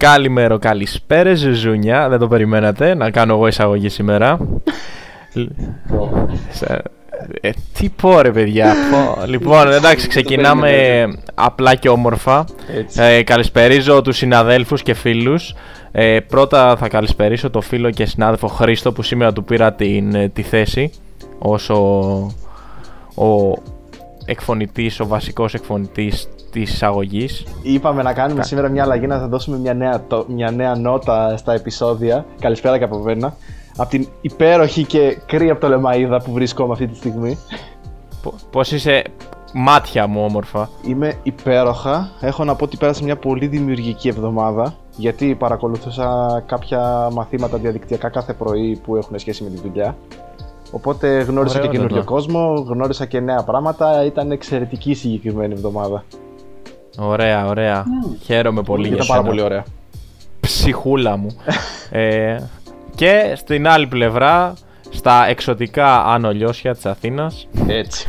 Καλημέρα, καλησπέρα, Ζουζούνια. Δεν το περιμένατε να κάνω εγώ εισαγωγή σήμερα. Ε, τι πω ρε παιδιά Λοιπόν εντάξει ξεκινάμε απλά και όμορφα. Ε, Καλησπερίζω τους συναδέλφους και φίλους. Ε, Πρώτα θα καλησπερίσω το φίλο και συνάδελφο Χρήστο Που σήμερα του πήρα την, ε, τη θέση Όσο ο εκφωνητής, ο βασικός εκφωνητής της εισαγωγής. Είπαμε να κάνουμε σήμερα μια αλλαγή, να θα δώσουμε μια νέα, μια νέα νότα στα επεισόδια. Καλησπέρα και από μένα. Από την υπέροχη και κρύα από το λεμαίδα που βρίσκομαι αυτή τη στιγμή. Πώς είσαι μάτια μου όμορφα. Είμαι υπέροχα. Έχω να πω ότι πέρασε μια πολύ δημιουργική εβδομάδα. Γιατί παρακολουθούσα κάποια μαθήματα διαδικτυακά κάθε πρωί που έχουν σχέση με τη δουλειά. Οπότε γνώρισα και καινούριο κόσμο, γνώρισα και νέα πράγματα. Ήταν εξαιρετική συγκεκριμένη εβδομάδα. Ωραία, ωραία. Mm. Χαίρομαι πολύ για Ήταν πάρα πολύ ωραία. Ψυχούλα μου. ε, και στην άλλη πλευρά, στα εξωτικά άνω λιώσια της Αθήνας. Έτσι.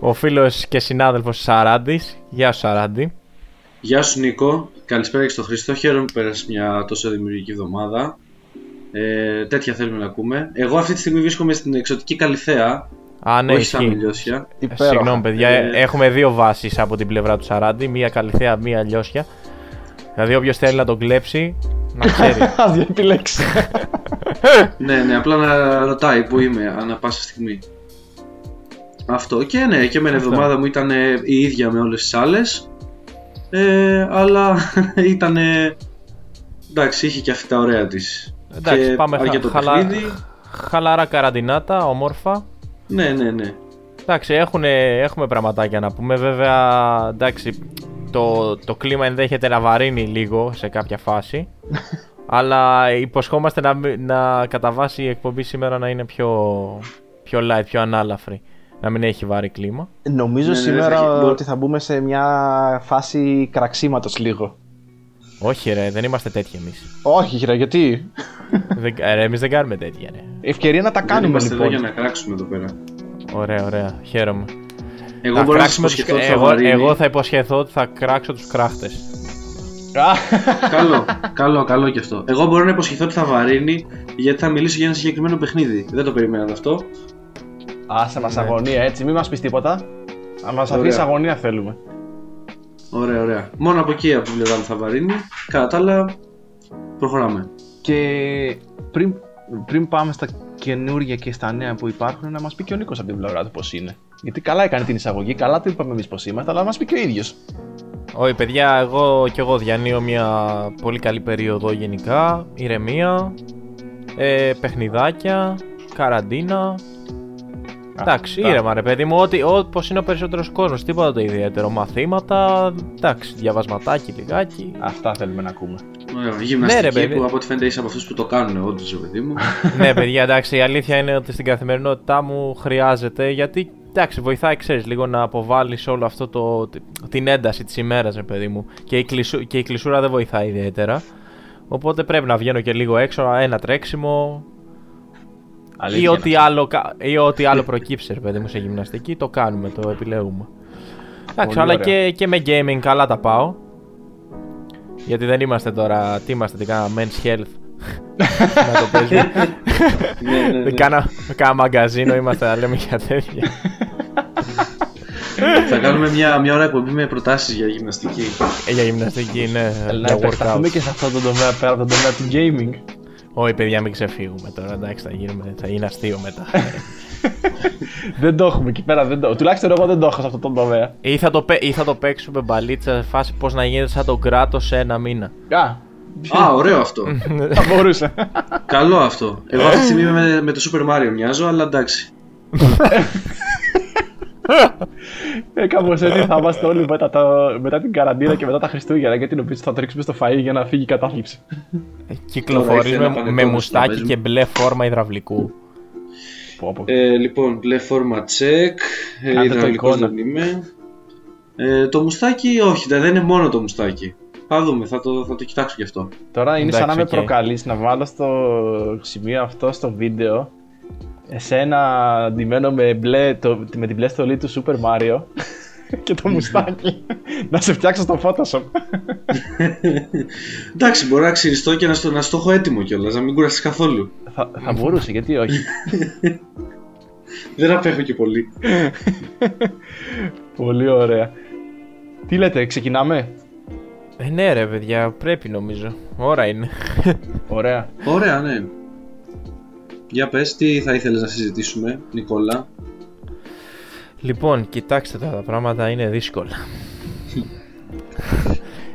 ο φίλος και συνάδελφος Σαράντης. Γεια σου Σαράντη. Γεια σου Νίκο. Καλησπέρα και στο Χριστό. Χαίρομαι που πέρασες μια τόσο δημιουργική εβδομάδα. Ε, τέτοια θέλουμε να ακούμε. Εγώ αυτή τη στιγμή βρίσκομαι στην εξωτική Καλυθέα. Α, ναι, όχι στα Λιώσια. Συγγνώμη, παιδιά. Ε... Έχουμε δύο βάσεις από την πλευρά του Σαράντη. Μία Καλυθέα, μία Λιώσια. Δηλαδή, όποιος θέλει να τον κλέψει, να ξέρει. Α επιλέξει. ναι, ναι, απλά να ρωτάει που είμαι ανά πάσα στιγμή. Αυτό και ναι, και με εβδομάδα μου ήταν η ίδια με όλες τις άλλες ε, αλλά ήταν εντάξει, είχε και αυτή τα ωραία της Εντάξει, και πάμε χα, χαλα... χαλάρα καραντινάτα, όμορφα. Ναι, ναι, ναι. Εντάξει, έχουν, έχουμε πραγματάκια να πούμε. Βέβαια, εντάξει, το, το κλίμα ενδέχεται να βαρύνει λίγο σε κάποια φάση. αλλά υποσχόμαστε να, να κατά βάση η εκπομπή σήμερα να είναι πιο, πιο light, πιο ανάλαφρη. Να μην έχει βάρη κλίμα. Νομίζω ναι, ναι, σήμερα ναι, ότι θα μπούμε σε μια φάση κραξίματος λίγο. Όχι, ρε, δεν είμαστε τέτοιοι εμείς. Όχι, ρε, γιατί; δεν, ρε, εμείς δεν κάνουμε τέτοια, ρε. Ευκαιρία να τα κάνουμε, δεν είμαστε λοιπόν. εδώ για να κράξουμε εδώ πέρα. Ωραία, ωραία. Χαίρομαι. Εγώ θα μπορώ να υποσχεθώ ότι θα εγώ, εγώ θα υποσχεθώ ότι θα κράξω τους κράχτες. καλό, καλό, καλό κι αυτό. Εγώ μπορώ να υποσχεθώ ότι θα βαρύνει γιατί θα μιλήσω για ένα συγκεκριμένο παιχνίδι. Δεν το περιμένατε αυτό. Άσε μας ναι. αγωνία έτσι, μην μας πεις τίποτα. Αν μας αφήσεις αγωνία θέλουμε. Ωραία, ωραία. Μόνο από εκεί από την πλευρά μου θα βαρύνει. Κατά τα άλλα, προχωράμε. Και πριν, πριν πάμε στα καινούργια και στα νέα που υπάρχουν, να μας πει και ο Νίκος από την πλευρά του πώς είναι. Γιατί καλά έκανε την εισαγωγή, καλά το είπαμε εμείς πώς είμαστε, αλλά να μας πει και ο ίδιος. Όχι, παιδιά, εγώ και εγώ διανύω μια πολύ καλή περίοδο γενικά. Ηρεμία, ε, παιχνιδάκια, καραντίνα, Εντάξει, ήρεμα ρε παιδί μου, ότι όπω είναι ο περισσότερος κόσμος, τίποτα το ιδιαίτερο. Μαθήματα, εντάξει, διαβασματάκι λιγάκι. Αυτά θέλουμε να ακούμε. Ωραία, γυμναστική ναι, ρε, παιδί. που από ό,τι φαίνεται είσαι από αυτούς που το κάνουν, όντως, ρε παιδί μου. ναι, παιδιά, εντάξει, η αλήθεια είναι ότι στην καθημερινότητά μου χρειάζεται γιατί εντάξει, βοηθάει, ξέρεις, λίγο να αποβάλεις όλο αυτό το, την ένταση της ημέρας, ρε παιδί μου. Και η, κλεισού, και η κλεισούρα δεν βοηθάει ιδιαίτερα. Οπότε πρέπει να βγαίνω και λίγο έξω, ένα τρέξιμο, ή ό,τι, άλλο, ή ό,τι άλλο προκύψει, ρε παιδί μου, σε γυμναστική, το κάνουμε, το επιλέγουμε. Εντάξει, αλλά και, και με gaming καλά τα πάω. Γιατί δεν είμαστε τώρα, τι είμαστε, τι κάναμε, men's health. να το παίζουμε. ναι, ναι, ναι. Κάνα, κάνα μαγκαζίνο είμαστε, να λέμε για τέτοια. Θα κάνουμε μια, μια ώρα εκπομπή με προτάσεις για γυμναστική. Ε, για γυμναστική, ναι. Να επεκταθούμε και σε αυτό το τομέα πέρα από το τομέα του gaming. Όχι, παιδιά, μην ξεφύγουμε τώρα. Εντάξει, θα, γίνουμε, θα γίνει αστείο μετά. δεν το έχουμε εκεί πέρα. Δεν το... Τουλάχιστον εγώ δεν το έχω σε αυτό το τομέα. Ή θα το, ή θα το παίξουμε μπαλίτσα σε φάση πώς να γίνεται σαν τον κράτος σε ένα μήνα. Α, ωραίο αυτό. θα μπορούσε. Καλό αυτό. Εγώ αυτή τη στιγμή με, με το Super Mario μοιάζω, αλλά εντάξει. ε, Κάπως έτσι θα είμαστε όλοι μετά, τα, μετά την καραντίνα και μετά τα Χριστούγεννα. Γιατί νομίζω θα τρίξουμε στο φαΐ για να φύγει η κατάθλιψη. Ε, Κυκλοφορεί με, με μουστάκι και μπλε φόρμα υδραυλικού. Ε, λοιπόν, μπλε φόρμα τσεκ. Ε, υδραυλικός δεν είμαι. Ε, το μουστάκι, όχι, δεν είναι μόνο το μουστάκι. Θα δούμε, θα το, θα το κοιτάξω γι' αυτό. Τώρα είναι σαν να με προκαλείς να βάλω στο σημείο αυτό στο βίντεο εσένα αντιμένο με, μπλε, το, με την μπλε στολή του Super Mario και το μουστάκι. να σε φτιάξω στο Photoshop. Εντάξει, μπορώ να ξυριστώ και να στο, να στο έχω έτοιμο κιόλας, να μην κουραστείς καθόλου. θα, θα μπορούσε, γιατί όχι. Δεν απέχω και πολύ. Πολύ ωραία. Τι λέτε, ξεκινάμε; Ε, ναι ρε παιδιά, πρέπει νομίζω. Ώρα είναι. Ωραία. Ωραία, ναι. Για πες, τι θα ήθελες να συζητήσουμε, Νικόλα; Λοιπόν, κοιτάξτε τώρα, τα πράγματα είναι δύσκολα.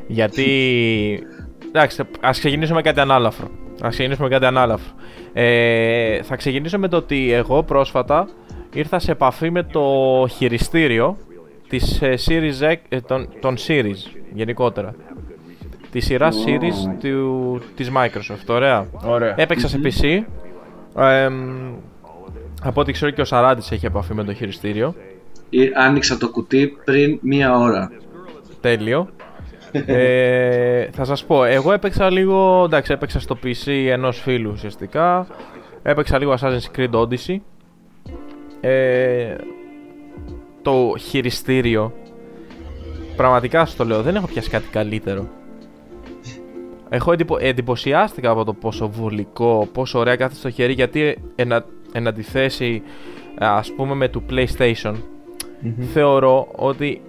Γιατί. Εντάξει, ας ξεκινήσουμε με κάτι ανάλαφρο. Α ξεκινήσουμε με κάτι ανάλαφρο. Ε, θα ξεκινήσω με το ότι εγώ πρόσφατα ήρθα σε επαφή με το χειριστήριο της ε, Series X, ε, των, των Series γενικότερα. Τη σειρά Series του, της Microsoft, ωραία. Ωραία. Έπαιξα σε PC. Ε, από ό,τι ξέρω και ο Σαράντης έχει επαφή με το χειριστήριο. Ε, Άνοιξα το κουτί πριν μία ώρα. Τέλειο. ε, θα σας πω, εγώ έπαιξα λίγο, εντάξει, έπαιξα στο PC ενός φίλου ουσιαστικά. Έπαιξα λίγο Assassin's Creed Odyssey. Ε, το χειριστήριο, πραγματικά στο λέω, δεν έχω πιάσει κάτι καλύτερο. Έχω εντυπω, εντυπωσιάστηκα από το πόσο βολικό, πόσο ωραία κάθεται στο χέρι, γιατί ενα, εν αντιθέσει ας πούμε με το PlayStation, θεωρώ ότι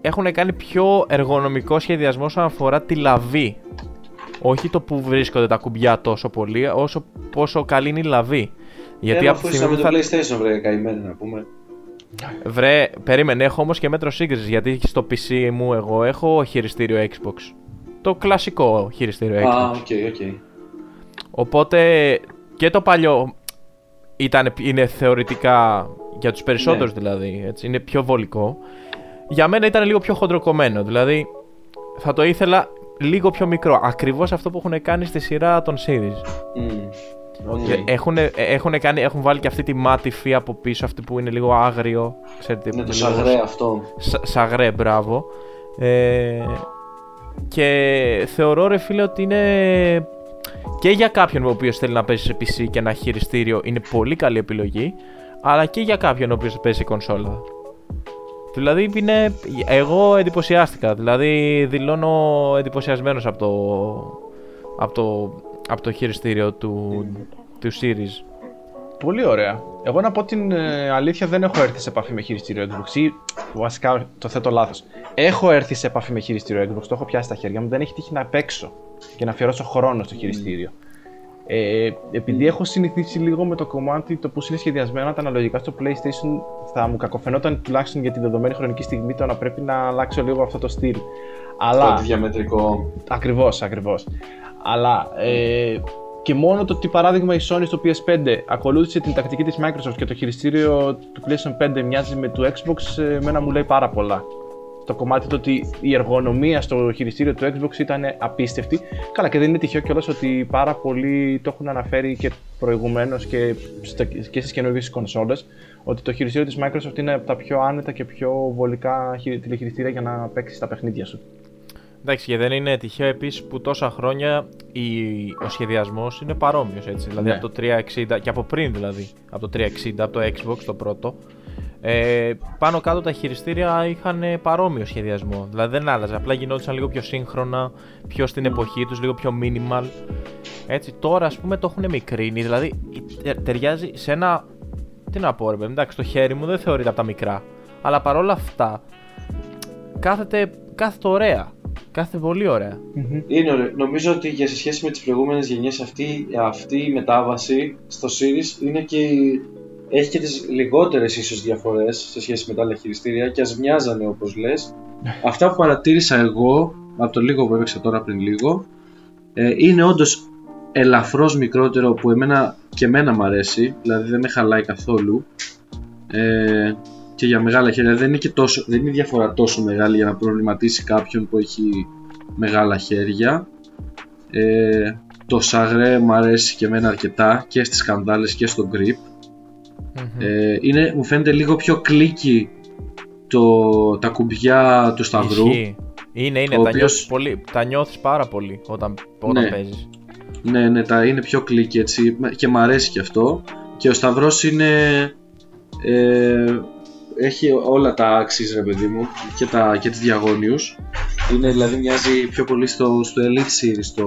έχουν κάνει πιο εργονομικό σχεδιασμό όσον αφορά τη λαβή. Όχι το που βρίσκονται τα κουμπιά τόσο πολύ, όσο πόσο καλή είναι η λαβή. Γιατί από τη στιγμή το PlayStation βρε καημένο να πούμε. Βρε, περίμενε, έχω όμως και μέτρο σύγκρισης γιατί στο PC μου εγώ έχω χειριστήριο Xbox. Το κλασικό χειριστήριο Xbox. Α, OK, OK. Οπότε και το παλιό ήταν, είναι θεωρητικά για τους περισσότερους Ναι. δηλαδή, έτσι, είναι πιο βολικό. Για μένα ήταν λίγο πιο χοντροκομμένο, δηλαδή θα το ήθελα λίγο πιο μικρό. Ακριβώς αυτό που έχουν κάνει στη σειρά των series. Μμμ. Οκ. Έχουν, έχουν, κάνει, έχουν βάλει και αυτή τη ματ υφή από πίσω, αυτή που είναι λίγο άγριο. Ξέρετε, που Είναι το λίγο σαγρέ αυτό. Σα- σαγρέ, μπράβο. Ε, και θεωρώ ρε φίλε ότι είναι και για κάποιον ο οποίος θέλει να παίζει σε PC και ένα χειριστήριο είναι πολύ καλή επιλογή, αλλά και για κάποιον ο οποίος παίζει σε κονσόλα. Δηλαδή είναι, εγώ εντυπωσιάστηκα, δηλαδή δηλώνω εντυπωσιασμένος από το, από το, από το χειριστήριο του, του Series. Πολύ ωραία. Εγώ να πω την ε, αλήθεια δεν έχω έρθει σε επαφή με χειριστήριο Xbox ή βασικά το θέτω λάθος. Έχω έρθει σε επαφή με χειριστήριο Xbox, το έχω πιάσει στα χέρια μου, δεν έχει τύχει να παίξω και να αφιερώσω χρόνο στο χειριστήριο. Ε, επειδή έχω συνηθίσει λίγο με το κομμάτι το πώς είναι σχεδιασμένα τα αναλογικά στο PlayStation, θα μου κακοφαινόταν τουλάχιστον για τη δεδομένη χρονική στιγμή το να πρέπει να αλλάξω λίγο αυτό το στυλ. Αλλά. Το διαμετρικό. Ακριβώς, ακριβώς. Αλλά ε, και μόνο το ότι παράδειγμα η Sony στο PS5 ακολούθησε την τακτική της Microsoft και το χειριστήριο του PlayStation 5 μοιάζει με του Xbox, ε, εμένα μου λέει πάρα πολλά. Το κομμάτι το ότι η εργονομία στο χειριστήριο του Xbox ήταν απίστευτη. Καλά, και δεν είναι τυχαίο κιόλας ότι πάρα πολλοί το έχουν αναφέρει και προηγουμένως και, στα- και στις καινούργιες κονσόλες. Ότι το χειριστήριο της Microsoft είναι από τα πιο άνετα και πιο βολικά χειρι- τηλεχειριστήρια για να παίξεις τα παιχνίδια σου. Εντάξει, και δεν είναι τυχαίο επίσης που τόσα χρόνια η, ο σχεδιασμός είναι παρόμοιος έτσι. Δηλαδή Ναι. από το 360 και από πριν δηλαδή. Από το 360, από το Xbox το πρώτο. Ε, πάνω κάτω τα χειριστήρια είχαν παρόμοιο σχεδιασμό. Δηλαδή δεν άλλαζε. Απλά γινόντουσαν λίγο πιο σύγχρονα, πιο στην εποχή τους, λίγο πιο minimal. Έτσι, τώρα ας πούμε το έχουν μικρύνει. Δηλαδή τε- ταιριάζει σε ένα. Τι να πω, ρε παιδί, εντάξει, το χέρι μου δεν θεωρείται από τα μικρά. Αλλά παρόλα αυτά κάθεται, κάθεται ωραία. Κάθεται πολύ ωραία. Είναι ωραίο. Νομίζω ότι για σε σχέση με τις προηγούμενες γενιές αυτή, αυτή η μετάβαση στο Series είναι και η- έχει και τις λιγότερες ίσως διαφορές σε σχέση με τα άλλα χειριστήρια και ας μοιάζανε όπως λες. Αυτά που παρατήρησα εγώ από το λίγο που έπαιξα τώρα πριν λίγο ε, είναι όντως ελαφρώς μικρότερο που εμένα και εμένα μ' αρέσει δηλαδή δεν με χαλάει καθόλου ε, και για μεγάλα χέρια δεν είναι, και τόσο, δεν είναι η διαφορά τόσο μεγάλη για να προβληματίσει κάποιον που έχει μεγάλα χέρια ε, το σαγρέ μου αρέσει και εμένα αρκετά και στις σκανδάλες και στο grip Μμμ. ε, είναι, μου φαίνεται λίγο πιο κλίκι το, τα κουμπιά του σταυρού Ισχύει. Είναι, είναι. Ο Τα, οποίος- νιώθεις πολύ, τα νιώθεις πάρα πολύ όταν, όταν Ναι. παίζεις. Ναι, ναι, τα είναι πιο κλικ έτσι και μ' αρέσει και αυτό. Και ο Σταυρός είναι ε, έχει όλα τα axis ρε παιδί μου και, τα, και τις διαγώνιους. Είναι δηλαδή μοιάζει πιο πολύ στο, στο Elite Series το,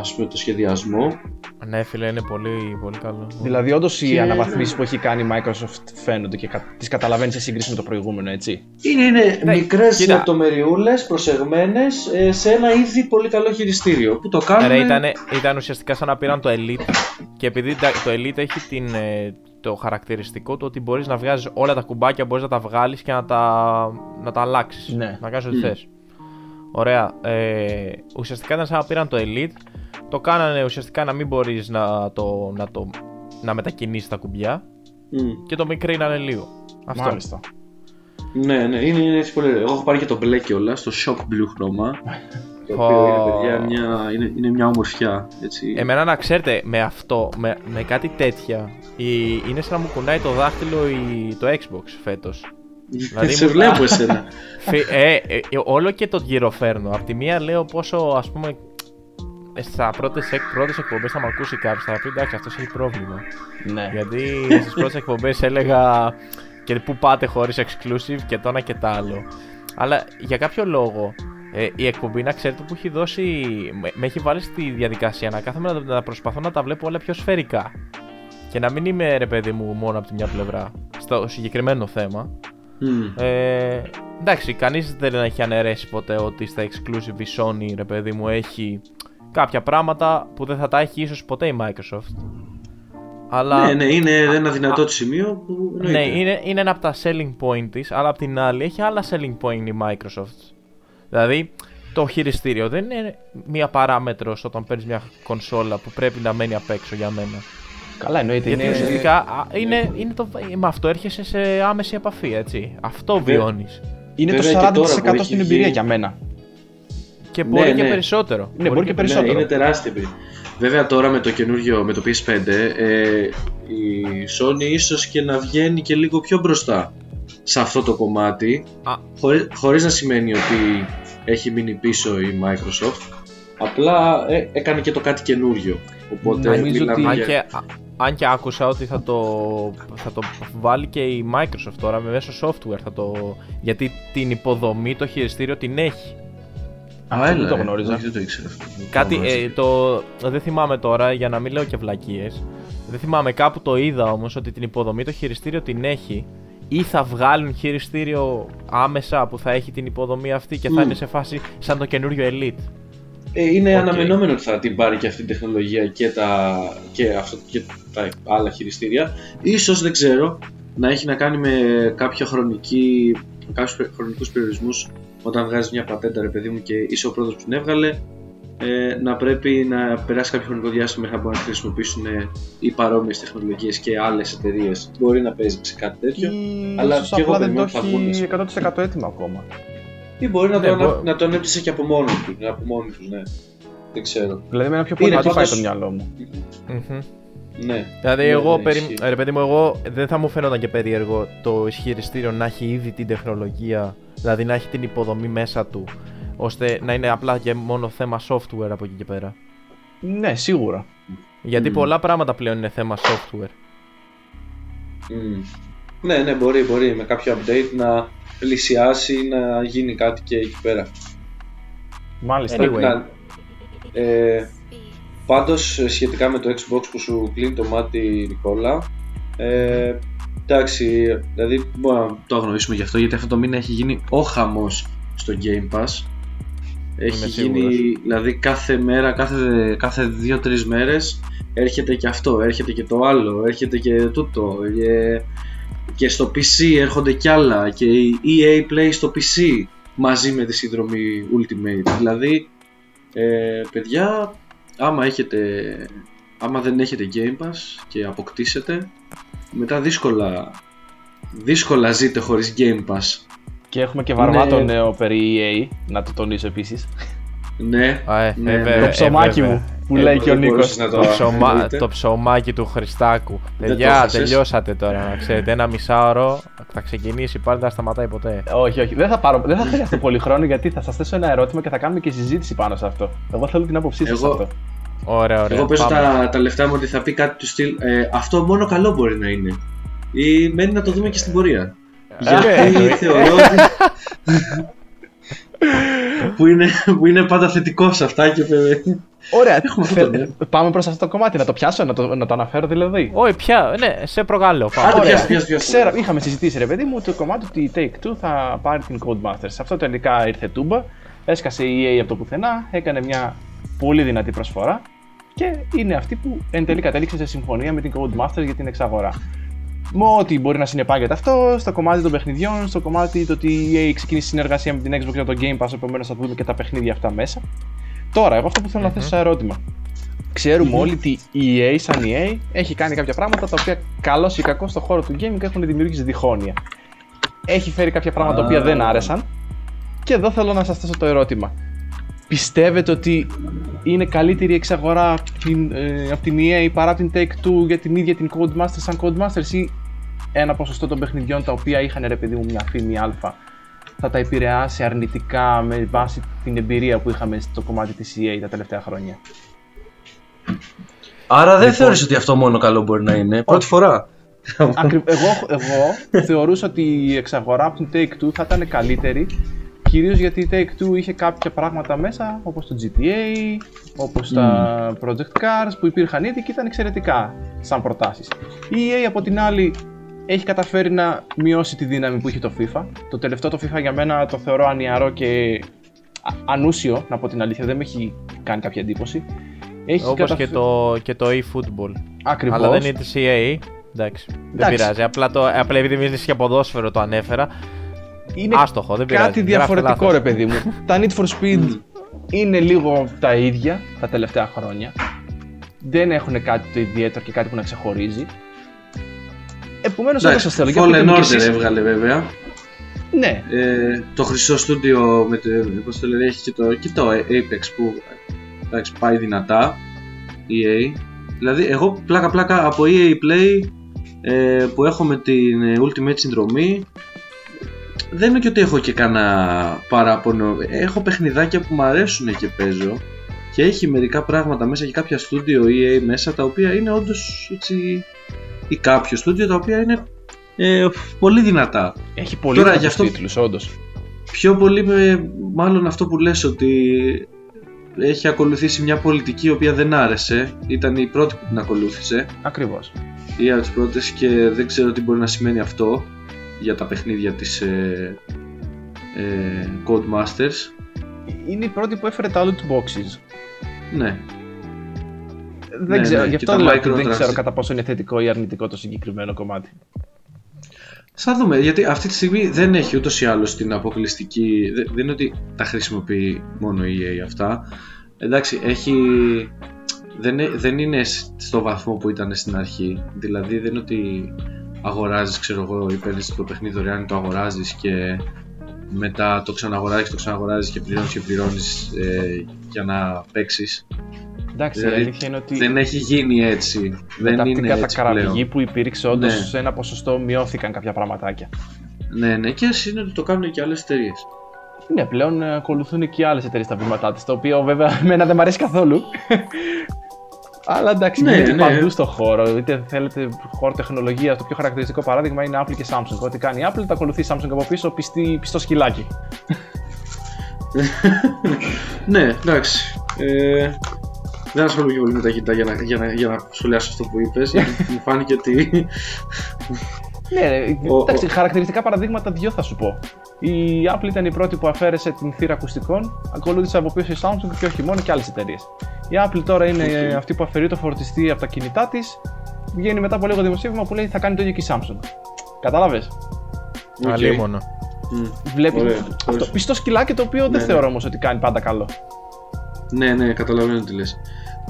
ας πούμε, το σχεδιασμό. Ναι, φίλε, είναι πολύ, πολύ καλό. Δηλαδή, όντως οι αναβαθμίσει που έχει κάνει η Microsoft φαίνονται και τις καταλαβαίνεις σε σύγκριση με το προηγούμενο, έτσι. Είναι, είναι ναι, μικρές λεπτομεριούλες προσεγμένες ε, σε ένα ήδη πολύ καλό χειριστήριο. Που το κάνουν. Ρε, ήταν, ήταν ουσιαστικά σαν να πήραν το Elite και επειδή το Elite έχει την, ε, το χαρακτηριστικό του ότι μπορείς να βγάζεις όλα τα κουμπάκια, μπορείς να τα βγάλεις και να τα, να τα αλλάξεις. Ναι. Να κάνεις ό,τι mm. θες. Ωραία. Ε, ουσιαστικά ήταν σαν να πήραν το Elite το κάνανε ουσιαστικά να μην μπορείς να, το, να, το, να μετακινήσεις τα κουμπιά και το μικρίνανε λίγο. Αυτό. Μάλιστα. Ναι, ναι, είναι, είναι έτσι πολύ Εγώ έχω πάρει και το μπλε κιόλας, το shock blue χρώμα. το οποίο είναι, παιδιά, μια, είναι, είναι μια ομορφιά. Έτσι. Εμένα να ξέρετε, με αυτό, με, με κάτι τέτοια, η, είναι σαν να μου κουνάει το δάχτυλο η, το Xbox φέτος. δηλαδή, σε βλέπω εσένα. ε, ε, όλο και το γυροφέρνω. Απ' τη μία λέω πόσο ας πούμε στα πρώτες πρώτες εκπομπές θα με ακούσει κάποιος, θα πει εντάξει, αυτός έχει πρόβλημα. Ναι. Γιατί στις πρώτες εκπομπές έλεγα και πού πάτε χωρίς exclusive και το ένα και το άλλο. Αλλά για κάποιο λόγο ε, η εκπομπή, να ξέρετε, που έχει δώσει. Με, έχει βάλει στη διαδικασία να κάθομαι να, να προσπαθώ να τα βλέπω όλα πιο σφαιρικά. Και να μην είμαι ρε παιδί μου μόνο από τη μια πλευρά στο συγκεκριμένο θέμα. Mm. Ε, εντάξει, κανείς δεν έχει αναιρέσει ποτέ ότι στα exclusive η Sony, ρε παιδί μου, έχει κάποια πράγματα που δεν θα τα έχει ίσως ποτέ η Microsoft. Αλλά... Ναι, ναι, είναι ένα δυνατό σημείο που Ναι, είναι, είναι ένα από τα selling point της, αλλά απ' την άλλη έχει άλλα selling point η Microsoft. Δηλαδή, το χειριστήριο δεν είναι μία παράμετρος όταν παίρνεις μια κονσόλα που πρέπει να μένει απ' έξω για μένα. Καλά, εννοείται. Γιατί είναι... ουσιαστικά είναι, είναι το, με αυτό έρχεσαι σε άμεση επαφή, έτσι. Αυτό βιώνεις. Είναι το 40% στην εμπειρία για μένα. Και μπορεί ναι, και ναι. περισσότερο. Ναι, μπορεί, και περισσότερο. Ναι, είναι τεράστια Βέβαια τώρα με το καινούργιο, με το PS5, ες, η Sony ίσως και να βγαίνει και λίγο πιο μπροστά σε αυτό το κομμάτι, χωρί, χωρίς να σημαίνει ότι έχει μείνει πίσω η Microsoft, απλά ε, έκανε και το κάτι καινούριο. Οπότε Νομίζω ότι... Αν και, αν και άκουσα ότι θα το, θα το βάλει και η Microsoft τώρα με μέσω software, θα το, γιατί την υποδομή, το χειριστήριο την έχει. Α, έλα, το γνώριζα. δεν το ήξερα αυτό. Κάτι, ε, το, δεν θυμάμαι τώρα για να μην λέω και βλακίες. Δεν θυμάμαι κάπου το είδα όμως ότι την υποδομή το χειριστήριο την έχει ή θα βγάλουν χειριστήριο άμεσα που θα έχει την υποδομή αυτή και θα είναι σε φάση σαν το καινούριο Elite. Ε, είναι okay. αναμενόμενο ότι θα την πάρει και αυτή την τεχνολογία και τα, και αυτό, και τα άλλα χειριστήρια. Ίσως δεν ξέρω να έχει να κάνει με κάποια χρονική, κάποιους χρονικούς περιορισμούς όταν βγάζει μια πατέντα, ρε παιδί μου, και είσαι ο πρώτος που την έβγαλε, ε, να πρέπει να περάσει κάποιο χρονικό διάστημα μέχρι να μπορούν να χρησιμοποιήσουν οι παρόμοιες τεχνολογίες και άλλες εταιρείες. Μπορεί να παίζει σε κάτι τέτοιο. Ή αλλά και εγώ δεν το έχει 100% έτοιμο ακόμα. Ή μπορεί να, ναι, το, μπο... να, τον έπτυσε και από μόνος του. Από μόνος του, ναι. Δεν ξέρω. Δηλαδή, με ένα πιο πολύ πάει το μυαλό μου. Ναι. Δηλαδή, ναι, εγώ, ναι, περι... ρε παιδί μου, εγώ δεν θα μου φαίνονταν και περίεργο το ισχυριστήριο να έχει ήδη την τεχνολογία, δηλαδή να έχει την υποδομή μέσα του, ώστε να είναι απλά και μόνο θέμα software από εκεί και πέρα. Ναι, σίγουρα. Γιατί mm. πολλά πράγματα πλέον είναι θέμα software. Mm. Ναι, ναι, μπορεί, μπορεί με κάποιο update να πλησιάσει να γίνει κάτι και εκεί πέρα. Μάλιστα. Anyway. ε, Πάντως σχετικά με το Xbox που σου κλείνει το μάτι Νικόλα ε, εντάξει, δηλαδή μπορούμε να το αγνοήσουμε γι' αυτό γιατί αυτό το μήνα έχει γίνει ο χαμός στο Game Pass έχει γίνει, δηλαδή κάθε μέρα, κάθε, κάθε δύο-τρεις μέρες έρχεται και αυτό, έρχεται και το άλλο, έρχεται και τούτο και, και στο PC έρχονται κι άλλα και η EA Play στο PC μαζί με τη συνδρομή Ultimate δηλαδή ε, παιδιά άμα, έχετε, άμα δεν έχετε Game Pass και αποκτήσετε, μετά δύσκολα, δύσκολα ζείτε χωρίς Game Pass. Και έχουμε και βαρβάτο ναι. νέο περί EA, να το τονίσω επίσης. Ναι, Α, ε, ναι, ναι. το ψωμάκι ε, μου που λέει και ο Νίκος. Το, το, ψωμά, το ψωμάκι του Χριστάκου. Παιδιά, τελειώσατε τώρα να ξέρετε. Ένα μισάωρο θα ξεκινήσει πάλι, δεν θα σταματάει ποτέ. Όχι, όχι. Δεν θα, πάρω, δεν θα χρειαστεί πολύ χρόνο γιατί θα σας θέσω ένα ερώτημα και θα κάνουμε και συζήτηση πάνω σε αυτό. Εγώ θέλω την άποψή σας αυτό. Ωραία, ωραία. Εγώ παίζω τα, τα λεφτά μου ότι θα πει κάτι του στυλ. Ε, αυτό μόνο καλό μπορεί να είναι. ή μένει να το δούμε και στην πορεία. Ε, Γιατί ε, θεωρώ ότι... που, είναι, που είναι πάντα θετικό σε αυτά και Ωραία, Έχουμε αυτό θε- το νέο. πάμε προς αυτό το κομμάτι, να το πιάσω, να το, να το αναφέρω δηλαδή. Όχι, πια, ναι, σε προκαλώ. πάμε. Άντε, Ωραία. πιάσε, πιάσε, πιάσε. Ξέρω, είχαμε συζητήσει ρε παιδί μου το κομμάτι ότι η Take-Two θα πάρει την Codemasters. Αυτό τελικά ήρθε τούμπα, έσκασε η EA από το πουθενά, έκανε μια πολύ δυνατή προσφορά και είναι αυτή που εν τέλει κατέληξε σε συμφωνία με την Codemasters για την εξαγορά. Με ό,τι μπορεί να συνεπάγεται αυτό, στο κομμάτι των παιχνιδιών, στο κομμάτι το ότι η EA ξεκίνησε συνεργασία με την Xbox για το Game Pass, επομένως θα δούμε και τα παιχνίδια αυτά μέσα. Τώρα, εγώ αυτό που θέλω να θέσω σαν ερώτημα. Ξέρουμε όλοι ότι η EA σαν EA έχει κάνει κάποια πράγματα τα οποία καλό ή κακό στον χώρο του gaming έχουν δημιουργήσει διχόνοια. Έχει φέρει κάποια πράγματα τα οποία δεν άρεσαν. Και εδώ θέλω να σας θέσω το ερώτημα. Πιστεύετε ότι είναι καλύτερη η εξαγορά από την, ε, από την EA παρά από την Take-Two για την ίδια την Codemasters σαν Codemasters ή ένα ποσοστό των παιχνιδιών τα οποία είχαν ρε παιδί μου μια φήμη α θα τα επηρεάσει αρνητικά με βάση την εμπειρία που είχαμε στο κομμάτι της EA τα τελευταία χρόνια. Άρα δεν Λοιπόν. θεωρείς ότι αυτό μόνο καλό μπορεί να είναι. Πρώτη φορά. Ακρι- εγώ, εγώ θεωρούσα ότι η εξαγορά από την Take-Two θα ήταν καλύτερη κυρίως γιατί η Take-Two είχε κάποια πράγματα μέσα όπως το GTA, όπως τα Project Cars που υπήρχαν ήδη και ήταν εξαιρετικά σαν προτάσεις. Η EA από την άλλη έχει καταφέρει να μειώσει τη δύναμη που είχε το FIFA. Το τελευταίο το FIFA για μένα το θεωρώ ανιαρό και α- ανούσιο, να πω την αλήθεια, δεν με έχει κάνει κάποια εντύπωση. Έχει Όπως καταφέρει- και το, και το eFootball. Ακριβώς. Αλλά δεν είναι της EA. Εντάξει, δεν Εντάξει. πειράζει. Απλά, το, απλά επειδή μιλήσει για ποδόσφαιρο το ανέφερα. είναι Άστοχο, δεν πειράζει. κάτι Γράφτε διαφορετικό λάθος. ρε παιδί μου. τα Need for Speed είναι λίγο τα ίδια τα τελευταία χρόνια. Δεν έχουν κάτι το ιδιαίτερο και κάτι που να ξεχωρίζει. Επομένως, εγώ Εντάξει, σας θέλω. για Fallen πείτε μου κι Order εσείς. έβγαλε βέβαια. Ναι, Ε, το χρυσό στούντιο με το, πώς το λένε, έχει και το, και το Apex που εντάξει, πάει δυνατά. EA. Δηλαδή, εγώ πλάκα πλάκα από EA Play ε, που έχω με την ε, Ultimate συνδρομή δεν είναι και ότι έχω και κανένα παράπονο. Έχω παιχνιδάκια που μου αρέσουν και παίζω και έχει μερικά πράγματα μέσα και κάποια στούντιο EA μέσα τα οποία είναι όντως έτσι ή κάποιο στούντιο τα οποία είναι ε, πολύ δυνατά. έχει πολύ Τώρα, δυνατούς γι' αυτό- τίτλους, όντως. Πιο πολύ με μάλλον αυτό που λες ότι έχει ακολουθήσει μια πολιτική η οποία δεν άρεσε. Ήταν η πρώτη που την ακολούθησε Ακριβώς. ή από τις πρώτες και δεν ξέρω τι μπορεί να σημαίνει αυτό για τα παιχνίδια της ε, ε, Codemasters. Είναι η πρώτη που έφερε τα loot boxes. Ναι, Δεν Ναι, ξέρω, ναι, γι' και αυτό τα λέω ότι δεν microtransactions. ξέρω κατά πόσο είναι θετικό ή αρνητικό το συγκεκριμένο κομμάτι. θα δούμε γιατί αυτή τη στιγμή δεν έχει ούτως ή άλλως την αποκλειστική. Δεν, δεν είναι ότι τα χρησιμοποιεί μόνο η EA αυτά. Εντάξει, έχει. Δεν, ε- δεν είναι σ- στο βαθμό που ήταν στην αρχή. Δηλαδή δεν είναι ότι αγοράζεις, ξέρω εγώ, ή παίρνεις το παιχνίδι δωρεάν, το αγοράζεις και μετά το ξαναγοράζεις, το ξαναγοράζεις και πληρώνεις και πληρώνεις ε, για να παίξεις. Εντάξει, η Δηλαδή, αλήθεια είναι ότι Δεν έχει γίνει έτσι. μετά δεν από την είναι έτσι κατακραυγή πλέον. που υπήρξε, όντως Ναι. σε ένα ποσοστό μειώθηκαν κάποια πραγματάκια. Ναι, ναι, και εσύ είναι ότι το κάνουν και άλλες εταιρείες. Ναι, πλέον ε, ακολουθούν και άλλες εταιρείες τα βήματά της, το οποίο βέβαια εμένα δεν μου αρέσει καθόλου. Αλλά εντάξει, Ναι, γίνεται ναι. παντού στο χώρο. Είτε θέλετε χώρο τεχνολογίας, το πιο χαρακτηριστικό παράδειγμα είναι Apple και Samsung. Ό,τι κάνει η Apple, το ακολουθεί η Samsung από πίσω, πιστή, πιστό σκυλάκι. ναι, εντάξει. Ε, δεν ασχολούμαι και πολύ με τα κινητά για να, για να, για να σχολιάσω αυτό που είπες. γιατί μου φάνηκε ότι. Ναι, ρε, Ο- εντάξει, χαρακτηριστικά παραδείγματα δύο θα σου πω. Η Apple ήταν η πρώτη που αφαίρεσε την θύρα ακουστικών, ακολούθησε από πίσω η Samsung και όχι μόνο και άλλες εταιρείες. Η Apple τώρα είναι Οκ. αυτή που αφαιρεί το φορτιστή από τα κινητά της, βγαίνει μετά από λίγο δημοσίευμα που λέει θα κάνει το ίδιο και η Samsung. Κατάλαβες; Οκ. Αλίμονο. Μμ. Βλέπεις Ωραία, αυτό. ωραία. Πιστό σκυλάκι το οποίο δεν Ναι, θεωρώ όμως ότι κάνει πάντα καλό. Ναι, ναι, καταλαβαίνω τι λες.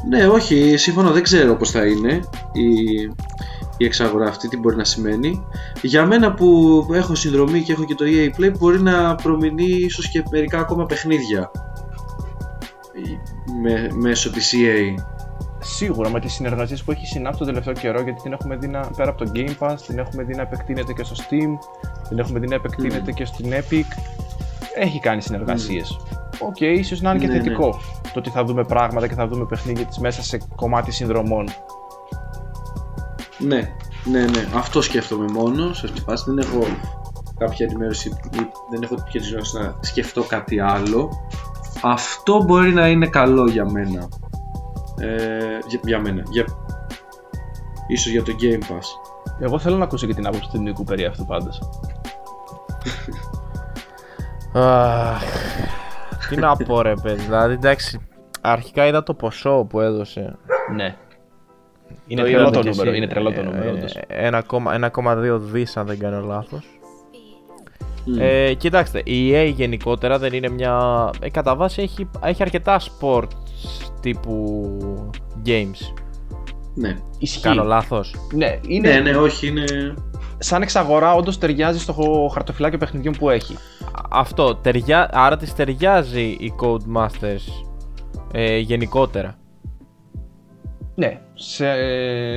Ναι, όχι, σύμφωνα δεν ξέρω πώς θα είναι η, η εξαγορά αυτή, τι μπορεί να σημαίνει. Για μένα που έχω συνδρομή και έχω και το EA Play μπορεί να προμηνεί ίσως και μερικά ακόμα παιχνίδια με, μέσω της E EA. Σίγουρα με τις συνεργασίες που έχει συνάψει τον τελευταίο καιρό, γιατί την έχουμε δει να, πέρα από το Game Pass, την έχουμε δει να επεκτείνεται και στο Steam, την έχουμε δει να επεκτείνεται και στην Epic. Έχει κάνει συνεργασίες. Οκ, ίσως να είναι και Ναι, ναι. θετικό το ότι θα δούμε πράγματα και θα δούμε παιχνίδια της μέσα σε κομμάτι συνδρομών. Ναι, Ναι, ναι, αυτό σκέφτομαι μόνο σε αυτή τη φάση. Δεν έχω κάποια ενημέρωση ή δεν έχω τέτοια να σκεφτώ κάτι άλλο. Αυτό μπορεί να είναι καλό για μένα. Ε, για, για μένα. Για, ίσως για το Game Pass. Εγώ θέλω να ακούσω και την άποψη του Νίκου περί αυτού πάντως. Τι να πω ρε παιδί, δηλαδή εντάξει, αρχικά είδα το ποσό που έδωσε. Ναι. Είναι τρελό το νούμερο, είναι τρελό το νούμερο. 1,2 δις αν δεν κάνω λάθος. Ε, κοιτάξτε, η EA γενικότερα δεν είναι μια... Ε, κατά βάση έχει, έχει αρκετά sport τύπου games. Ναι. Ισχύει. Κάνω λάθος; Ναι, είναι... ναι, ναι, όχι, είναι... Σαν εξαγορά όντως ταιριάζει στο χαρτοφυλάκιο παιχνιδιών που έχει. Αυτό, τεριά... άρα της ταιριάζει η Codemasters ε, γενικότερα. Ναι, σε,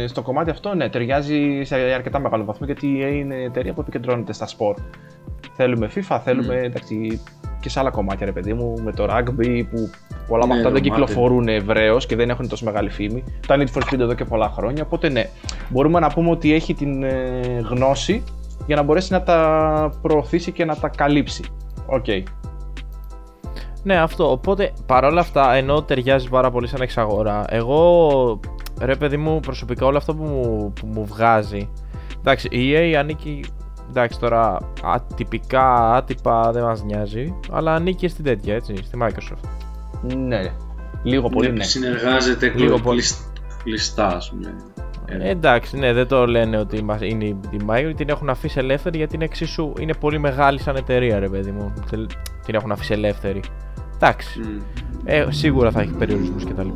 στο κομμάτι αυτό ναι, ταιριάζει σε αρκετά μεγάλο βαθμό γιατί η EA είναι εταιρεία που επικεντρώνεται στα sport. Θέλουμε FIFA, θέλουμε mm. εντάξει, και σε άλλα κομμάτια, ρε παιδί μου, με το rugby που πολλά από ναι, αυτά δεν κυκλοφορούν ευρέως και δεν έχουν τόσο μεγάλη φήμη. Τα Need for Speed εδώ και πολλά χρόνια. Οπότε ναι, μπορούμε να πούμε ότι έχει την ε, γνώση για να μπορέσει να τα προωθήσει και να τα καλύψει. OK. Okay. Ναι, αυτό. Οπότε παρόλα αυτά, ενώ ταιριάζει πάρα πολύ σαν εξαγορά, εγώ ρε παιδί μου προσωπικά όλο αυτό που μου, που μου βγάζει. Εντάξει, η EA ανήκει εντάξει τώρα ατυπικά, άτυπα δεν μας νοιάζει, αλλά ανήκει στην τέτοια έτσι, στη Microsoft. Ναι, λίγο πολύ ναι. Συνεργάζεται λίγο πολύ κλειστά ας πούμε. Ε, εντάξει, ναι, δεν το λένε ότι είναι η Microsoft, την έχουν αφήσει ελεύθερη γιατί είναι εξίσου, είναι πολύ μεγάλη σαν εταιρεία ρε παιδί μου, την έχουν αφήσει ελεύθερη. Εντάξει, mm. ε, σίγουρα θα έχει περιορισμούς κτλ.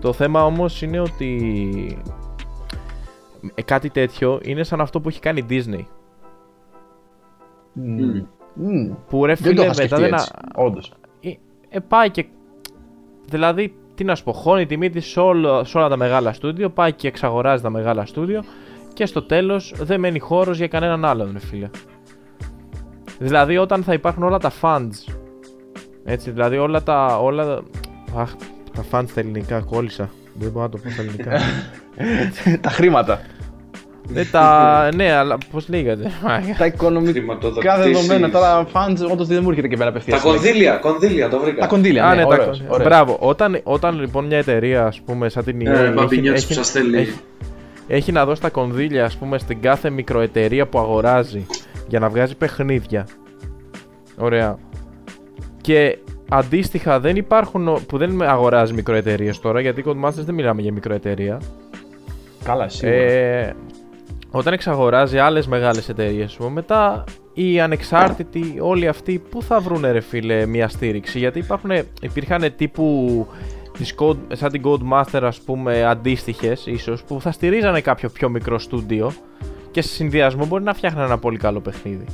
Το θέμα όμως είναι ότι ε, κάτι τέτοιο είναι σαν αυτό που έχει κάνει η Disney. Mm. Που ρε φίλε μετά δεν. Όντως. Ε, ε, πάει και. Δηλαδή, τι να σου πω, χώνει τη μύτη σε, όλα, σε όλα τα μεγάλα στούντιο, πάει και εξαγοράζει τα μεγάλα στούντιο και στο τέλος δεν μένει χώρος για κανέναν άλλον, ρε φίλε. Δηλαδή, όταν θα υπάρχουν όλα τα funds. Έτσι, δηλαδή όλα τα. Όλα, αχ, τα funds στα ελληνικά κόλλησα. Δεν μπορώ να το πω στα ελληνικά. τα χρήματα. Ναι, τα... ναι, αλλά πώς λέγατε. τα οικονομικά δεδομένα. Τώρα, fans, όντως δεν μου έρχεται και πέρα απευθείας. Τα κονδύλια, κονδύλια, το βρήκα. Τα κονδύλια, Α, ναι, ναι, τα... Μπράβο. Όταν, όταν λοιπόν μια εταιρεία, ας πούμε, σαν την EA. Ε, έχει, έχει, έχει, έχει να δώσει τα κονδύλια, ας πούμε, στην κάθε μικροεταιρεία που αγοράζει για να βγάζει παιχνίδια. Ωραία. Και αντίστοιχα δεν υπάρχουν. που δεν αγοράζει μικροεταιρείες τώρα, γιατί οι Codemasters δεν μιλάμε για μικροεταιρεία. Καλά, σίγουρα. Ε, όταν εξαγοράζει άλλες μεγάλες εταιρείες μετά οι ανεξάρτητοι όλοι αυτοί που θα βρούνε ρε φίλε μια στήριξη; Γιατί υπάρχουν, υπήρχαν τύπου της code, σαν την Codemaster ας πούμε αντίστοιχες ίσως που θα στηρίζανε κάποιο πιο μικρό στούντιο και σε συνδυασμό μπορεί να φτιάχνει ένα πολύ καλό παιχνίδι.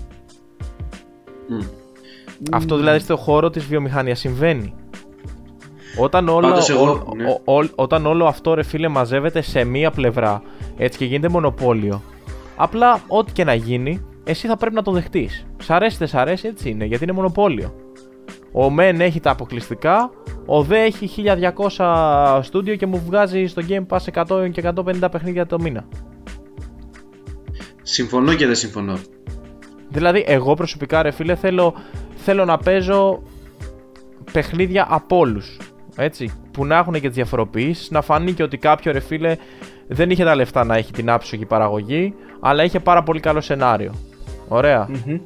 Αυτό δηλαδή στο χώρο της βιομηχανίας συμβαίνει. Όταν όλο, ναι. όταν όλο αυτό ρε φίλε μαζεύεται σε μία πλευρά έτσι και γίνεται μονοπόλιο. Απλά ό,τι και να γίνει εσύ θα πρέπει να το δεχτείς. Σ' αρέσει δεν σ' αρέσει έτσι είναι γιατί είναι μονοπόλιο. Ο Μεν έχει τα αποκλειστικά Ο Δε έχει 1200 στούντιο και μου βγάζει στο Game Pass 100 και 150 παιχνίδια το μήνα. Συμφωνώ και δεν συμφωνώ. Δηλαδή εγώ προσωπικά ρε φίλε θέλω, θέλω να παίζω παιχνίδια από όλους. Έτσι, που να έχουν και τις διαφοροποιήσεις, να φανεί και ότι κάποιο ρε φίλε δεν είχε τα λεφτά να έχει την άψογη παραγωγή, αλλά είχε πάρα πολύ καλό σενάριο. Ωραία. Mm-hmm.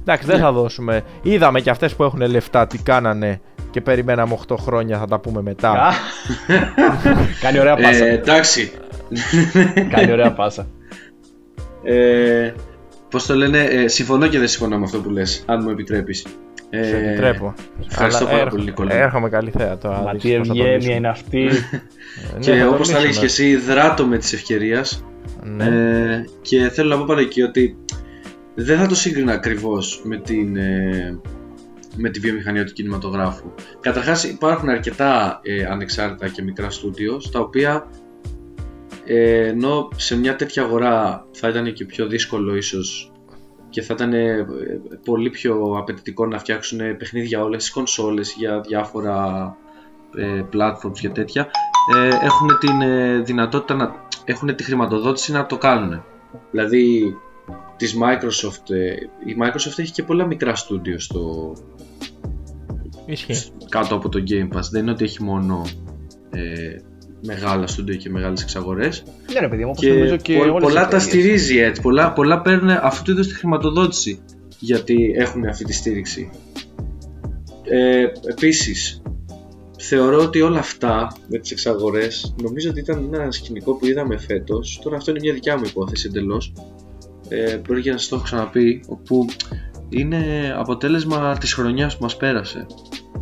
Εντάξει, δεν ναι. θα δώσουμε. Είδαμε και αυτές που έχουν λεφτά τι κάνανε και περιμέναμε 8 χρόνια, θα τα πούμε μετά. Κάνει ωραία πάσα. Ε, εντάξει. Κάνει ωραία πάσα. Ε, Πώς το λένε, ε, συμφωνώ και δεν συμφωνώ με αυτό που λες, αν μου επιτρέπεις. Ε, Σε επιτρέπω. Ευχαριστώ πάρα πολύ, Νικόλα. Έρχομαι καλή θέα τώρα. Μα τι ευγένεια είναι αυτή. και ναι, όπως θα έλεγε και εσύ, δράτω με τη ευκαιρία. Ναι. Ε, και θέλω να πω πάρα εκεί ότι δεν θα το σύγκρινα ακριβώς με την. Ε, με τη βιομηχανία του κινηματογράφου. Καταρχάς υπάρχουν αρκετά ε, ανεξάρτητα και μικρά στούντιο στα οποία ε, ενώ σε μια τέτοια αγορά θα ήταν και πιο δύσκολο ίσως και θα ήταν ε, πολύ πιο απαιτητικό να φτιάξουν παιχνίδια όλες τις κονσόλες για διάφορα ε, platforms και τέτοια ε, έχουν την ε, δυνατότητα να έχουν τη χρηματοδότηση να το κάνουν. Δηλαδή της Microsoft, ε, η Microsoft έχει και πολλά μικρά στούντιο στο, Ισχύει. κάτω από το Game Pass. Δεν είναι ότι έχει μόνο ε, μεγάλα στούντιο και μεγάλες εξαγορές. Ναι ρε παιδί μου, όπως Και, νομίζω και πο- όλες πολλά οι τα εταιρείες. στηρίζει έτσι. Πολλά, πολλά παίρνουν αυτού του είδους τη χρηματοδότηση γιατί έχουν αυτή τη στήριξη. Ε, επίσης, θεωρώ ότι όλα αυτά με τις εξαγορές νομίζω ότι ήταν ένα σκηνικό που είδαμε φέτος. Τώρα αυτό είναι μια δικιά μου υπόθεση εντελώς. Ε, μπορεί και να σας το έχω ξαναπεί, όπου είναι αποτέλεσμα της χρονιάς που μας πέρασε.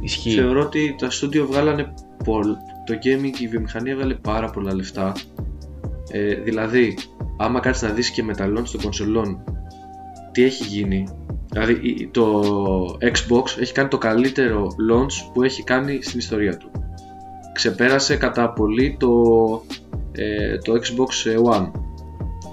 Ισχύει. Θεωρώ ότι τα στούντιο βγάλανε πολλ... το gaming, η βιομηχανία έβγαλε πάρα πολλά λεφτά. Ε, δηλαδή, άμα κάτσεις να δεις και με τα launch των κονσολών τι έχει γίνει. Δηλαδή, η- το Xbox έχει κάνει το καλύτερο launch που έχει κάνει στην ιστορία του. Ξεπέρασε κατά πολύ το, ε, το Xbox One.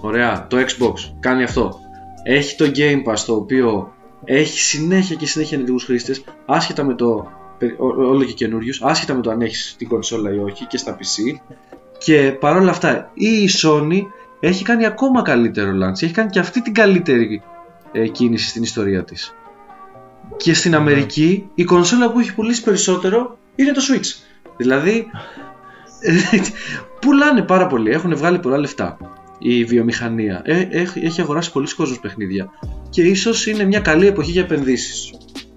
Ωραία, το Xbox κάνει αυτό. Έχει το Game Pass το οποίο έχει συνέχεια και συνέχεια ενεργούς χρήστες άσχετα με το περι- ό- ό- όλο και καινούριους, άσχετα με το αν έχεις την κονσόλα ή όχι και στα PC. Και παρόλα αυτά, η Sony έχει κάνει ακόμα καλύτερο launch. Έχει κάνει και αυτή την καλύτερη ε, κίνηση στην ιστορία της. Και στην Αμερική, η κονσόλα που έχει πουλήσει περισσότερο είναι το Switch. Δηλαδή, πουλάνε πάρα πολύ, έχουν βγάλει πολλά λεφτά η βιομηχανία. Ε, έχει, έχει αγοράσει πολλοί κόσμος παιχνίδια. Και ίσως είναι μια καλή εποχή για επενδύσεις.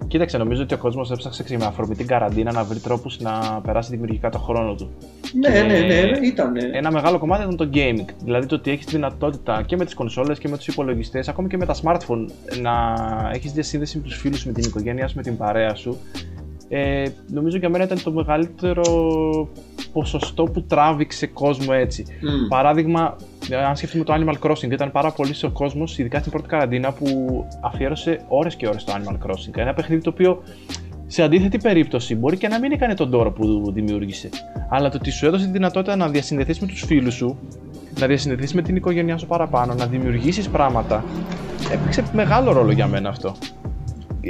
Κοίταξε, νομίζω ότι ο κόσμος έψαξε με αφορμή την καραντίνα να βρει τρόπους να περάσει δημιουργικά το χρόνο του. Ναι, Και ναι, ναι, ναι, ήταν. Ένα μεγάλο κομμάτι ήταν το gaming. Δηλαδή το ότι έχεις τη δυνατότητα και με τις κονσόλες και με τους υπολογιστές, ακόμη και με τα smartphone, να έχεις διασύνδεση με τους φίλους, με την οικογένειά σου, με την παρέα σου. Ε, νομίζω για μένα ήταν το μεγαλύτερο ποσοστό που τράβηξε κόσμο έτσι. Μμ. Παράδειγμα, αν σκεφτούμε το Animal Crossing, ήταν πάρα πολύ ο κόσμος, ειδικά στην πρώτη καραντίνα, που αφιέρωσε ώρες και ώρες στο Animal Crossing. Ένα παιχνίδι το οποίο σε αντίθετη περίπτωση μπορεί και να μην έκανε τον τόρο που δημιούργησε. Αλλά το ότι σου έδωσε τη δυνατότητα να διασυνδεθείς με τους φίλους σου, να διασυνδεθείς με την οικογένειά σου παραπάνω, να δημιουργήσεις πράγματα, έπαιξε μεγάλο ρόλο για μένα αυτό.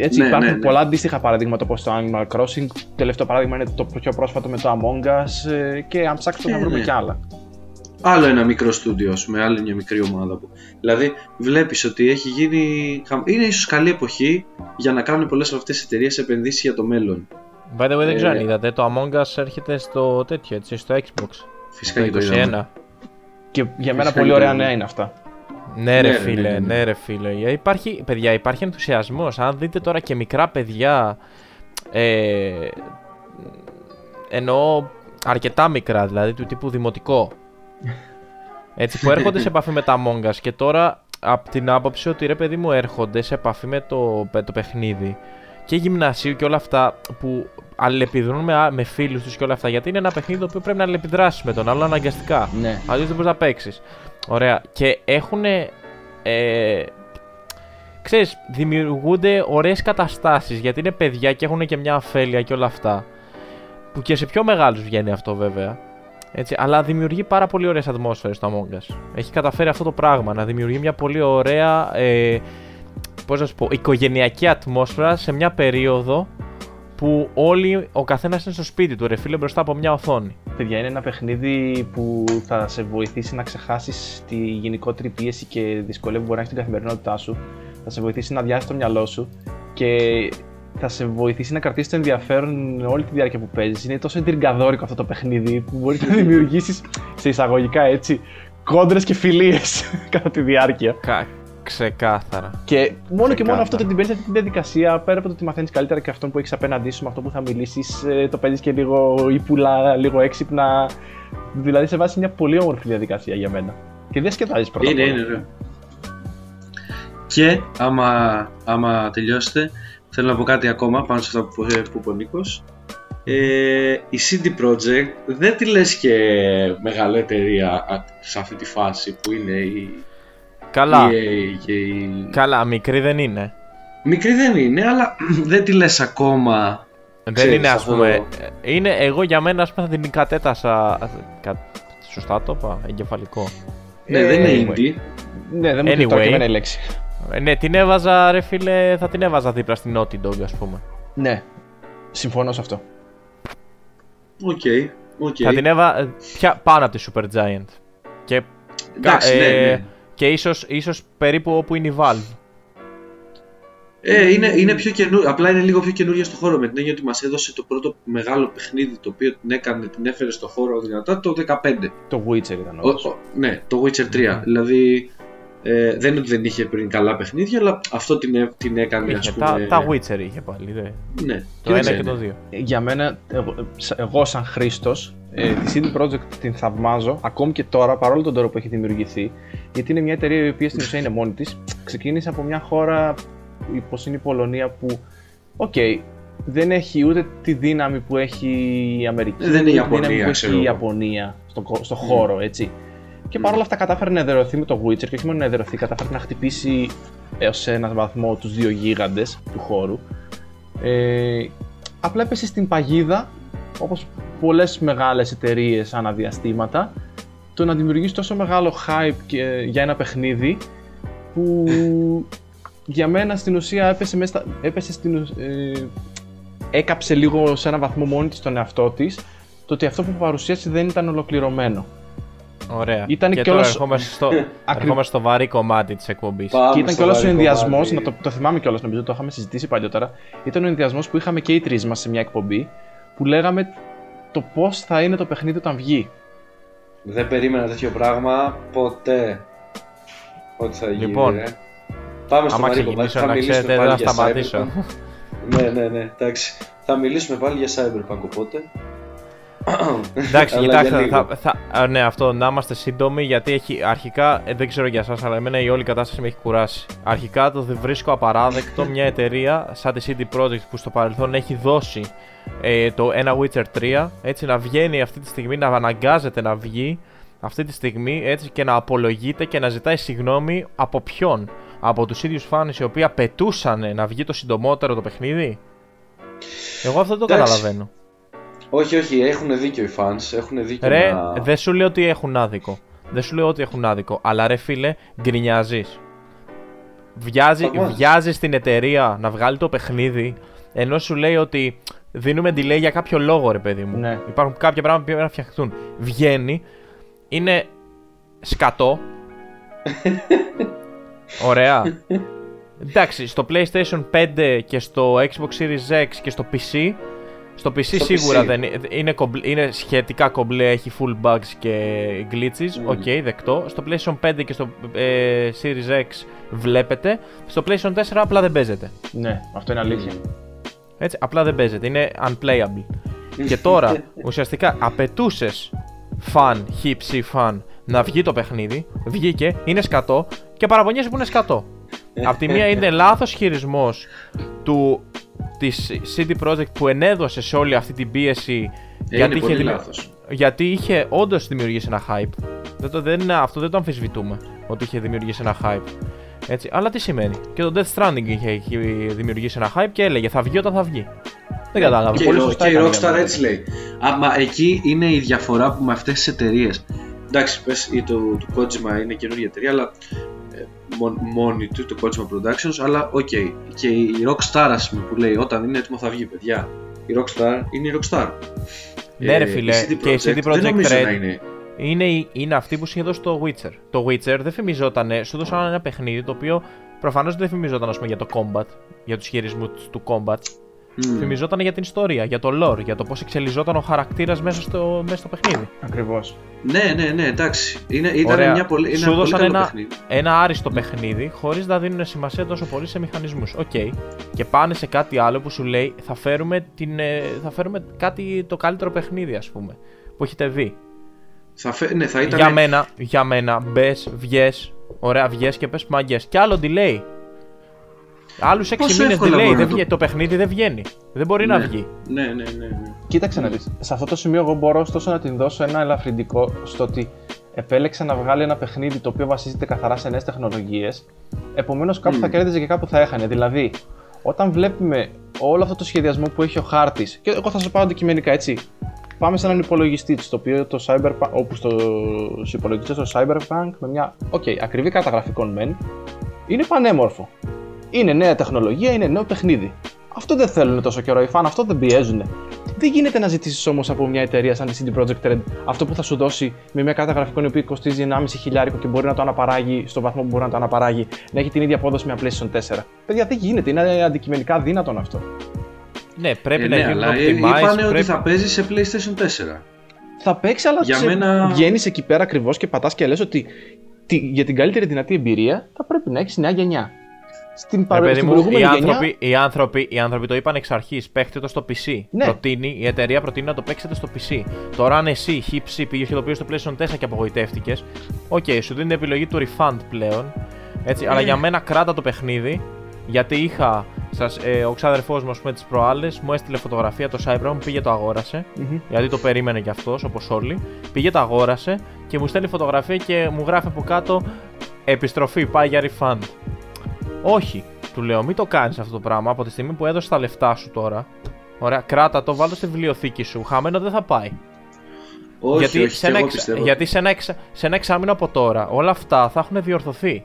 Έτσι Ναι, υπάρχουν ναι, ναι. πολλά αντίστοιχα παραδείγματα όπως το Animal Crossing. Το τελευταίο παράδειγμα είναι το πιο πρόσφατο με το Among Us ε, και αν ψάξουμε Ε, θα βρούμε ναι. κι άλλα. Άλλο ένα μικρό στούντιο, ας πούμε, άλλη μια μικρή ομάδα. Που... Δηλαδή, βλέπεις ότι έχει γίνει. χαμ- Είναι ίσως καλή εποχή για να κάνουν πολλές από αυτές τις εταιρείες επενδύσεις για το μέλλον. By the way, δεν ξέρω αν Ε, είδατε, το Among Us έρχεται στο τέτοιο, έτσι, στο Xbox. Φυσικά και Το το είδαμε. 21. Και για μένα Φυσικά πολύ και το ωραία είδαμε. νέα είναι αυτά. Ναι, ρε Ναι, ρε, φίλε, ναι, ναι, ναι. ρε φίλε. Ε, Υπάρχει, παιδιά, υπάρχει ενθουσιασμός. Αν δείτε τώρα και μικρά παιδιά. Ε, εννοώ αρκετά μικρά, δηλαδή του τύπου δημοτικό. Έτσι, που έρχονται σε επαφή με τα Among Us και τώρα από την άποψη ότι ρε παιδί μου έρχονται σε επαφή με το, με το παιχνίδι και γυμνασίου και όλα αυτά που αλληλεπιδρούν με, α- με φίλους τους και όλα αυτά γιατί είναι ένα παιχνίδι το οποίο πρέπει να αλληλεπιδράσεις με τον άλλο αναγκαστικά. Ναι. Αλλιώς δεν μπορείς να παίξεις. Ωραία. Και έχουν. Ε, ξέρεις, δημιουργούνται ωραίες καταστάσεις γιατί είναι παιδιά και έχουν και μια αφέλεια και όλα αυτά. Που και σε πιο μεγάλους βγαίνει αυτό βέβαια. Έτσι, αλλά δημιουργεί πάρα πολύ ωραίες ατμόσφαιρες το Among Us. Έχει καταφέρει αυτό το πράγμα να δημιουργεί μια πολύ ωραία. Ε, πώς να σου πω, οικογενειακή ατμόσφαιρα σε μια περίοδο που όλοι, ο καθένας είναι στο σπίτι του, ρε φίλε, μπροστά από μια οθόνη. Παιδιά, είναι ένα παιχνίδι που θα σε βοηθήσει να ξεχάσεις τη γενικότερη πίεση και δυσκολία που μπορεί να έχεις στην καθημερινότητά σου. Θα σε βοηθήσει να διάσει το μυαλό σου και θα σε βοηθήσει να κρατήσεις το ενδιαφέρον όλη τη διάρκεια που παίζεις. Είναι τόσο εντριγκαδόρικο αυτό το παιχνίδι που μπορεί να δημιουργήσεις σε εισαγωγικά έτσι κόντρες και φιλίες κατά τη διάρκεια. Κα, ξεκάθαρα. Και μόνο και μόνο Ξεκάθαρα. αυτό το ότι μπαίνει σε αυτή τη διαδικασία, πέρα από το ότι μαθαίνεις καλύτερα και αυτόν που έχεις απέναντί σου, με αυτό που θα μιλήσεις, το παίζεις και λίγο ύπουλα, λίγο έξυπνα. Δηλαδή σε βάζει μια πολύ όμορφη διαδικασία για μένα. Και διασκεδάζει πρώτα. απ' Είναι, όλα. είναι, ναι. Και άμα, άμα τελειώσετε, θέλω να πω κάτι ακόμα πάνω σε αυτά που, που είπε ο Νίκος. Ε, η CD Projekt δεν τη λες και μεγάλη εταιρεία α, σε αυτή τη φάση που είναι η Καλά. EA και η... Καλά, μικρή δεν είναι. Μικρή δεν είναι, αλλά δεν τη λες ακόμα δεν Ξέρεις, είναι, ας αυτό πούμε. το- Είναι, εγώ για μένα, ας πούμε, θα την κατέτασα. κα- Σωστά το είπα, εγκεφαλικό. Ναι, δεν είναι anyway. indie Ναι, δεν μου έρχεται τώρα Anyway. και εμένα η λέξη. Ε, ναι, την έβαζα, ρε φίλε, θα την έβαζα δίπλα στην Naughty Dog, ας πούμε. Ναι, συμφωνώ σε αυτό. OK, Okay. Θα την έβα πια πάνω από τη Super Giant. Και, Εντάξει, ναι, ναι. Και ίσως, ίσως περίπου όπου είναι η Valve. Ε, είναι, είναι πιο καινού... Απλά είναι λίγο πιο καινούργια στο χώρο με την έννοια ότι μας έδωσε το πρώτο μεγάλο παιχνίδι το οποίο την έκανε, την έφερε στο χώρο δυνατά το 15. Το Witcher ήταν όμως. ναι, το Witcher 3. Δηλαδή ε, δεν είναι ότι δεν είχε πριν καλά παιχνίδια, αλλά αυτό την, την έκανε είχε, ας πούμε... Τα, τα Witcher είχε πάλι. Δε. Ναι, το ένα και το δύο. Για μένα, εγώ, εγώ σαν Χρήστος, ε, τη CD Projekt την θαυμάζω ακόμη και τώρα παρόλο τον τρόπο που έχει δημιουργηθεί. Γιατί είναι μια εταιρεία η οποία στην ουσία είναι μόνη της. Ξεκίνησε από μια χώρα όπως είναι η Πολωνία που, OK, okay, δεν έχει ούτε τη δύναμη που έχει η Αμερική, δεν είναι η Ιαπωνία, δύναμη που έχει η Ιαπωνία στο, στο χώρο, έτσι. Και παρόλα αυτά κατάφερε να εδρεωθεί με το Witcher και όχι μόνο να εδρεωθεί, κατάφερε να χτυπήσει έως έναν βαθμό τους δύο γίγαντες του χώρου. Ε, απλά έπεσε στην παγίδα, όπως πολλές μεγάλες εταιρείες ανά διαστήματα, το να δημιουργήσει τόσο μεγάλο hype και, για ένα παιχνίδι που για μένα στην ουσία έπεσε, μέσα, έπεσε στην, ε, έκαψε λίγο σε έναν βαθμό μόνη της τον εαυτό της το ότι αυτό που παρουσίασε δεν ήταν ολοκληρωμένο. Ωραία. Ήταν και, και τώρα όλος... ερχόμαστε στο, ερχόμαστε στο βαρύ κομμάτι της εκπομπής. Και ήταν και όλος ο ενδιασμός, να το, το θυμάμαι κιόλας, νομίζω το είχαμε συζητήσει παλιότερα. Ήταν ο ενδιασμός που είχαμε και οι τρεις μας σε μια εκπομπή που λέγαμε το πώς θα είναι το παιχνίδι όταν βγει. Δεν περίμενα τέτοιο πράγμα ποτέ. Ότι θα γίνει. Λοιπόν, ρε. Πάμε στο βαρύ κομμάτι. Θα μιλήσουμε πάλι για σταματήσω. ναι, ναι, ναι. Εντάξει. Θα μιλήσουμε πάλι για Cyberpunk οπότε. Εντάξει, κοιτάξτε, θα, θα, ναι, αυτό να είμαστε σύντομοι γιατί έχει, αρχικά, ε, δεν ξέρω για εσάς, αλλά εμένα η όλη κατάσταση με έχει κουράσει. Αρχικά το βρίσκω απαράδεκτο μια εταιρεία σαν τη CD Projekt που στο παρελθόν έχει δώσει ε, το ένα Witcher 3 έτσι να βγαίνει αυτή τη στιγμή, να αναγκάζεται να βγει αυτή τη στιγμή έτσι και να απολογείται και να ζητάει συγγνώμη από ποιον; Από τους ίδιους φάνες οι οποίοι απαιτούσαν να βγει το συντομότερο το παιχνίδι; Εγώ αυτό δεν το καταλαβαίνω. Όχι, όχι, έχουν δίκιο οι fans. Έχουν δίκιο ρε, να... δεν σου λέω ότι έχουν άδικο. Δεν σου λέω ότι έχουν άδικο. Αλλά ρε φίλε, γκρινιάζεις. Βιάζει, βιάζεις την εταιρεία να βγάλει το παιχνίδι ενώ σου λέει ότι δίνουμε delay για κάποιο λόγο, ρε παιδί μου. Ναι. Υπάρχουν κάποια πράγματα που πρέπει να φτιαχτούν. Βγαίνει, είναι σκατό. Ωραία. Εντάξει, στο PlayStation 5 και στο Xbox Series X και στο PC στο PC σίγουρα δεν είναι, είναι σχετικά κομπλέ, έχει full bugs και glitches. OK, okay, δεκτό. Στο PlayStation 5 και στο ε, Series X βλέπετε. Στο PlayStation 4 απλά δεν παίζεται. Ναι, αυτό είναι αλήθεια. Έτσι, απλά δεν παίζεται. Είναι unplayable. και τώρα ουσιαστικά απαιτούσες φαν, χύψη φαν να βγει το παιχνίδι. Βγήκε, είναι σκατό και παραπονιέσαι που είναι σκατό. Απ' τη μία είναι λάθος χειρισμός του της CD Projekt που ενέδωσε σε όλη αυτή την πίεση ε, γιατί, είχε δημι... γιατί είχε όντως δημιουργήσει ένα hype. Δεν το, δεν, αυτό δεν το αμφισβητούμε ότι είχε δημιουργήσει ένα hype. Έτσι. Αλλά τι σημαίνει. Και το Death Stranding είχε, είχε δημιουργήσει ένα hype και έλεγε θα βγει όταν θα θα Δεν κατάλαβα. Και, Πολύ και η Rockstar έτσι λέει. Α, εκεί είναι η διαφορά που με αυτές τις εταιρείες. Εντάξει, πες ή το, το Kojima είναι καινούργια εταιρεία, αλλά μόνη του, το Kojima Productions, αλλά OK. Okay. Και η Rockstar, ας πούμε, που λέει όταν είναι έτοιμο θα βγει, παιδιά. Η Rockstar είναι η Rockstar. Ναι, ρε ε, φίλε, η και η CD Projekt Red είναι. Είναι, είναι αυτή που σου είχε δώσει το Witcher. Το Witcher δεν φημιζόταν, σου έδωσαν ένα παιχνίδι το οποίο προφανώς δεν φημιζόταν ας πούμε, για το combat, για τους χειρισμούς του combat. Mm. Φημιζόταν για την ιστορία, για το lore, για το πώς εξελιζόταν ο χαρακτήρας μέσα στο, μέσα στο παιχνίδι. Ακριβώς. Ναι, ναι, ναι, εντάξει. Είναι, ήταν Ωραία. μια πολύ, ένα Σου πολύ καλό ένα, παιχνίδι. ένα άριστο παιχνίδι, χωρίς να δίνουν σημασία τόσο πολύ σε μηχανισμούς. OK. Okay. Και πάνε σε κάτι άλλο που σου λέει θα φέρουμε, την, ε, θα φέρουμε κάτι το καλύτερο παιχνίδι, ας πούμε. Που έχετε δει. Θα φε... ναι, θα ήταν... Για μένα, για μένα, μπες, βγες, ωραία, βγες και πες μάγκες. Και άλλο delay. Άλλους 6 μήνες delay. Δεν βγαίνει, το παιχνίδι δεν βγαίνει. Δεν μπορεί ναι. να βγει. Ναι, ναι, ναι. ναι. Κοίταξε να δεις. Σε αυτό το σημείο, εγώ μπορώ ωστόσο να την δώσω ένα ελαφρυντικό στο ότι επέλεξε να βγάλει ένα παιχνίδι το οποίο βασίζεται καθαρά σε νέες τεχνολογίες. Επομένως, κάπου mm. θα κέρδιζε και κάπου θα έχανε. Δηλαδή, όταν βλέπουμε όλο αυτό το σχεδιασμό που έχει ο χάρτης, και εγώ θα σα πάω αντικειμενικά έτσι. Πάμε σε έναν υπολογιστή, στο οποίο το Cyberpunk, όπου στο υπολογιστή στο Cyberpunk με μια okay, ακριβή καταγραφικών μεν, είναι πανέμορφο. Είναι νέα τεχνολογία, είναι νέο παιχνίδι. Αυτό δεν θέλουν τόσο καιρό οι φαν, αυτό δεν πιέζουν. Δεν γίνεται να ζητήσεις όμως από μια εταιρεία σαν τη CD Projekt Red αυτό που θα σου δώσει με μια κάρτα γραφικών η οποία κοστίζει 1,5 χιλιάρικο και μπορεί να το αναπαράγει στο βαθμό που μπορεί να το αναπαράγει, να έχει την ίδια απόδοση με μια PlayStation 4. Παιδιά, δεν γίνεται, είναι αντικειμενικά δύνατον αυτό. Ναι, πρέπει Ε, να ναι, γίνουν αλλά optimize, είπανε πρέπει... ότι θα παίζεις σε PlayStation 4. Θα παίξει, αλλά Για σε... μένα- βγαίνεις εκεί πέρα ακριβώς και πατάς και λες ότι τι- για την καλύτερη δυνατή εμπειρία θα πρέπει να έχεις νέα γενιά. Στην, Ρε παρα... παιδί στην μου, οι προηγούμενη γενιά. άνθρωποι, οι, άνθρωποι, οι άνθρωποι το είπαν εξ αρχής. Παίχτε το στο PC. Ναι. Προτείνει, η εταιρεία προτείνει να το παίξετε στο PC. Τώρα, αν εσύ, χύψη, πήγε και το πήγε στο PlayStation 4 και απογοητεύτηκες, οκ, σου δίνει την επιλογή του refund πλέον. Έτσι, αλλά Ναι. για μένα κράτα το παιχνίδι. Γιατί είχα. Σας, ε, ο ξάδερφός μου, ας πούμε, τις προάλλες μου έστειλε φωτογραφία το Cyberpunk, πήγε το αγόρασε. Μμμ. Γιατί το περίμενε κι αυτός, όπως όλοι. Πήγε το αγόρασε και μου στέλνει φωτογραφία και μου γράφει από κάτω Επιστροφή, πάει για refund. Όχι, του λέω, μην το κάνεις αυτό το πράγμα από τη στιγμή που έδωσες τα λεφτά σου τώρα. Ωραία, κράτα το, βάλω στη βιβλιοθήκη σου. Χαμένο δεν θα πάει. Όχι, γιατί, όχι, σε και ένα, εγώ εξ- πιστεύω. γιατί σε, ένα εξ- σε ένα εξάμεινο από τώρα όλα αυτά θα έχουν διορθωθεί.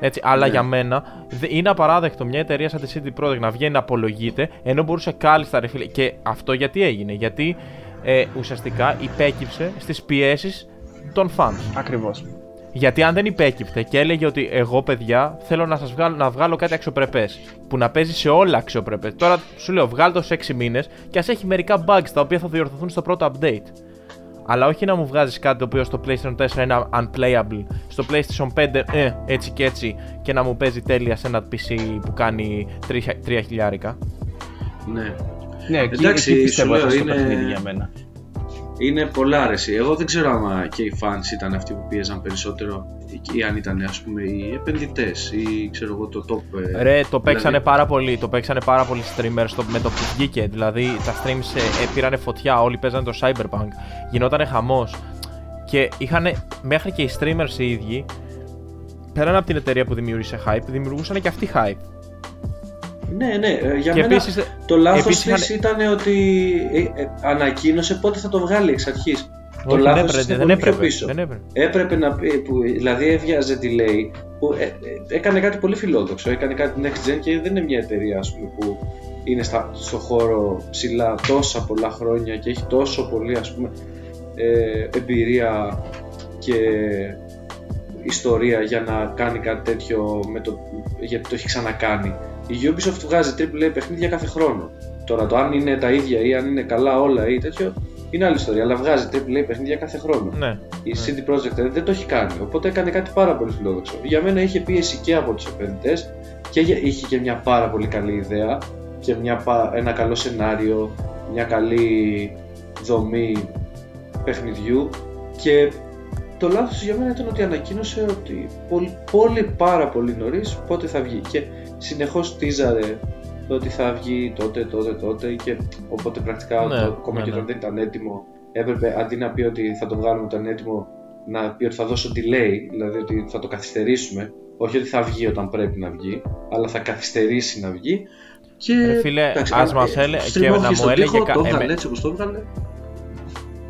Έτσι, αλλά Ναι. για μένα δε- είναι απαράδεκτο μια εταιρεία σαν τη CD Projekt να βγαίνει να απολογείται ενώ μπορούσε κάλλιστα ρε φίλε. Και αυτό γιατί έγινε, Γιατί ε, ουσιαστικά υπέκυψε στις πιέσεις των fans. Ακριβώς. Γιατί αν δεν υπέκυπτε και έλεγε ότι εγώ, παιδιά, θέλω να σας βγάλω, να βγάλω κάτι αξιοπρεπές. Που να παίζει σε όλα αξιοπρεπές. Τώρα σου λέω, βγάλω το σε 6 μήνες και ας έχει μερικά bugs τα οποία θα διορθωθούν στο πρώτο update. Αλλά όχι να μου βγάζεις κάτι το οποίο στο PlayStation 4 είναι unplayable, στο PlayStation 5 ε, έτσι και έτσι και να μου παίζει τέλεια σε ένα PC που κάνει 3 χιλιάρικα. Ναι. Ναι, εκεί, Εντάξει, εκεί σου πιστεύω λέω, έφτασε το είναι- παιχνίδι για μένα. Είναι πολλά αρέσει. Εγώ δεν ξέρω άμα και οι fans ήταν αυτοί που πίεζαν περισσότερο ή αν ήταν ας πούμε οι επενδυτές ή ξέρω εγώ το top. ε, Ρε, το παίξανε δηλαδή- πάρα πολύ. Το παίξανε πάρα πολλοί streamers στο, με το που βγήκε. Δηλαδή, τα streams ε, ε, πήρανε φωτιά. Όλοι παίζανε το Cyberpunk. Γινότανε χαμός. Και είχαν μέχρι και οι streamers οι ίδιοι, πέραν από την εταιρεία που δημιούργησε hype, δημιουργούσαν και αυτοί hype. Ναι, ναι, ε, για και μένα επίσης, το λάθος επίσης της ήταν ότι ε, ε, ανακοίνωσε πότε θα το βγάλει εξ αρχής. το όχι, δεν λάθος έπρεπε, της είναι δεν πολύ πιο έπρεπε, πίσω. δεν έπρεπε. Έπρεπε να πει, που, δηλαδή έβγαζε delay που ε, ε, έκανε κάτι πολύ φιλόδοξο, έκανε κάτι next gen και δεν είναι μια εταιρεία ας πούμε, που είναι στα, στο χώρο ψηλά τόσα πολλά χρόνια και έχει τόσο πολύ ας πούμε ε, εμπειρία και ιστορία για να κάνει κάτι τέτοιο με το, γιατί το έχει ξανακάνει. Η Ubisoft βγάζει AAA παιχνίδια κάθε χρόνο. Τώρα το αν είναι τα ίδια ή αν είναι καλά όλα ή τέτοιο είναι άλλη ιστορία, αλλά βγάζει AAA παιχνίδια κάθε χρόνο. Ναι. Η CD Projekt Red δεν το έχει κάνει, οπότε έκανε κάτι πάρα πολύ φιλόδοξο. Για μένα είχε πίεση και από τους επενδυτές και για- είχε και μια πάρα πολύ καλή ιδέα και μια, πα- ένα καλό σενάριο, μια καλή δομή παιχνιδιού και το λάθος για μένα ήταν ότι ανακοίνωσε ότι πολύ, πολύ πάρα πολύ νωρίς πότε θα βγει και συνεχώς τίζαρε ότι θα βγει τότε, τότε, τότε και οπότε πρακτικά Ναι, το, ακόμα ναι, και ναι. όταν δεν ήταν έτοιμο. Έπρεπε αντί να πει ότι θα το βγάλουμε όταν είναι έτοιμο να πει ότι θα δώσω delay, δηλαδή ότι θα το καθυστερήσουμε. Όχι ότι θα βγει όταν πρέπει να βγει αλλά θα καθυστερήσει να βγει. Και Ρε φίλε, εντάξει, ας α, μας ε, έλεγε- και στριμώχθηκε να μου στον έλεγε τοίχο, κα- το εμέ- έβγαλε έτσι όπως το έβγαλε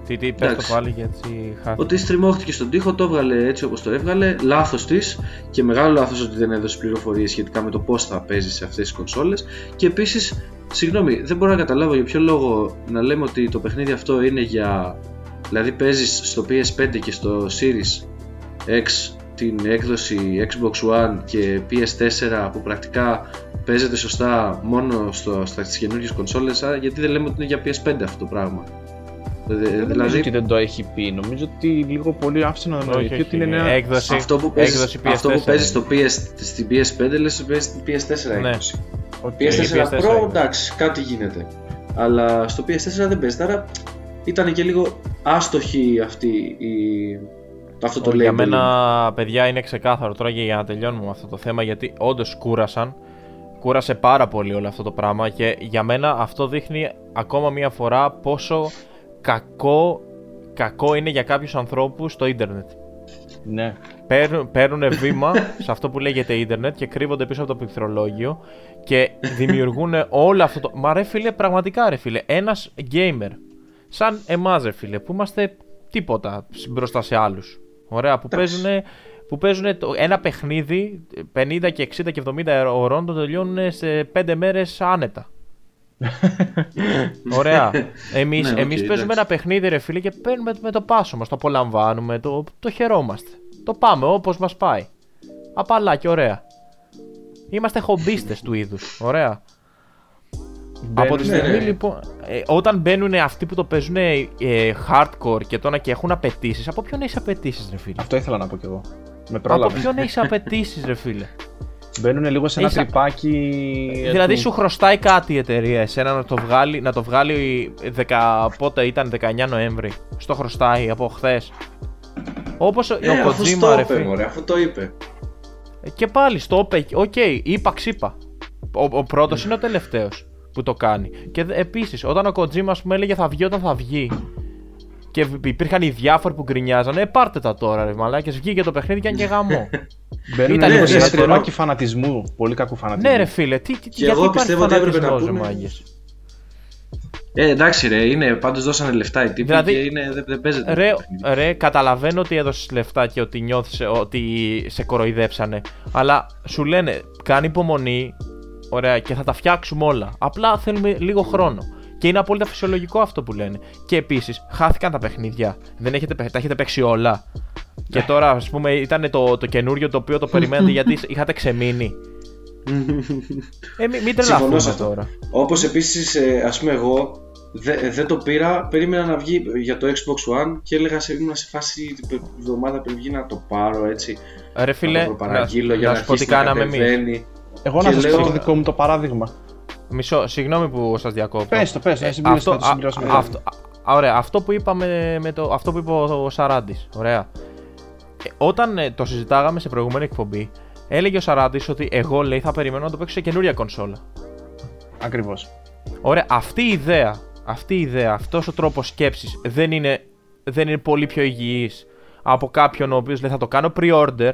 Τι, τι, πες το Εντάξει. πάλι γιατί χάθηκα. ότι στριμώχτηκε στον τοίχο, το έβγαλε έτσι όπως το έβγαλε, λάθος της και μεγάλο λάθος ότι δεν έδωσε πληροφορίες σχετικά με το πώς θα παίζει σε αυτές τις κονσόλες και επίσης, συγγνώμη, δεν μπορώ να καταλάβω για ποιο λόγο να λέμε ότι το παιχνίδι αυτό είναι για... δηλαδή παίζεις στο PS5 και στο Series X την έκδοση Xbox One και PS4 που πρακτικά παίζεται σωστά μόνο στο, στις καινούργιες κονσόλες άρα γιατί δεν λέμε ότι είναι για PS5 αυτό το πράγμα Δεν νομίζω δηλαδή ότι δεν το έχει πει. Νομίζω ότι λίγο πολύ άφησε να Όχι, νοηθεί όχι, ότι είναι ένα. έκδοση, αυτό που παίζει έκδοση αυτό που PS4 παίζεις στο PS, στην PS5 λες ότι παίζει στην PS4 Ναι. έκδοση. OK. PS4 PS4 Pro έκδοση. εντάξει κάτι γίνεται. Αλλά στο PS4 δεν παίζεις. Άρα ήταν και λίγο άστοχη αυτή η... αυτό το Όχι, Για labeling. μένα, παιδιά, είναι ξεκάθαρο τώρα και για να τελειώνουμε με αυτό το θέμα γιατί όντως κούρασαν. Κούρασε πάρα πολύ όλο αυτό το πράγμα και για μένα αυτό δείχνει ακόμα μία φορά πόσο κακό, κακό είναι για κάποιους ανθρώπους το ίντερνετ. Ναι. Παίρνουν, παίρνουν βήμα σε αυτό που λέγεται ίντερνετ και κρύβονται πίσω από το πληκτρολόγιο και δημιουργούν όλο αυτό το... Μα ρε φίλε, πραγματικά ρε φίλε, ένας gamer, σαν εμάς ρε φίλε, που είμαστε τίποτα μπροστά σε άλλους. Ωραία, που Εντάξει. παίζουν, που παίζουν το, ένα παιχνίδι 50 και 60 και 70 ώρων το τελειώνουν σε 5 μέρες άνετα. Ωραία. Εμεί ναι, εμείς παίζουμε ένα παιχνίδι, ρε φίλε, και παίρνουμε με το πάσο μας. Το απολαμβάνουμε, το, το χαιρόμαστε. Το πάμε όπως μας πάει. Απαλά και ωραία. Είμαστε χομπίστες του είδους. Ωραία. Από τη στιγμή ναι. λοιπόν, ε, όταν μπαίνουν αυτοί που το παίζουν ε, hardcore και τώρα και έχουν απαιτήσεις, από ποιον έχεις απαιτήσεις, ρε φίλε; Αυτό ήθελα να πω κι εγώ. Με από ποιον έχεις απαιτήσεις, ρε φίλε; Μπαίνουν λίγο σε ένα Έχεις... τρυπάκι. Δηλαδή σου χρωστάει κάτι η εταιρεία εσένα να το βγάλει, να το βγάλει 10, πότε ήταν 19 Νοέμβρη. Στο χρωστάει από χθες. Όπως ε, ο Kojima, ρε φίλε. αφού το είπε. Και πάλι στο είπε, OK, okay, είπα ξείπα. Ο, ο πρώτος είναι ο τελευταίος που το κάνει. Και επίσης, όταν ο Kojima, ας πούμε, έλεγε θα βγει όταν θα βγει. Και υπήρχαν οι διάφοροι που γκρινιάζανε. Ε, πάρτε τα τώρα, ρε μαλάκες. Βγήκε το παιχνίδι και είναι και γαμώ. Μπαίνουν Ήταν σε ένα τριπάκι φανατισμού. Πολύ κακού φανατισμού. Ναι, ρε φίλε, τι, τι, γιατί εγώ πιστεύω ότι έπρεπε να πούμε. Ε, εντάξει ρε, είναι, πάντως δώσανε λεφτά οι τύποι δηλαδή, και είναι, δεν, δεν παίζεται. Ρε, ρε, καταλαβαίνω ότι έδωσες λεφτά και ότι νιώθεις ότι σε κοροϊδέψανε. Αλλά σου λένε, κάνει υπομονή, ωραία, και θα τα φτιάξουμε όλα. Απλά θέλουμε λίγο χρόνο. Και είναι απόλυτα φυσιολογικό αυτό που λένε. Και επίσης, χάθηκαν τα παιχνίδια. Δεν έχετε, τα έχετε παίξει όλα. και τώρα, ας πούμε, ήταν το, το καινούριο το οποίο το περιμένετε γιατί είχατε ξεμείνει. ε, μην, μην τρελαθούμε τώρα. Όπως επίσης, ε, ας πούμε, εγώ δεν το πήρα, περίμενα να βγει για το Xbox One και έλεγα σε, ήμουν σε φάση την εβδομάδα πριν βγει να το πάρω έτσι. Ρε φίλε, να το παραγγείλω για να, να, να, να κάναμε εμείς. Εγώ να σας πω το δικό μου το παράδειγμα. Μισό, συγγνώμη που σας διακόπτω. Πες το, πες, ε, αυτό, α, αυτό, ωραία, αυτό που είπαμε με το, αυτό που είπε ο Σαράντης. Ωραία. Ε, όταν ε, το συζητάγαμε σε προηγούμενη εκπομπή, έλεγε ο Σαράντης ότι εγώ λέει θα περιμένω να το παίξω σε καινούρια κονσόλα. Ακριβώς. Ωραία, αυτή η ιδέα, αυτή η ιδέα, αυτός ο τρόπος σκέψης δεν είναι, δεν είναι πολύ πιο υγιής από κάποιον ο οποίος λέει θα το κάνω pre-order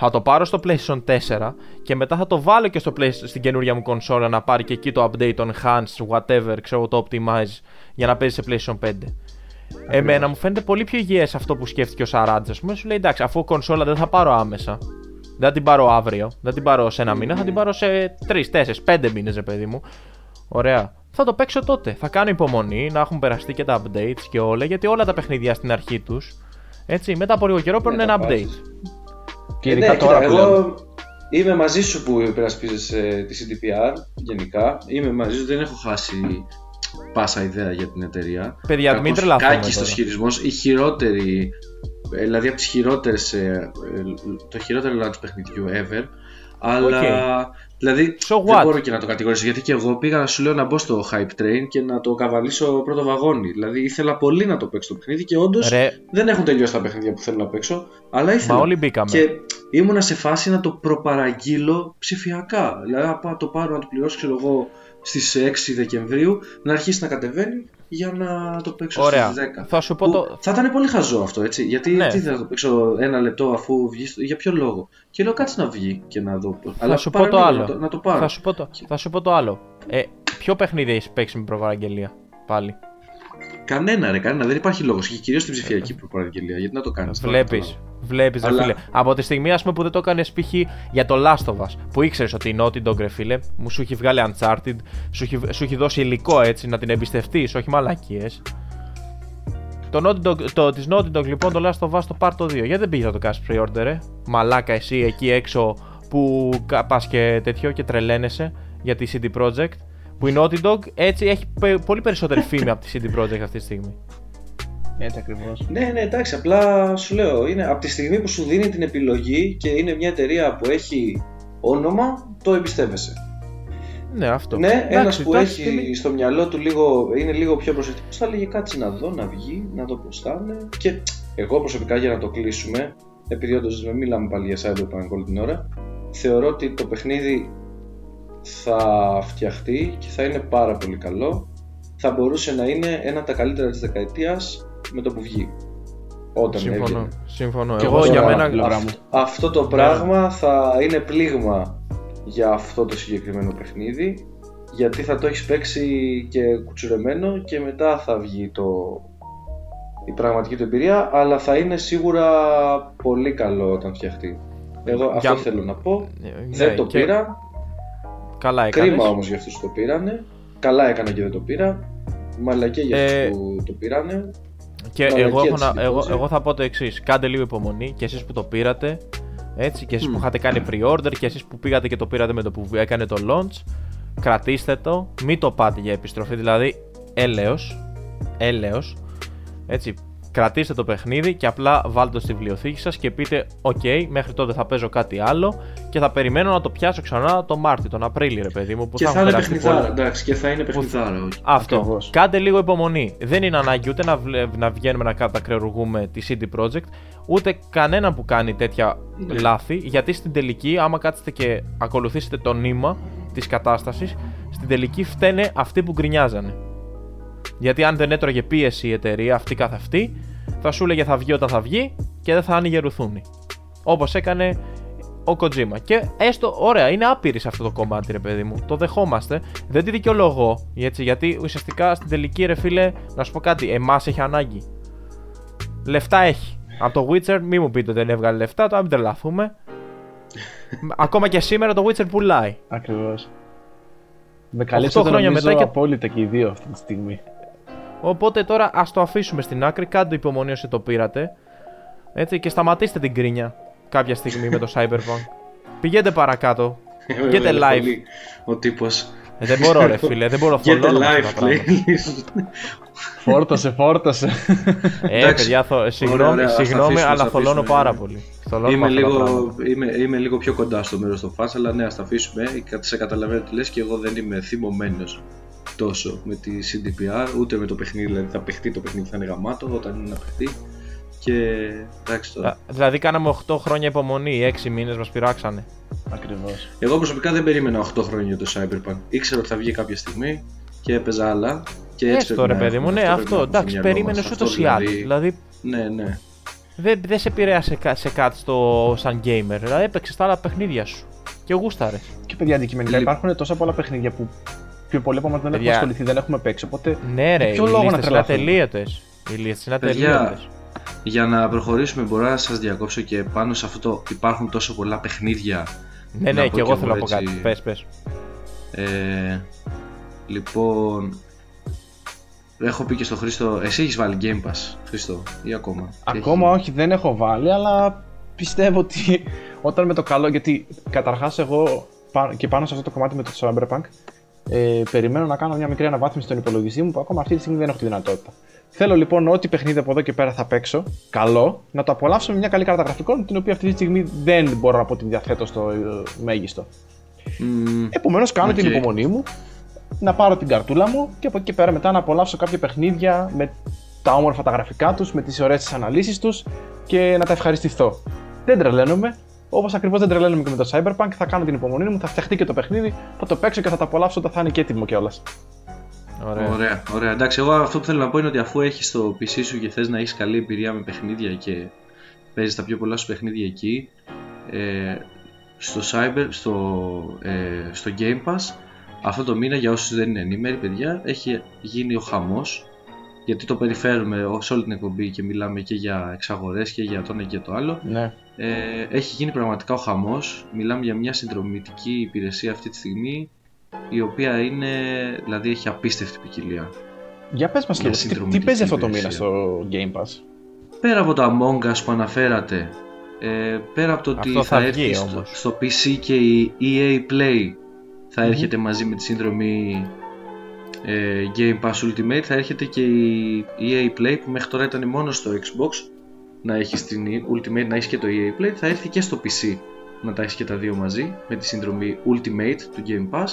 θα το πάρω στο PlayStation 4 και μετά θα το βάλω και στο στην καινούργια μου κονσόλα να πάρει και εκεί το update, το enhance, whatever, ξέρω το optimize για να παίζει σε PlayStation 5. Εμένα μου φαίνεται πολύ πιο υγιές αυτό που σκέφτηκε ο Σαράντζ. Α πούμε, σου λέει εντάξει, αφού κονσόλα δεν θα πάρω άμεσα. Δεν την πάρω αύριο, δεν την πάρω σε ένα μήνα, θα την πάρω σε 3, 4, 5 μήνες, ρε παιδί μου. Ωραία. Θα το παίξω τότε. Θα κάνω υπομονή να έχουν περαστεί και τα updates και όλα, γιατί όλα τα παιχνίδια στην αρχή τους. Έτσι, μετά από λίγο καιρό παίρνουν ένα update. Και ειδικά ναι, τώρα κοίτα, εγώ είμαι μαζί σου που υπερασπίζεσαι τη CDPR γενικά. Είμαι μαζί σου, δεν έχω χάσει πάσα ιδέα για την εταιρεία. Παιδιά, μην τρελαθούμε Κάκιστο χειρισμό, η χειρότερη, δηλαδή από τις χειρότερες, ε, το χειρότερο launch παιχνιδιού ever. Αλλά Δηλαδή so δεν μπορώ και να το κατηγορήσω γιατί και εγώ πήγα να σου λέω να μπω στο hype train και να το καβαλήσω πρώτο βαγόνι. Δηλαδή ήθελα πολύ να το παίξω το παιχνίδι και όντως δεν έχουν τελειώσει τα παιχνίδια που θέλω να παίξω. Αλλά ήθελα. Μα όλοι μπήκαμε. Και ήμουνα σε φάση να το προπαραγγείλω ψηφιακά. Δηλαδή να το πάρω να το πληρώσω, ξέρω εγώ, στις 6 Δεκεμβρίου, να αρχίσει να κατεβαίνει για να το παίξω Ωραία. στις 10. Θα σου πω το... Θα ήταν πολύ χαζό αυτό, έτσι. Γιατί ναι. τι θα το παίξω ένα λεπτό αφού βγει, για ποιο λόγο; Και λέω κάτσε να βγει και να δω. Θα Αλλά σου πω το άλλο. Να το, να το πάρω. Θα σου πω το, θα σου πω το άλλο. Ε, ποιο παιχνίδι έχεις παίξει με προπαραγγελία πάλι; Κανένα ρε, κανένα. Δεν υπάρχει λόγος. Και κυρίως στην ψηφιακή προπαραγγελία. Γιατί να το κάνεις. Βλέπεις. Βλέπεις, Αλλά... φίλε. Από τη στιγμή ας πούμε, που δεν το έκανες π.χ. για το Last of Us, που ήξερες ότι η Naughty Dog, ρε φίλε, μου σου έχει βγάλει Uncharted, σου έχει, σου έχει δώσει υλικό έτσι να την εμπιστευτείς, όχι μαλακίες. Το, Naughty Dog, το της Naughty Dog λοιπόν το Last of Us το Part 2 γιατί δεν πήγες να το κάνεις pre-order ρε; Μαλάκα εσύ εκεί έξω που πα και τέτοιο και τρελαίνεσαι για τη CD Projekt που η Naughty Dog έτσι έχει πολύ περισσότερη φήμη από τη CD Projekt αυτή τη στιγμή έτσι ακριβώς. Ναι, ναι, εντάξει. Απλά σου λέω, είναι από τη στιγμή που σου δίνει την επιλογή και είναι μια εταιρεία που έχει όνομα, το εμπιστεύεσαι. Ναι, αυτό. Ναι, ένας που έχει στο μυαλό του λίγο, είναι λίγο πιο προσεκτικός, θα λέγει κάτσε να δω, να βγει, να δω πώς θα είναι. Και εγώ προσωπικά για να το κλείσουμε, επειδή όντως δεν μιλάμε πάλι για Cyberpunk όλη την ώρα, θεωρώ ότι το παιχνίδι θα φτιαχτεί και θα είναι πάρα πολύ καλό. Θα μπορούσε να είναι ένα από τα καλύτερα της δεκαετίας με το που βγει. Όταν Συμφωνώ. Έβγαινε. Συμφωνώ. Και εγώ για μένα. αυτό το πράγμα θα είναι πλήγμα για αυτό το συγκεκριμένο παιχνίδι γιατί θα το έχεις παίξει και κουτσουρεμένο και μετά θα βγει το, η πραγματική του εμπειρία αλλά θα είναι σίγουρα πολύ καλό όταν φτιαχτεί. Εγώ αυτό θέλω να πω. Ναι, Δεν το και... πήρα. Καλά έκανες. Κρίμα όμως για αυτούς που το πήρανε. καλά έκανα και δεν το πήρα. Μαλακέ για αυτούς ε, που το πήρανε. Και εγώ, έχω να, εγώ, εγώ θα πω το εξής. Κάντε λίγο υπομονή και εσείς που το πήρατε. Έτσι, και εσείς mm. που είχατε κάνει pre-order και εσείς που πήγατε και το πήρατε με το που έκανε το launch. Κρατήστε το, μην το πάτε για επιστροφή. Δηλαδή, έλεος, έλεος. Έτσι, κρατήστε το παιχνίδι και απλά βάλτε το στη βιβλιοθήκη σας και πείτε ok, μέχρι τότε θα παίζω κάτι άλλο και θα περιμένω να το πιάσω ξανά τον Μάρτιο, τον Απρίλιο ρε παιδί μου που και θα, θα είναι παιχνιδάρα, εντάξει, και θα είναι παιχνιδάρα Αυτό, Ακριβώς. κάντε λίγο υπομονή. Δεν είναι ανάγκη ούτε να, να βγαίνουμε να κατακρεουργούμε τη CD Projekt ούτε κανένα που κάνει τέτοια ναι. λάθη γιατί στην τελική άμα κάτσετε και ακολουθήσετε το νήμα της κατάστασης στην τελική φταίνε αυτοί που γκρινιάζανε. Γιατί αν δεν έτρωγε πίεση η εταιρεία αυτή καθ' αυτή, θα σου έλεγε θα βγει όταν θα βγει και δεν θα άνοιγε ρουθούνη. Όπως έκανε ο Kojima. Και έστω, ωραία, είναι άπειρη σε αυτό το κομμάτι, ρε παιδί μου. Το δεχόμαστε. Δεν τη δικαιολογώ. Έτσι, γιατί ουσιαστικά στην τελική, ρε φίλε, να σου πω κάτι, εμάς έχει ανάγκη. Λεφτά έχει. Από το Witcher, μη μου πείτε ότι δεν έβγαλε λεφτά, τώρα μην τρελαθούμε. Ακόμα και σήμερα το Witcher πουλάει. Ακριβώς. Με καλύψατε χρόνια μετά και απόλυτα και οι δύο αυτή τη στιγμή. Οπότε τώρα ας το αφήσουμε στην άκρη, κάντε υπομονή όσοι το πήρατε. Έτσι, και σταματήστε την κρίνια κάποια στιγμή με το Cyberpunk. Πηγαίνετε παρακάτω. Get live. Ο τύπος. Ε, δεν μπορώ ρε φίλε, δεν μπορώ Get live Φόρτωσε, φόρτωσε. Ε, παιδιά, συγγνώμη, συγγνώμη αλλά θολώνω πάρα πολύ. Είμαι λίγο, είμαι, είμαι λίγο πιο κοντά στο μέρος των φans, αλλά ναι, ας τα αφήσουμε. Σε καταλαβαίνω τι λες και εγώ δεν είμαι θυμωμένος τόσο με τη CDPR, ούτε με το παιχνίδι, δηλαδή θα παιχτεί το παιχνίδι, θα είναι γαμάτο όταν είναι να παιχτεί. Και εντάξει τώρα. Δηλαδή, κάναμε 8 χρόνια υπομονή, 6 μήνες μας πειράξανε. Ακριβώς. Εγώ προσωπικά δεν περίμενα 8 χρόνια για το Cyberpunk. Ήξερα ότι θα βγει κάποια στιγμή και έπαιζα άλλα. Και έτσι Έστω, ρε παιδί μου, ναι, αυτό. Εντάξει, περίμενες ούτω ή άλλω. Δηλαδή-, δηλαδή. Ναι, ναι. Δεν, δεν σε επηρέασε σε κάτι στο, σαν gamer. Δηλαδή έπαιξες τα άλλα παιχνίδια σου. Και γούσταρες. Και παιδιά αντικειμενικά υπάρχουν τόσα πολλά παιχνίδια που πιο πολύ από εμάς δεν έχουμε ασχοληθεί, δεν έχουμε παίξει. Οπότε. Ναι, ρε, ποιο λόγο να είναι ατελείωτες. Οι λίστε είναι ατελείωτες. Για να προχωρήσουμε, μπορώ να σας διακόψω και πάνω σε αυτό το υπάρχουν τόσο πολλά παιχνίδια. Ναι, ναι, και εγώ θέλω να πω κάτι. Πες, πες. Ε, λοιπόν, έχω πει και στο Χρήστο, εσύ έχεις βάλει Game Pass, Χρήστο, ή ακόμα; Ακόμα όχι, δεν έχω βάλει, αλλά πιστεύω ότι όταν με το καλό, γιατί καταρχάς εγώ και πάνω σε αυτό το κομμάτι με το Cyberpunk, ε, περιμένω να κάνω μια μικρή αναβάθμιση στον υπολογιστή μου που ακόμα αυτή τη στιγμή δεν έχω τη δυνατότητα. Θέλω λοιπόν ό,τι παιχνίδι από εδώ και πέρα θα παίξω, καλό, να το απολαύσω με μια καλή κάρτα γραφικών, την οποία αυτή τη στιγμή δεν μπορώ να πω ότι διαθέτω στο ε, μέγιστο. Mm, Επομένως, κάνω την υπομονή μου να πάρω την καρτούλα μου και από εκεί και πέρα μετά να απολαύσω κάποια παιχνίδια με τα όμορφα τα γραφικά τους, με τις ωραίες αναλύσεις τους και να τα ευχαριστηθώ. Δεν τρελαίνομαι, Όπως ακριβώς δεν τρελαίνομαι και με το Cyberpunk, θα κάνω την υπομονή μου, θα φτιαχτεί και το παιχνίδι, θα το παίξω και θα το απολαύσω όταν θα είναι και έτοιμο κιόλας. Ωραία. ωραία, ωραία. Εντάξει, εγώ αυτό που θέλω να πω είναι ότι αφού έχεις το PC σου και θες να έχεις καλή εμπειρία με παιχνίδια και παίζεις τα πιο πολλά σου παιχνίδια εκεί, ε, στο, cyber, στο, ε, στο Game Pass αυτό το μήνα για όσους δεν είναι ενήμεροι παιδιά έχει γίνει ο χαμός γιατί το περιφέρουμε σε όλη την εκπομπή και μιλάμε και για εξαγορές και για το ένα και το άλλο ναι. Ε, έχει γίνει πραγματικά ο χαμός. Μιλάμε για μια συνδρομητική υπηρεσία αυτή τη στιγμή η οποία είναι, δηλαδή έχει απίστευτη ποικιλία. Για πες μας λίγο, τι, τι παίζει αυτό το μήνα στο Game Pass; Πέρα από τα Among Us που αναφέρατε ε, πέρα από το ότι θα, θα έρθει στο, στο PC και η EA Play θα έρχεται μαζί με τη σύνδρομη ε, Game Pass Ultimate θα έρχεται και η EA Play που μέχρι τώρα ήταν μόνο στο Xbox να έχεις την Ultimate να έχεις και το EA Play θα έρθει και στο PC να τα έχεις και τα δύο μαζί με τη σύνδρομη Ultimate του Game Pass.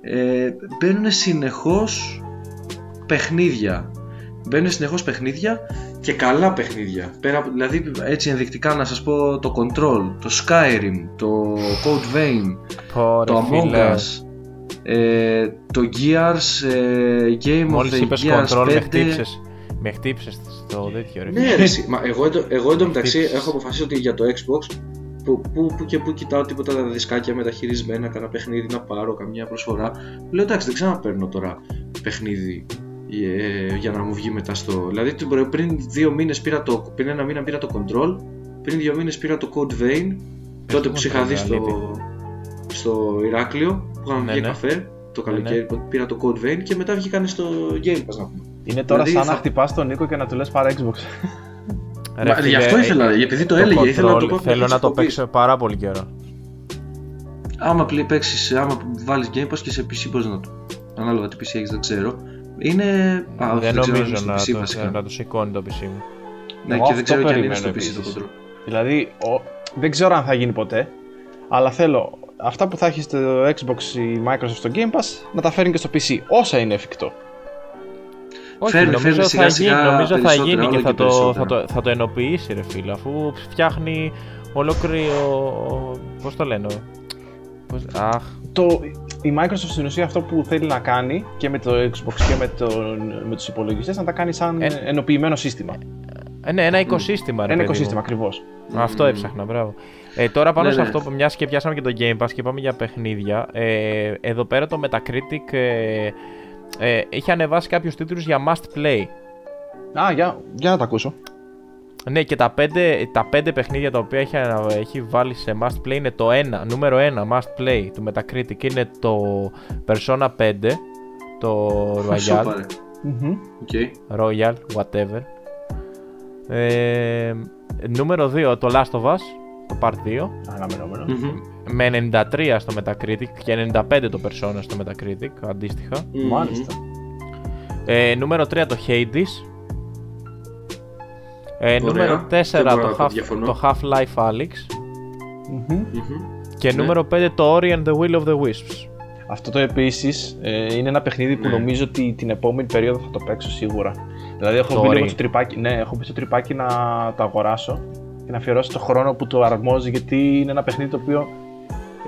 Ε, μπαίνουν συνεχώς παιχνίδια. Μπαίνουν συνεχώς παιχνίδια και καλά παιχνίδια. Πέρα, δηλαδή έτσι ενδεικτικά να σας πω το Control, το Skyrim, το Code Vein, το Among Us ε, το Gears ε, Game Μόλις of the είπες Gears control 5 με χτύψες, με χτύψες στο τέτοιο ρε. Ναι ρε, μα εγώ, εγώ εντωμεταξύ έχω αποφασίσει ότι για το Xbox που, που, που και που κοιτάω τίποτα τα δισκάκια μεταχειρισμένα, κανένα παιχνίδι να πάρω, καμιά προσφορά. Λέω εντάξει, δεν ξαναπαίρνω τώρα παιχνίδι ε, για να μου βγει μετά στο. Δηλαδή πριν δύο μήνες πήρα το. Πριν ένα μήνα πήρα το Control, πριν δύο μήνες πήρα το Code Vein, τότε που είχα δει στο, στο Ηράκλειο που είχαμε ναι, βγει ναι. καφέ. το καλοκαίρι, ναι. πήρα το Code Vein και μετά βγήκαν στο Game Pass να πούμε. Είναι τώρα δηλαδή, σαν θα... να χτυπάς τον Νίκο και να του λες πάρε Xbox. Ρε, Μα, γι' αυτό ήθελα, επειδή το, το έλεγε, control, ήθελα να το πω. Θέλω να το παίξω πάρα πολύ καιρό. Άμα παίξεις, άμα βάλεις Game Pass και σε PC πώς να το. Ανάλογα τι PC έχεις δεν ξέρω. Είναι... Α, δεν, δεν νομίζω να, PC, το, να το σηκώνει το PC μου. Ναι, και δεν ξέρω και αν είναι στο PC το control. Δηλαδή, ο... δεν ξέρω αν θα γίνει ποτέ, αλλά θέλω αυτά που θα έχει στο Xbox η Microsoft στο Game Pass να τα φέρνει και στο PC, όσα είναι εφικτό. Όχι, φέρνει, νομίζω, φέρνει, σιγά, θα, σιγά, γίνει, νομίζω θα γίνει και θα το, θα, το, θα το ενοποιήσει ρε φίλε αφού φτιάχνει ολόκληρο, πώς το λένε, πώς, αχ. Το, η Microsoft στην ουσία αυτό που θέλει να κάνει και με το Xbox και με, το, με τους υπολογιστές να τα κάνει σαν ε, ενοποιημένο σύστημα. Ε, ναι, ένα οικοσύστημα ρε Ένα οικοσύστημα ακριβώς. Αυτό έψαχνα, μπράβο. Ε, τώρα πάνω ναι, σε ναι. αυτό που μιας και πιάσαμε και το Game Pass και πάμε για παιχνίδια. Ε, εδώ πέρα το Metacritic ε, ε, έχει ανεβάσει κάποιους τίτλους για must play. Α, για, για να τα ακούσω. Ναι, και τα πέντε, τα πέντε παιχνίδια τα οποία έχει, έχει βάλει σε must play είναι το ένα, νούμερο 1 must play του Metacritic είναι το Persona 5, το Royal. mm Okay. Royal, whatever. Ε, νούμερο 2 το Last of Us, το Part 2. αναμενομενο Με 93 στο Metacritic και 95 το Persona στο Metacritic, αντίστοιχα. Μάλιστα. Ε, νούμερο 3 το Hades. Ε, νούμερο 4 το, half, το Half-Life Alyx. Και ναι. νούμερο 5 το Ori and the Will of the Wisps. Αυτό το επίσης ε, είναι ένα παιχνίδι που ναι. νομίζω ότι την επόμενη περίοδο θα το παίξω σίγουρα. Δηλαδή έχω μπει λίγο στο τρυπάκι, ναι, έχω μπει στο τρυπάκι να το αγοράσω και να αφιερώσω το χρόνο που το αρμόζει γιατί είναι ένα παιχνίδι το οποίο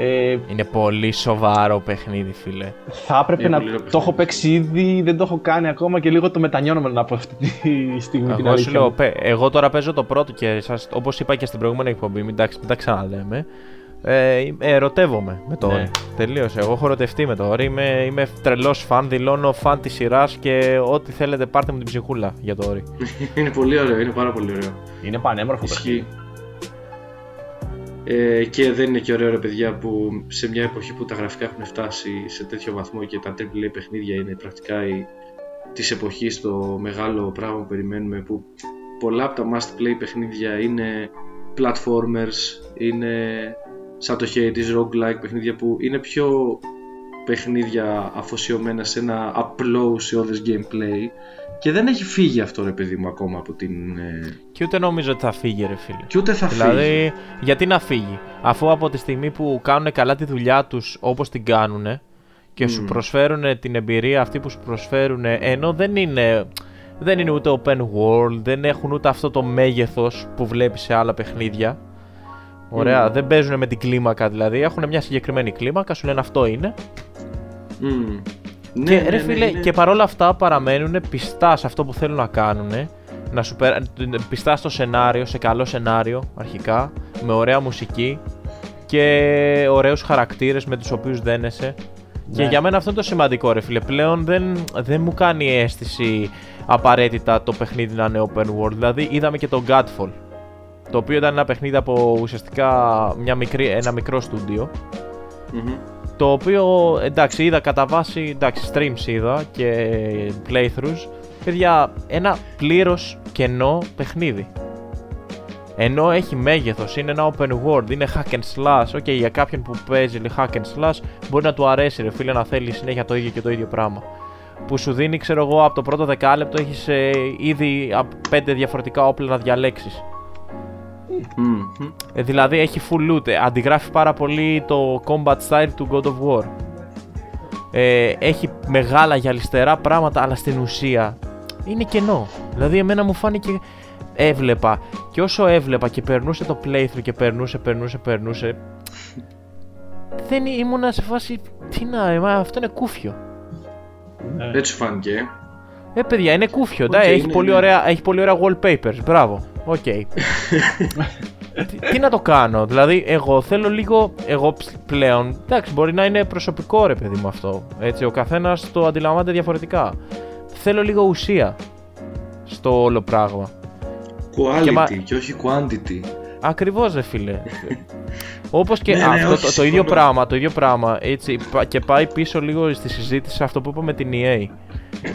ε, είναι πολύ σοβαρό παιχνίδι, φίλε. Θα έπρεπε να το έχω παίξει ήδη, δεν το έχω κάνει ακόμα και λίγο το μετανιώνω να από αυτή τη στιγμή. Εγώ, την λέω, εγώ τώρα παίζω το πρώτο και σας, όπως είπα και στην προηγούμενη εκπομπή, μην, τα, μην τα ξαναλέμε. Ε, ερωτεύομαι με το ναι. Τελείωσε. Εγώ έχω ερωτευτεί με το Ori. Είμαι, είμαι τρελός φαν. Δηλώνω φαν της σειράς και ό,τι θέλετε πάρτε μου την ψυχούλα για το Ori. είναι πολύ ωραίο, είναι πάρα πολύ ωραίο. Είναι πανέμορφο παιχνίδι. Ε, και δεν είναι και ωραίο ρε παιδιά που σε μια εποχή που τα γραφικά έχουν φτάσει σε τέτοιο βαθμό και τα AAA παιχνίδια είναι πρακτικά η, της εποχής το μεγάλο πράγμα που περιμένουμε που πολλά από τα must play παιχνίδια είναι platformers, είναι σαν το Hades, roguelike παιχνίδια που είναι πιο παιχνίδια αφοσιωμένα σε ένα απλό ουσιώδες gameplay. Και δεν έχει φύγει αυτό ρε παιδί μου ακόμα από την... Ε, και ούτε νομίζω ότι θα φύγει ρε φίλε. Και ούτε θα δηλαδή, φύγει. γιατί να φύγει; Αφού από τη στιγμή που κάνουν καλά τη δουλειά τους όπως την κάνουν και σου προσφέρουν την εμπειρία αυτή που σου προσφέρουν ενώ δεν είναι... Δεν είναι ούτε open world, δεν έχουν ούτε αυτό το μέγεθος που βλέπεις σε άλλα παιχνίδια. Ωραία, δεν παίζουν με την κλίμακα δηλαδή. Έχουν μια συγκεκριμένη κλίμακα, σου λένε αυτό είναι. Mm. Και, ναι, ρε ναι, φίλε, ναι, και παρόλα αυτά παραμένουν πιστά σε αυτό που θέλουν να κάνουν. Να σου περα... Πιστά στο σενάριο, σε καλό σενάριο αρχικά, με ωραία μουσική και ωραίους χαρακτήρες με τους οποίους δένεσαι. Και για μένα αυτό είναι το σημαντικό ρε φίλε. Πλέον δεν, δεν μου κάνει αίσθηση απαραίτητα το παιχνίδι να είναι open world. Δηλαδή είδαμε και το Godfall το οποίο ήταν ένα παιχνίδι από ουσιαστικά μια μικρή, ένα μικρό το οποίο εντάξει είδα κατά βάση εντάξει streams είδα και playthroughs παιδιά ένα πλήρως κενό παιχνίδι ενώ έχει μέγεθος, είναι ένα open world, είναι hack and slash. OK, okay, για κάποιον που παίζει hack and slash μπορεί να του αρέσει, ρε φίλε, να θέλει συνέχεια το ίδιο και το ίδιο πράγμα. Που σου δίνει, ξέρω εγώ, από το πρώτο δεκάλεπτο έχεις ε, ήδη πέντε διαφορετικά όπλα να διαλέξεις. Ε, δηλαδή έχει full loot, ε, αντιγράφει πάρα πολύ το combat style του God of War. Ε, έχει μεγάλα γυαλιστερά πράγματα, αλλά στην ουσία είναι κενό. Δηλαδή εμένα μου φάνηκε έβλεπα και όσο έβλεπα και περνούσε το playthrough και περνούσε, περνούσε, περνούσε δεν ήμουνα σε φάση τι να, ε, αυτό είναι κούφιο. Έτσι φάνηκε. Ε, παιδιά, είναι κούφιο. Okay, έχει, πολύ Ωραία, έχει πολύ ωραία wallpapers. Μπράβο. Οκ. τι, να το κάνω, δηλαδή εγώ θέλω λίγο, εγώ πλέον, εντάξει μπορεί να είναι προσωπικό ρε παιδί μου αυτό, έτσι ο καθένας το αντιλαμβάνεται διαφορετικά. Θέλω λίγο ουσία στο όλο πράγμα. Quality και, και όχι quantity. Ακριβώς ρε φίλε. Όπως και Ναι, ναι, αυτό, όχι, το, το συμφωνώ. ίδιο πράγμα, το ίδιο πράγμα έτσι, πα- και πάει πίσω λίγο στη συζήτηση σε αυτό που είπαμε την EA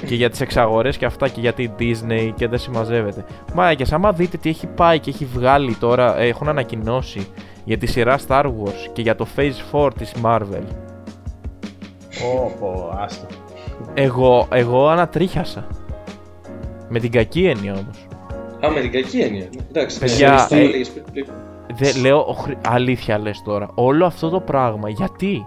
και για τις εξαγορές και αυτά και για τη Disney και δεν συμμαζεύεται. Μα και άμα δείτε τι έχει πάει και έχει βγάλει τώρα, ε, έχουν ανακοινώσει για τη σειρά Star Wars και για το Phase 4 της Marvel. Ω, πω, άστο. Εγώ, εγώ ανατρίχιασα. Με την κακή έννοια όμως. Α, με την κακή έννοια. Εντάξει, Παιδιά, ναι, το ε, έλεγες πριν, πριν. Δεν λέω, ο Χρυ- αλήθεια λες τώρα, όλο αυτό το πράγμα, γιατί;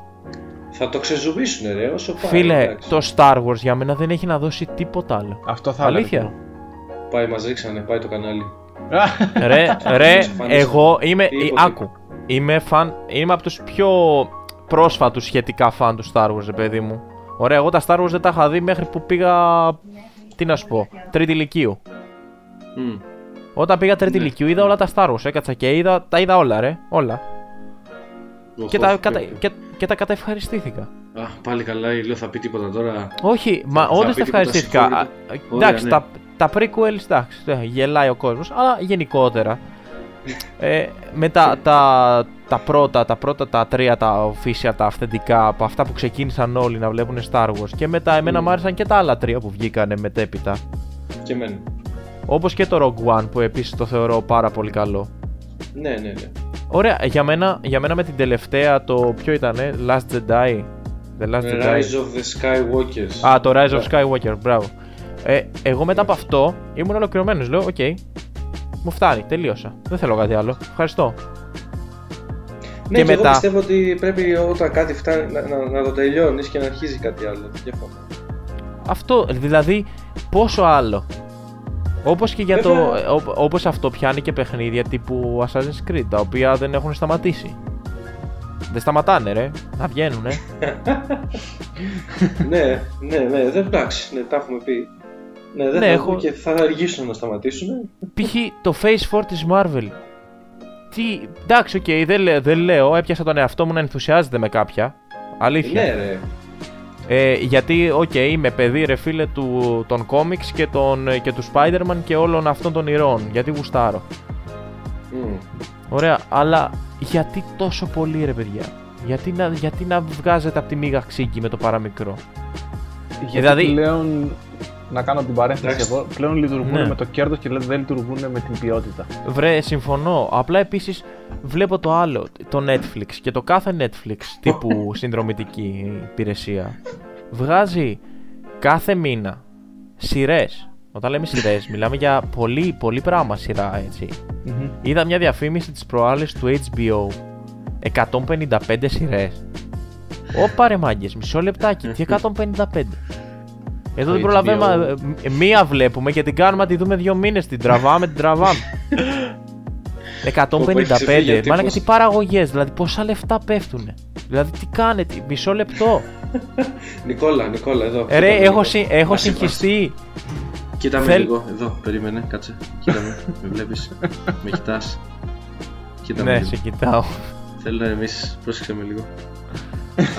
Θα το ξεζουμίσουνε ρε, όσο πάει. Φίλε, εντάξει. το Star Wars για μένα δεν έχει να δώσει τίποτα άλλο. Αυτό θα έλεγα Αλήθεια. κι εγώ. Πάει, μας ρίξανε, πάει το κανάλι. ρε, ρε, Εμφανίζεται. εγώ είμαι, Τι ε, είπε, άκου, είμαι φαν, είμαι από τους πιο πρόσφατους σχετικά φαν του Star Wars, ρε παιδί μου. Ωραία, εγώ τα Star Wars δεν τα είχα δει μέχρι που πήγα, τι να σου πω, τρίτη ηλικίου. Μμ. Όταν πήγα τρίτη Ναι. ηλικίου είδα όλα τα Star Wars, έκατσα και είδα, τα είδα όλα ρε, όλα. Και τα, Οχ, κατα, οχ. και, και τα καταευχαριστήθηκα. Α, πάλι καλά, η Λέω θα πει τίποτα τώρα. Όχι, μα θα όντως πει τα τίποτα ευχαριστήθηκα. Α, συγχώρητο. Εντάξει, ναι. τα, τα prequels, εντάξει, ε, γελάει ο κόσμος, αλλά γενικότερα. Ε, με τα, τα, τα πρώτα, τα πρώτα τα τρία, τα official, τα αυθεντικά, από αυτά που ξεκίνησαν όλοι να βλέπουν Star Wars και μετά εμένα Mm. μου άρεσαν και τα άλλα τρία που βγήκανε μετέπειτα. Και εμένα. Όπως και το Rogue One που επίσης το θεωρώ πάρα πολύ καλό. Ναι, ναι, ναι. Ωραία, για μένα, για μένα με την τελευταία το ποιο ήτανε, Last Jedi. The Last Jedi. Rise of the Skywalkers. Α, το Rise of Ναι. Skywalker, μπράβο. Ε, εγώ μετά από αυτό ήμουν ολοκληρωμένος. Λέω, οκ, μου φτάνει, τελείωσα. Δεν θέλω κάτι άλλο. Ευχαριστώ. Ναι, και και, μετά- εγώ πιστεύω ότι πρέπει όταν κάτι φτάνει να, να, να το τελειώνεις και να αρχίζει κάτι άλλο. Διαφωνώ. Αυτό, δηλαδή, πόσο άλλο. Όπως και για Βέβαια. το. ε, ό- όπως αυτό πιάνει και παιχνίδια τύπου Assassin's Creed, τα οποία δεν έχουν σταματήσει. Δεν σταματάνε, ρε. Να βγαίνουνε. ναι, ναι, ναι, δεν εντάξει, ναι, τα έχουμε πει. Ναι, δεν Ναι, θα έχω- έχω... και θα αργήσουν να σταματήσουν. Π.χ. το Phase 4 της Marvel. Τι. Εντάξει, οκ, δεν, λέ- δεν λέω. Έπιασα τον εαυτό μου να ενθουσιάζεται με κάποια. Αλήθεια. Ναι, ρε. Ε, γιατί, οκ, είμαι παιδί ρε φίλε του, των κόμιξ και, των, και του Spider-Man και όλων αυτών των ηρώων. Γιατί γουστάρω. Μμ. Ωραία, αλλά γιατί τόσο πολύ ρε παιδιά; Γιατί να, γιατί να βγάζετε από τη μύγα ξύγκι με το παραμικρό; Γιατί Δηλαδή- πλέον, να κάνω την παρένθεση Εντάξει. εδώ, πλέον λειτουργούν Ναι. με το κέρδος και δεν λειτουργούν με την ποιότητα. Βρε, συμφωνώ. Απλά επίσης βλέπω το άλλο, το Netflix και το κάθε Netflix τύπου συνδρομητική υπηρεσία βγάζει κάθε μήνα σειρές. Όταν λέμε σειρές, μιλάμε για πολύ, πολύ πράγμα σειρά, έτσι. Είδα μια διαφήμιση της προάλλες του HBO 155 σειρές Ωπα ρε μάγκες, μισό λεπτάκι, τι 155 Εδώ δεν Το προλαβαίνουμε, HBO. ε, μία βλέπουμε και την κάνουμε να τη δούμε δύο μήνες, την τραβάμε, την τραβάμε 155, τύπος. μάλλον τι παραγωγές, δηλαδή πόσα λεφτά πέφτουνε Δηλαδή τι κάνετε, μισό λεπτό Νικόλα, Νικόλα, εδώ. Ε, Ρε, Κοίτα με έχω, λίγο. συ- έχω Άσε, συγχυστεί Κοίτα με Θέλ- λίγο, εδώ, περίμενε, κάτσε. Κοίτα με, με βλέπεις, με κοιτάς. Κοίτα με Ναι, λίγο. σε κοιτάω Θέλω να εμείς, πρόσεξε με λίγο.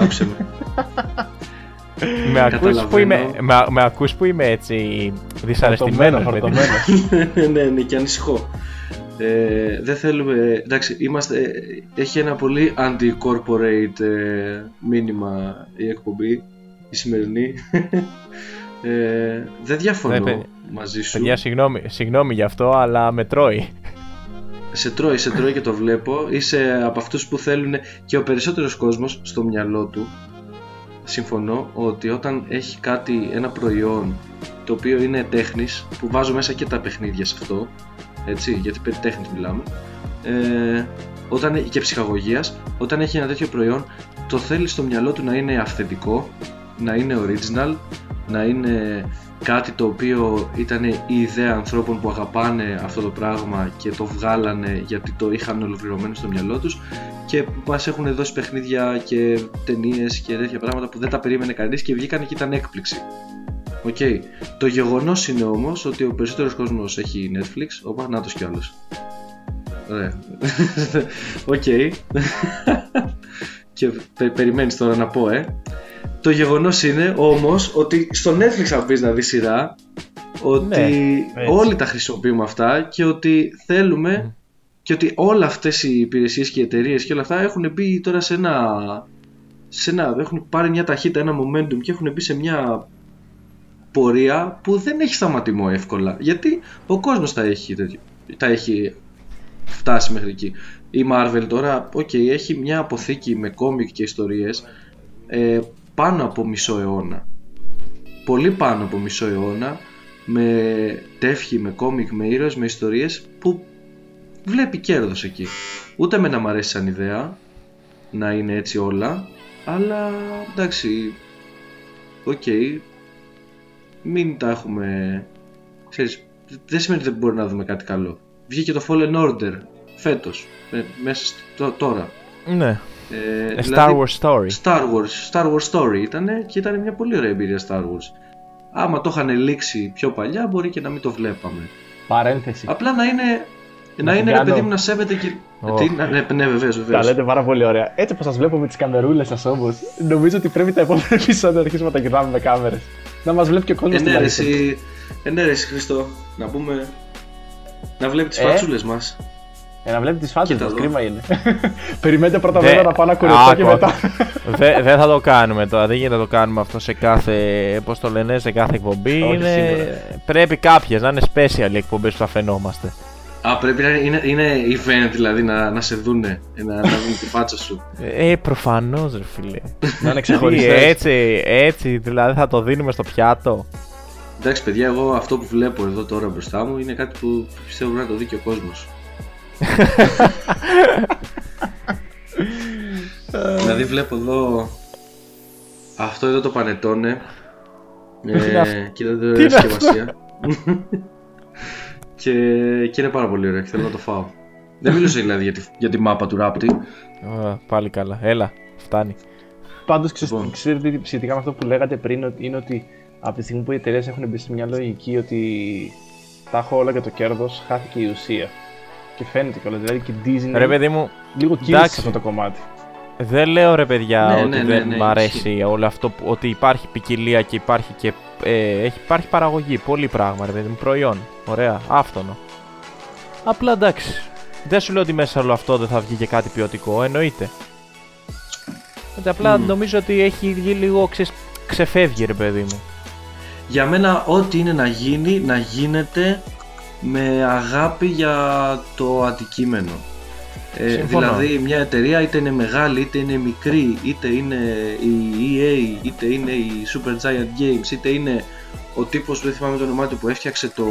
Άκουσε με. Με ακούς, που είμαι, Καταλαβαίνω. με, με ακούς που είμαι έτσι δυσαρεστημένος με την- φορτωμένος. ναι, ναι, και ανησυχώ. Ε, δεν θέλουμε. Εντάξει, είμαστε. ε, Έχει ένα πολύ anti-corporate ε, μήνυμα η εκπομπή, η σημερινή. Ε, δεν διαφωνώ Ναι, παι- μαζί σου. Παιδιά, συγγνώμη, συγγνώμη γι' αυτό, αλλά με τρώει. Σε τρώει, σε τρώει και το βλέπω. Είσαι από αυτούς που θέλουν και ο περισσότερος κόσμος στο μυαλό του. Συμφωνώ ότι όταν έχει κάτι, ένα προϊόν το οποίο είναι τέχνης, που βάζω μέσα και τα παιχνίδια σε αυτό, έτσι, γιατί περί τέχνης μιλάμε, ε, όταν, και ψυχαγωγίας, όταν έχει ένα τέτοιο προϊόν, το θέλεις στο μυαλό του να είναι αυθεντικό, να είναι original, να είναι κάτι το οποίο ήταν η ιδέα ανθρώπων που αγαπάνε αυτό το πράγμα και το βγάλανε γιατί το είχαν ολοκληρωμένο στο μυαλό τους και μας έχουν δώσει παιχνίδια και ταινίες και τέτοια πράγματα που δεν τα περίμενε κανείς και βγήκαν και ήταν έκπληξη. Οκ. Το γεγονός είναι όμως ότι ο περισσότερος κόσμος έχει Netflix, όπα, να κι άλλος. Ωραία. Οκ. και πε, περιμένεις τώρα να πω, ε. Το γεγονός είναι όμως ότι στο Netflix αν πεις να δεις σειρά ότι Ναι, έτσι. όλοι τα χρησιμοποιούμε αυτά και ότι θέλουμε και ότι όλα αυτές οι υπηρεσίες και οι εταιρείες και όλα αυτά έχουν μπει τώρα σε ένα, σε ένα έχουν πάρει μια ταχύτητα, ένα momentum και έχουν μπει σε μια πορεία που δεν έχει σταματημό εύκολα. Γιατί ο κόσμος τα έχει, τα έχει φτάσει μέχρι εκεί. Η Marvel τώρα, ok, έχει μια αποθήκη με κόμικ και ιστορίες. Ε, πάνω από μισό αιώνα πολύ πάνω από μισό αιώνα με τεύχη, με κόμικ, με ήρωες, με ιστορίες που βλέπει κέρδος εκεί. Ούτε εμένα μ' αρέσει σαν ιδέα να είναι έτσι όλα, αλλά εντάξει, OK, okay, μην τα έχουμε, ξέρεις, δεν σημαίνει ότι δεν μπορεί να δούμε κάτι καλό. Βγήκε το Fallen Order φέτος, μέσα στο, τώρα. Ναι. Ε, A δηλαδή, Star Wars Story. Star Wars, Star Wars Story ήταν και ήταν μια πολύ ωραία εμπειρία Star Wars. Άμα το είχαν λήξει πιο παλιά μπορεί και να μην το βλέπαμε. Παρένθεση. Απλά να είναι να είναι ένα παιδί μου να σέβεται και. Oh. Τι, ναι, ναι, βεβαίως, βεβαίως. Τα λέτε πάρα πολύ ωραία. Έτσι όπω σας βλέπω με τις καμερούλες σας όμως, νομίζω ότι πρέπει τα επόμενα επεισόδια να αρχίσουμε να τα κοιτάμε με κάμερες. Να μας βλέπει και ο κόσμος στην Ενέρεση, ενέρεση Χριστό. Να πούμε. Να βλέπει τις ε; φατσούλε μας. Ε, να βλέπει τις φάτσε μα, κρίμα είναι. Περιμένετε πρώτα βέβαια να πάω να κουρευτώ και μετά. Δεν δε θα το κάνουμε τώρα. Δεν γίνεται να το κάνουμε αυτό σε κάθε. Πώς το λένε, σε κάθε εκπομπή. είναι... Πρέπει κάποιες να είναι special οι εκπομπές που θα φαινόμαστε. Α, πρέπει να είναι, είναι event δηλαδή να, να σε δούνε, να, να δουν τη φάτσα σου. Ε, προφανώς ρε φίλε. να είναι ξεχωριστές. έτσι, έτσι, δηλαδή θα το δίνουμε στο πιάτο. Εντάξει παιδιά, εγώ αυτό που βλέπω εδώ τώρα μπροστά μου είναι κάτι που πιστεύω να το δει και ο κόσμος. Δηλαδή βλέπω εδώ αυτό εδώ το πανετώνε ε, κοίτα το συσκευασία. Και, και είναι πάρα πολύ ωραίο θέλω να το φάω. Δεν μιλούσα δηλαδή για τη, για τη μάπα του ράπτη. Πάλι καλά, έλα, φτάνει. Πάντως λοιπόν. ξέρετε σχετικά με αυτό που λέγατε πριν είναι ότι από τη στιγμή που οι εταιρείες έχουν μπει σε μια λογική ότι τα έχω όλα για το κέρδος, χάθηκε η ουσία και φαίνεται κιόλας. Δηλαδή και η Disney. Ρε παιδί μου. Λίγο κύλησε αυτό το κομμάτι. Δεν λέω ρε παιδιά ναι, ότι ναι, ναι, δεν ναι, μ' αρέσει όλο αυτό ότι υπάρχει ποικιλία και υπάρχει και ε, έχει, υπάρχει παραγωγή. Πολύ πράγμα ρε παιδί μου. Προϊόν. Ωραία. Άφθονο. Απλά εντάξει. Δεν σου λέω ότι μέσα σε όλο αυτό δεν θα βγει και κάτι ποιοτικό. Εννοείται. Γιατί απλά νομίζω ότι έχει βγει λίγο ξε, ξεφεύγει ρε παιδί μου. Για μένα ό,τι είναι να γίνει, να γίνεται με αγάπη για το αντικείμενο. Ε, δηλαδή μια εταιρεία είτε είναι μεγάλη είτε είναι μικρή είτε είναι η EA είτε είναι η Super Giant Games είτε είναι ο τύπος που δεν θυμάμαι το όνομά του που έφτιαξε το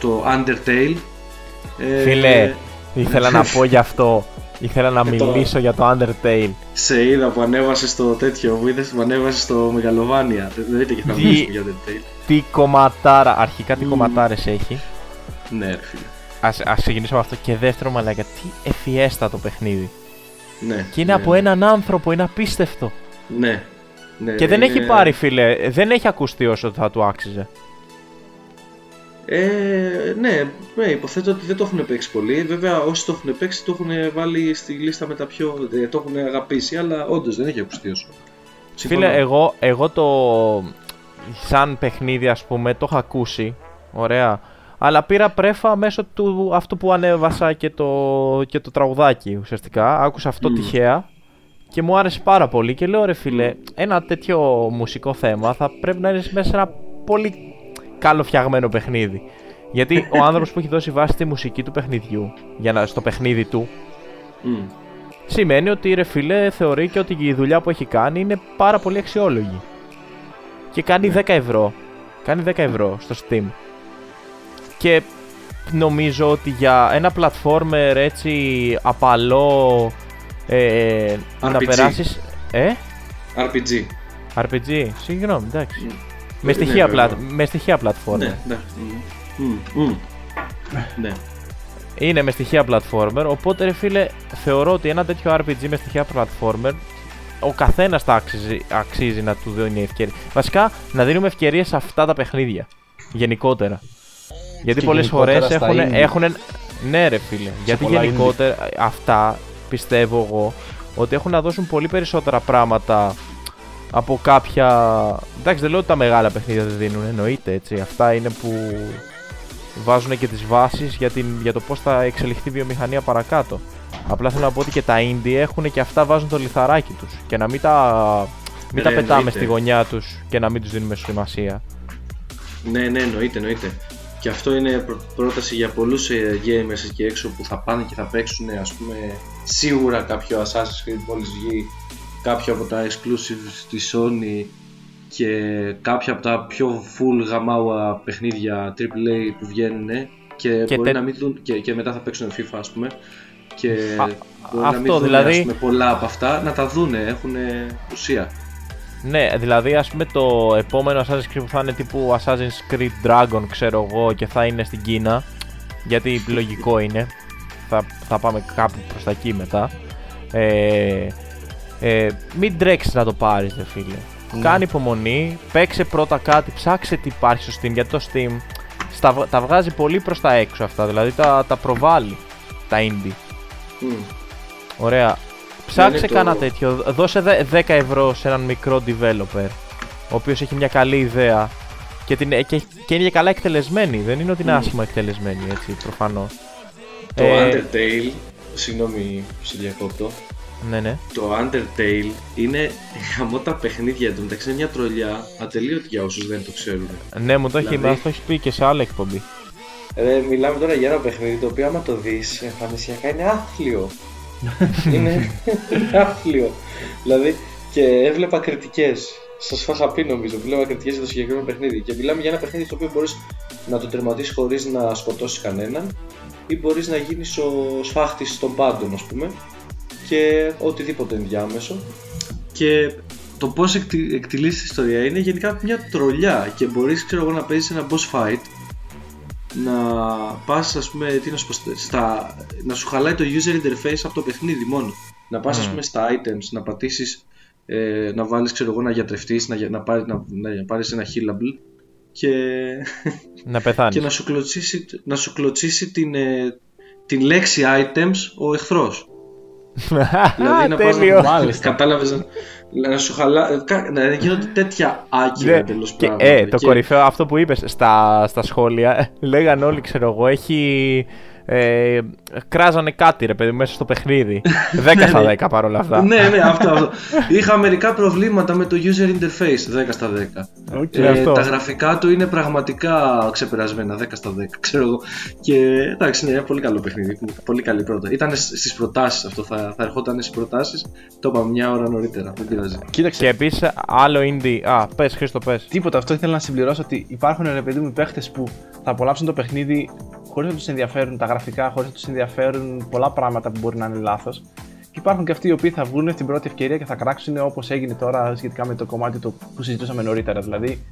το Undertale ε, Φίλε, ήθελα να πω γι' αυτό Ήθελα να ε, μιλήσω για το Undertale. Σε είδα που ανέβασες στο τέτοιο, που είδες που ανέβασες στο Μεγαλοβάνια. Δεν είδε και θα μιλήσουμε για Undertale. Τι κομματάρα, αρχικά τι mm. κομματάρες έχει. Ναι, ρε φίλε. Ας, ας ξεκινήσω με αυτό και δεύτερο μαλάκα, τι εφιέστα παιχνίδι. Ναι. Και είναι ναι, από ναι. έναν άνθρωπο, είναι απίστευτο. Ναι. ναι και δεν έχει πάρει φίλε, δεν έχει ακουστεί όσο θα του άξιζε. Ε, ναι, ναι, υποθέτω ότι δεν το έχουν παίξει πολύ. Βέβαια, όσοι το έχουν παίξει το έχουν βάλει στη λίστα με τα πιο. Ε, το έχουν αγαπήσει, αλλά όντως δεν έχει ακουστεί όσο. Φίλε, εγώ, εγώ το. σαν παιχνίδι, ας πούμε, το έχω ακούσει. Ωραία. Αλλά πήρα πρέφα μέσω του αυτού που ανέβασα και το, και το τραγουδάκι ουσιαστικά. Άκουσα αυτό mm. τυχαία και μου άρεσε πάρα πολύ. Και λέω ρε φίλε, ένα τέτοιο μουσικό θέμα θα πρέπει να είναι μέσα σε ένα πολύ καλοφτιαγμένο παιχνίδι. Γιατί ο άνθρωπος που έχει δώσει βάση στη μουσική του παιχνιδιού, για να, στο παιχνίδι του, mm. σημαίνει ότι ρε φίλε θεωρεί και ότι η δουλειά που έχει κάνει είναι πάρα πολύ αξιόλογη. Και κάνει 10 ναι. ευρώ. Κάνει 10 ευρώ στο Steam. Και νομίζω ότι για ένα platformer έτσι απαλό ε, να περάσεις... Ε; RPG. RPG, συγγνώμη, εντάξει. Mm. Με στοιχεία, ναι, πλατ, με στοιχεία platformer. Ναι, ναι. Mm, ναι. Είναι με στοιχεία platformer, οπότε ρε φίλε θεωρώ ότι ένα τέτοιο RPG με στοιχεία platformer ο καθένας τα αξίζει, αξίζει να του δίνει ευκαιρία. Βασικά να δίνουμε ευκαιρίες σε αυτά τα παιχνίδια. Γενικότερα. Γιατί πολλές φορές έχουν, έχουν. Ναι, ρε φίλε. γιατί γενικότερα αυτά πιστεύω εγώ ότι έχουν να δώσουν πολύ περισσότερα πράγματα από κάποια. Εντάξει, δεν λέω ότι τα μεγάλα παιχνίδια δεν δίνουν, εννοείται έτσι. Αυτά είναι που βάζουν και τις βάσεις για, την, για το πώς θα εξελιχθεί η βιομηχανία παρακάτω. Απλά θέλω να πω ότι και τα indie έχουν και αυτά βάζουν το λιθαράκι τους και να μην τα, μην τα Ναι, πετάμε εννοείται. στη γωνιά τους και να μην τους δίνουμε σημασία. Ναι, ναι, εννοείται, εννοείται. Και αυτό είναι πρό- πρόταση για πολλούς ε, gamers εκεί έξω που θα πάνε και θα παίξουν ας πούμε σίγουρα κάποιο Assassin's Creed μόλις βγει κάποιο από τα exclusives της Sony και κάποια από τα πιο full γαμάουα παιχνίδια AAA που βγαίνουν και, Και μπορεί τε- να μην δουν και, και μετά θα παίξουν FIFA ας πούμε. Και Α, μπορεί να μην αυτό δουν δηλαδή- ας πούμε, πολλά από αυτά να τα δούνε, έχουν ουσία. Ναι, δηλαδή ας πούμε το επόμενο Assassin's Creed που θα είναι τύπου Assassin's Creed Dragon ξέρω εγώ και θα είναι στην Κίνα γιατί λογικό είναι. Θα, θα πάμε κάπου προς τα εκεί μετά. Ε, ε, μην τρέξεις να το πάρεις δε φίλε Κάνει υπομονή, παίξε πρώτα κάτι, ψάξε τι υπάρχει στο Steam γιατί το Steam στα, β- τα βγάζει πολύ προς τα έξω αυτά, δηλαδή τα, τα προβάλλει τα indie Μμ. Ωραία. Ψάξε είναι το- κάνα τέτοιο. Δώσε δε- 10 ευρώ σε έναν μικρό developer. Ο οποίος έχει μια καλή ιδέα. Και, την, και, και είναι και καλά εκτελεσμένη. Δεν είναι ότι είναι Μμ. άσχημα εκτελεσμένη, έτσι, προφανώς. Το Ε, Undertale, συγγνώμη που σε διακόπτω, Ναι, ναι. Το Undertale είναι γαμώτα παιχνίδια του. Εντάξει, είναι μια τρολιά ατελείωτη για όσους δεν το ξέρουν. Ναι, μου το έχει, Δηλαδή- μας το έχει πει και σε άλλη εκπομπή. Ρε, μιλάμε τώρα για ένα παιχνίδι το οποίο άμα το δεις εμφανισιακά είναι άθλιο. είναι, είναι άθλιο. Δηλαδή και έβλεπα κριτικές. Σας είχα πει νομίζω, βλέπα κριτικές για το συγκεκριμένο παιχνίδι. Και μιλάμε για ένα παιχνίδι το οποίο μπορείς να το τερματίσεις χωρίς να σκοτώσεις κανέναν ή μπορείς να γίνεις ο σφάχτης των πάντων ας πούμε και οτιδήποτε ενδιάμεσο. Και το πώς εκτελήσει η ιστορία είναι γενικά μια τρολιά και μπορείς να παίζεις ένα boss fight να πας, ας πούμε, τι να σου πω, στα, να σου χαλάει το user interface από το παιχνίδι μόνο. Να πας, Μμμ. α πούμε, στα items, να πατήσεις, ε, να βάλεις, ξέρω εγώ, να γιατρευτείς, να, για- να, πάρει, να, να πάρεις ένα healable και, Να πεθάνεις. και να σου κλωτσίσει, να σου κλωτσίσει την, ε, την λέξη items ο εχθρός. Δηλαδή να πας Τέλειο. να Μάλιστα. Κατάλαβες να, να σου χαλά... κα- Να γίνονται τέτοια άκυρα Ναι, εντελώς και, πράγματα. ε, το Και- κορυφαίο αυτό που είπες στα, στα σχόλια λέγαν όλοι ξέρω εγώ έχει ε, κράζανε κάτι ρε παιδί μέσα στο παιχνίδι 10 στα 10 παρόλα αυτά Ναι, ναι, αυτό, αυτό. Είχα μερικά προβλήματα με το user interface 10 στα 10. Οκ. Ε, αυτό. τα γραφικά του είναι πραγματικά ξεπερασμένα 10 στα 10, ξέρω εγώ. Και εντάξει, είναι ένα πολύ καλό παιχνίδι. Πολύ καλή πρόταση. Ήταν στις προτάσεις αυτό, θα, θα ερχόταν στις προτάσεις. Το είπαμε μια ώρα νωρίτερα. Δεν πειράζει. Κοίταξε, και επίσης άλλο indie α πες Χρήστο πες Τίποτα, αυτό ήθελα να συμπληρώσω ότι υπάρχουν ρε παιδί μου παίχτες που θα απολαύσουν το παιχνίδι χωρίς να τους ενδιαφέρουν τα γραφικά, χωρίς να τους ενδιαφέρουν πολλά πράγματα που μπορεί να είναι λάθος. Και υπάρχουν και αυτοί οι οποίοι θα βγουν στην πρώτη ευκαιρία και θα κράξουν όπως έγινε τώρα σχετικά με το κομμάτι το που συζητούσαμε νωρίτερα. Δηλαδή,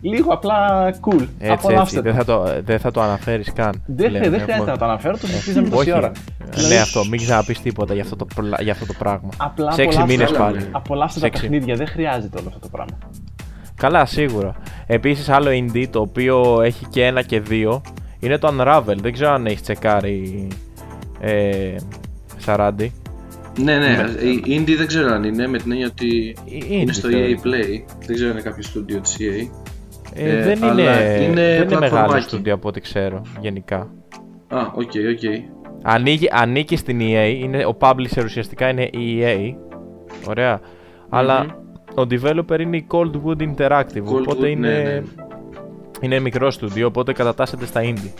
λίγο απλά cool. έτσι Απολαύστε έτσι το. δεν θα το, δεν θα το αναφέρεις καν Δεν, Λέμε, δεν έχουμε- χρειάζεται να το αναφέρω, το συζητήσαμε τόση όχι ώρα. Δηλαδή, ναι αυτό μην ξαναπείς τίποτα για αυτό το, πλα- για αυτό το πράγμα Απλά σε 6 απολαύστε- μήνες Έλα, πάλι ναι. Απολαύστε Σε τα έξι. παιχνίδια, δεν χρειάζεται όλο αυτό το πράγμα. Καλά, σίγουρα. Επίσης, άλλο indie το οποίο έχει και ένα και δύο είναι το Unravel. Δεν ξέρω αν έχεις τσεκάρει. Ε, Σαράντι. Ναι, ναι, η Indie δεν ξέρω αν είναι, με την έννοια ότι Ε, είναι indie στο θεωρώ. EA Play. Δεν ξέρω αν είναι κάποιο studio της EA. Ε, Ε, δεν αλλά είναι, είναι δεν είναι μεγάλο πλατφορμάκι. στούντιο από ό,τι ξέρω γενικά. Α, OK, OK. Ανήκει, ανήκει στην EA, είναι, ο publisher ουσιαστικά είναι EA. Ωραία. Αλλά ο developer είναι η Coldwood Interactive. Coldwood, οπότε είναι, ναι, ναι. είναι μικρό στούντιο, οπότε κατατάσσεται στα indie.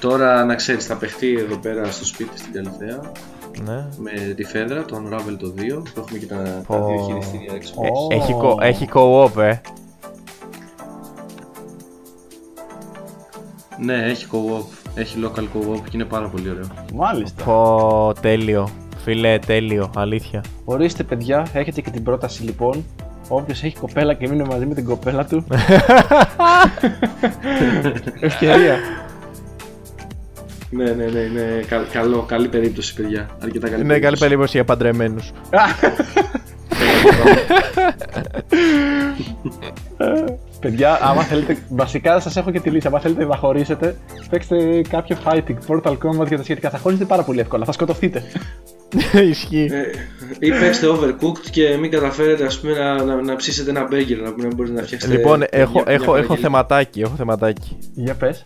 Τώρα να ξέρεις, θα παιχτεί εδώ πέρα στο σπίτι στην Καλυθέα Ναι. με τη Φέδρα, το Unravel το 2 που έχουμε και τα, τα Πω. δύο χειριστήρια έξω. Ω. Ε, έχει, co- έχει co-op, ε. Ναι, έχει co-op, έχει local co-op και είναι πάρα πολύ ωραίο. Μάλιστα. Πω, τέλειο. Φίλε, τέλειο, αλήθεια. Ορίστε, παιδιά, έχετε και την πρόταση λοιπόν. Όποιος έχει κοπέλα και μείνει μαζί με την κοπέλα του. Ευκαιρία. Ναι, ναι, ναι, είναι κα- καλό, καλή περίπτωση, παιδιά. Αρκετά καλή Είναι καλή περίπτωση για παντρεμένους. Παιδιά, άμα θέλετε, βασικά σας έχω και τη λύση. Άμα θέλετε να χωρίσετε, παίξτε κάποιο fighting, Portal Combat και τα σχετικά. Θα χωρίσετε πάρα πολύ εύκολα, θα σκοτωθείτε. Ισχύει. Ε, ή παίξτε overcooked και μην καταφέρετε ας πούμε, να, να, να ψήσετε ένα burger να, να μπορείτε να φτιάξετε. Λοιπόν, μια- έχω, μια έχω, έχω παραγγελία. θεματάκι, έχω θεματάκι. Για πες.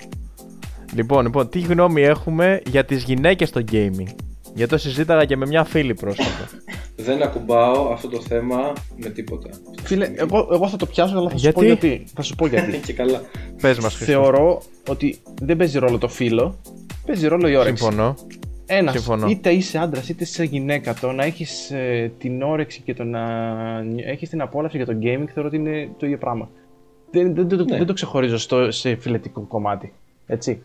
Λοιπόν, λοιπόν, τι γνώμη έχουμε για τις γυναίκες στο gaming; Γιατί το συζήταγα και με μια φίλη πρόσφατα. Δεν ακουμπάω αυτό το θέμα με τίποτα. Φίλε, εγώ, εγώ θα το πιάσω, αλλά θα σου Γιατί; πω γιατί; Θα σου πω γιατί. και καλά. Πες μας, Χρήστο. Θεωρώ ότι δεν παίζει ρόλο το φίλο, παίζει ρόλο η όρεξη. Συμφωνώ. Ένας, Συμφωνώ. είτε είσαι άντρας είτε είσαι γυναίκα, το να έχεις την όρεξη και το να έχεις την απόλαυση για το gaming θεωρώ ότι είναι το ίδιο πράγμα. Δεν, δεν, δεν, Ναι. δεν το ξεχωρίζω στο, σε φιλετικό κομμάτι. Έτσι.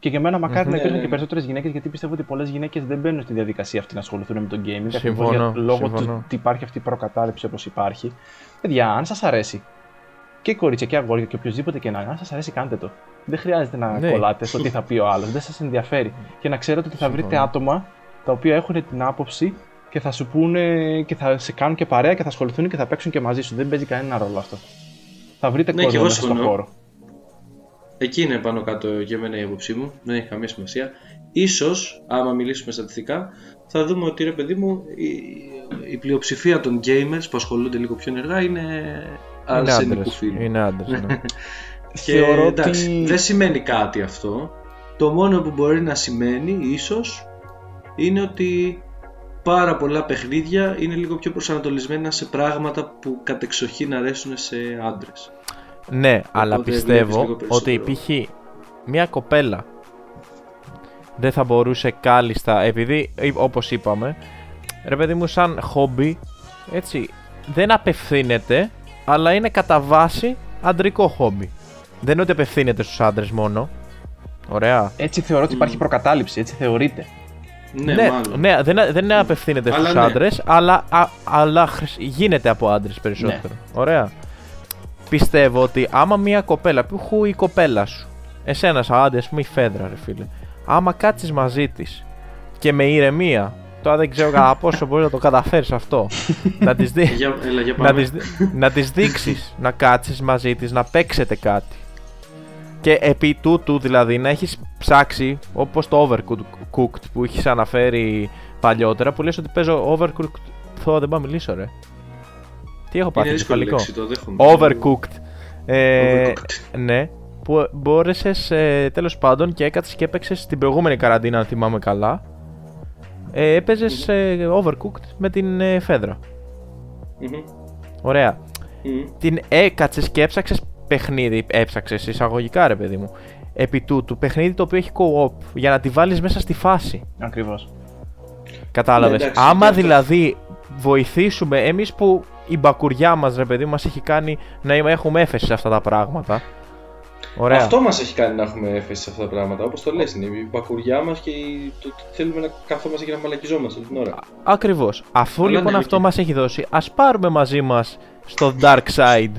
Και για μένα μακάρι να Ναι, υπήρχαν ναι, και ναι. περισσότερες γυναίκες, γιατί πιστεύω ότι πολλές γυναίκες δεν μπαίνουν στη διαδικασία αυτή να ασχοληθούν με το gaming. ακριβώς Συμφωνώ, για- λόγω συμφωνώ. του ότι υπάρχει αυτή η προκατάληψη όπως υπάρχει. Παιδιά, αν σας αρέσει και κορίτσια και αγόρια και οποιοδήποτε και να είναι, αν σας αρέσει, κάντε το. Δεν χρειάζεται να Ναι. κολλάτε στο τι θα πει ο άλλος. Δεν σας ενδιαφέρει. Και να ξέρετε ότι θα βρείτε Συμφωνώ. άτομα τα οποία έχουν την άποψη και θα σου πούνε και θα σε κάνουν και παρέα και θα ασχοληθούν και θα παίξουν και μαζί σου. Δεν παίζει κανένα ρόλο αυτό. Θα βρείτε Ναι, κόσμο και εγώ μέσα στον συμφωνώ. χώρο. Εκεί είναι πάνω κάτω για μένα η άποψή μου. Δεν έχει καμία σημασία. Ίσως, άμα μιλήσουμε στατιστικά, θα δούμε ότι ρε παιδί μου, η, η πλειοψηφία των gamers που ασχολούνται λίγο πιο ενεργά είναι Είναι αρσενικού άντρες. φίλου. Είναι άντρες, ναι. Και Θεωρώ εντάξει, ότι- δεν σημαίνει κάτι αυτό. Το μόνο που μπορεί να σημαίνει, ίσως, είναι ότι πάρα πολλά παιχνίδια είναι λίγο πιο προσανατολισμένα σε πράγματα που κατεξοχήν αρέσουν σε άντρες. Ναι, αλλά βλέπεις πιστεύω λίγο ότι περισσότερο. π.χ. μια κοπέλα δεν θα μπορούσε κάλλιστα, επειδή ε, όπως είπαμε, ρε παιδί μου σαν χόμπι, έτσι, δεν απευθύνεται, αλλά είναι κατά βάση αντρικό χόμπι. Δεν είναι ότι απευθύνεται στους άντρες μόνο. Ωραία. Έτσι θεωρώ ότι υπάρχει προκατάληψη, έτσι θεωρείται. Ναι, ναι, μάλλον. ναι, δεν, δεν απευθύνεται Αλλά στους ναι. άντρες, αλλά, α- αλλά χρησ- γίνεται από άντρες περισσότερο. Ωραία. Πιστεύω ότι άμα μια κοπέλα, που χου η κοπέλα σου, εσένα σαν άντρας, ας πούμε η Φέδρα ρε φίλε, άμα κάτσεις μαζί της και με ηρεμία, τώρα δεν ξέρω κατά πόσο μπορείς να το καταφέρεις αυτό, να της δει... Για, έλα, για να πάμε. της, δει- να της δείξεις να κάτσεις μαζί της, να παίξετε κάτι. Και επί τούτου δηλαδή να έχεις ψάξει όπως το Overcooked που έχεις αναφέρει παλιότερα που λες ότι παίζω Overcooked Θω δεν πάω να μιλήσω ρε Τι έχω Είναι πάθει δύσκολη κεφαλικό λέξη, το δέχομαι. Overcooked ε, Overcooked. Ναι που μπόρεσες ε, τέλος πάντων και έκατσες και έπαιξες την προηγούμενη καραντίνα αν θυμάμαι καλά ε, έπαιζες ε, Overcooked με την ε, Φέδρα Μμμ. Ωραία Μμμ. την έκατσες και έψαξες παιχνίδι. Έψαξες εισαγωγικά, ρε παιδί μου. Επί τούτου, παιχνίδι το οποίο έχει co-op για να τη βάλεις μέσα στη φάση. Ακριβώς. Κατάλαβες. Ναι, εντάξει, Άμα και αυτό. δηλαδή βοηθήσουμε εμείς που η μπακουριά μας, ρε παιδί μου, μας έχει κάνει να είμαι- έχουμε έφεση σε αυτά τα πράγματα. Ωραία. Αυτό μας έχει κάνει να έχουμε έφεση σε αυτά τα πράγματα. Όπως το λες, είναι η μπακουριά μας και η- το ότι θέλουμε να καθόμαστε και να μαλακιζόμαστε όλη την ώρα. Ακριβώς. Αφού Αλλά λοιπόν ναι, αυτό οκ. μας έχει δώσει, ας πάρουμε μαζί μας στο dark side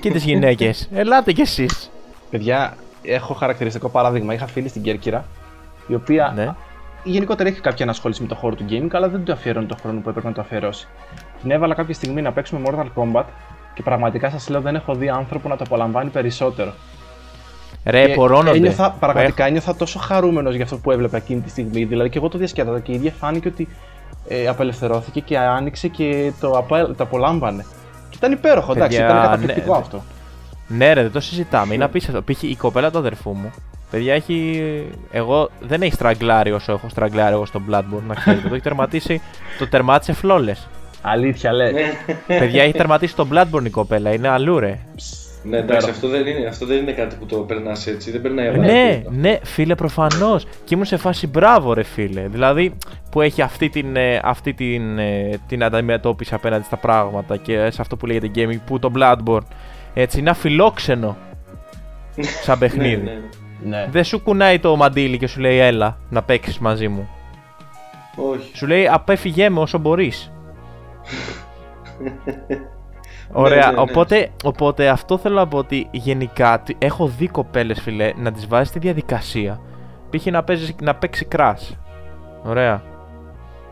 και τις γυναίκες. Ελάτε κι εσείς. Παιδιά, έχω χαρακτηριστικό παράδειγμα. Είχα φίλη στην Κέρκυρα, η οποία Ναι. Γενικότερα έχει κάποια ενασχόληση με το χώρο του gaming, αλλά δεν του αφιέρωνε τον χρόνο που έπρεπε να το αφιερώσει. Την έβαλα κάποια στιγμή να παίξουμε Mortal Kombat και πραγματικά σας λέω δεν έχω δει άνθρωπο να το απολαμβάνει περισσότερο. Ρε, Και πορώνονται. Ένιωθα, πραγματικά ένιωθα τόσο χαρούμενος για αυτό που έβλεπα εκείνη τη στιγμή. Δηλαδή και εγώ το διασκέδασα και η ίδια φάνηκε ότι ε, απελευθερώθηκε και άνοιξε και το, απα- το απολάμβανε. Και ήταν υπέροχο, εντάξει, Παιδιά, ήταν καταπληκτικό ναι, αυτό. Ναι, ρε, δεν το συζητάμε. Είναι απίστευτο. Π.χ. η κοπέλα του αδερφού μου. Παιδιά έχει. Εγώ δεν έχει στραγκλάρει όσο έχω στραγκλάρει εγώ στο Bloodborne, να ξέρετε. το έχει τερματίσει. Το τερμάτισε flawless. Αλήθεια λες. Παιδιά έχει τερματίσει το Bloodborne η κοπέλα. Είναι αλλού, ρε. Ναι, εντάξει, αυτό δεν, είναι, αυτό δεν είναι κάτι που το περνάς έτσι. Δεν περνάει από ναι, ναι, φίλε, προφανώς. Και ήμουν σε φάση μπράβο, ρε φίλε. Δηλαδή που έχει αυτή την, ε, αυτή την, ε, την αντιμετώπιση απέναντι στα πράγματα και σε αυτό που λέγεται gaming, που το Bloodborne έτσι είναι αφιλόξενο σαν παιχνίδι. ναι, ναι. Ναι. Δεν σου κουνάει το μαντίλι και σου λέει έλα να παίξεις μαζί μου. Όχι. Σου λέει απέφυγέ με όσο μπορείς. Ωραία, Ναι, ναι, ναι. Οπότε, οπότε αυτό θέλω να πω ότι γενικά τι- έχω δει κοπέλες φιλέ να τις βάζεις στη διαδικασία. Π.χ. να, παίζεις, να παίξει crash. Ωραία.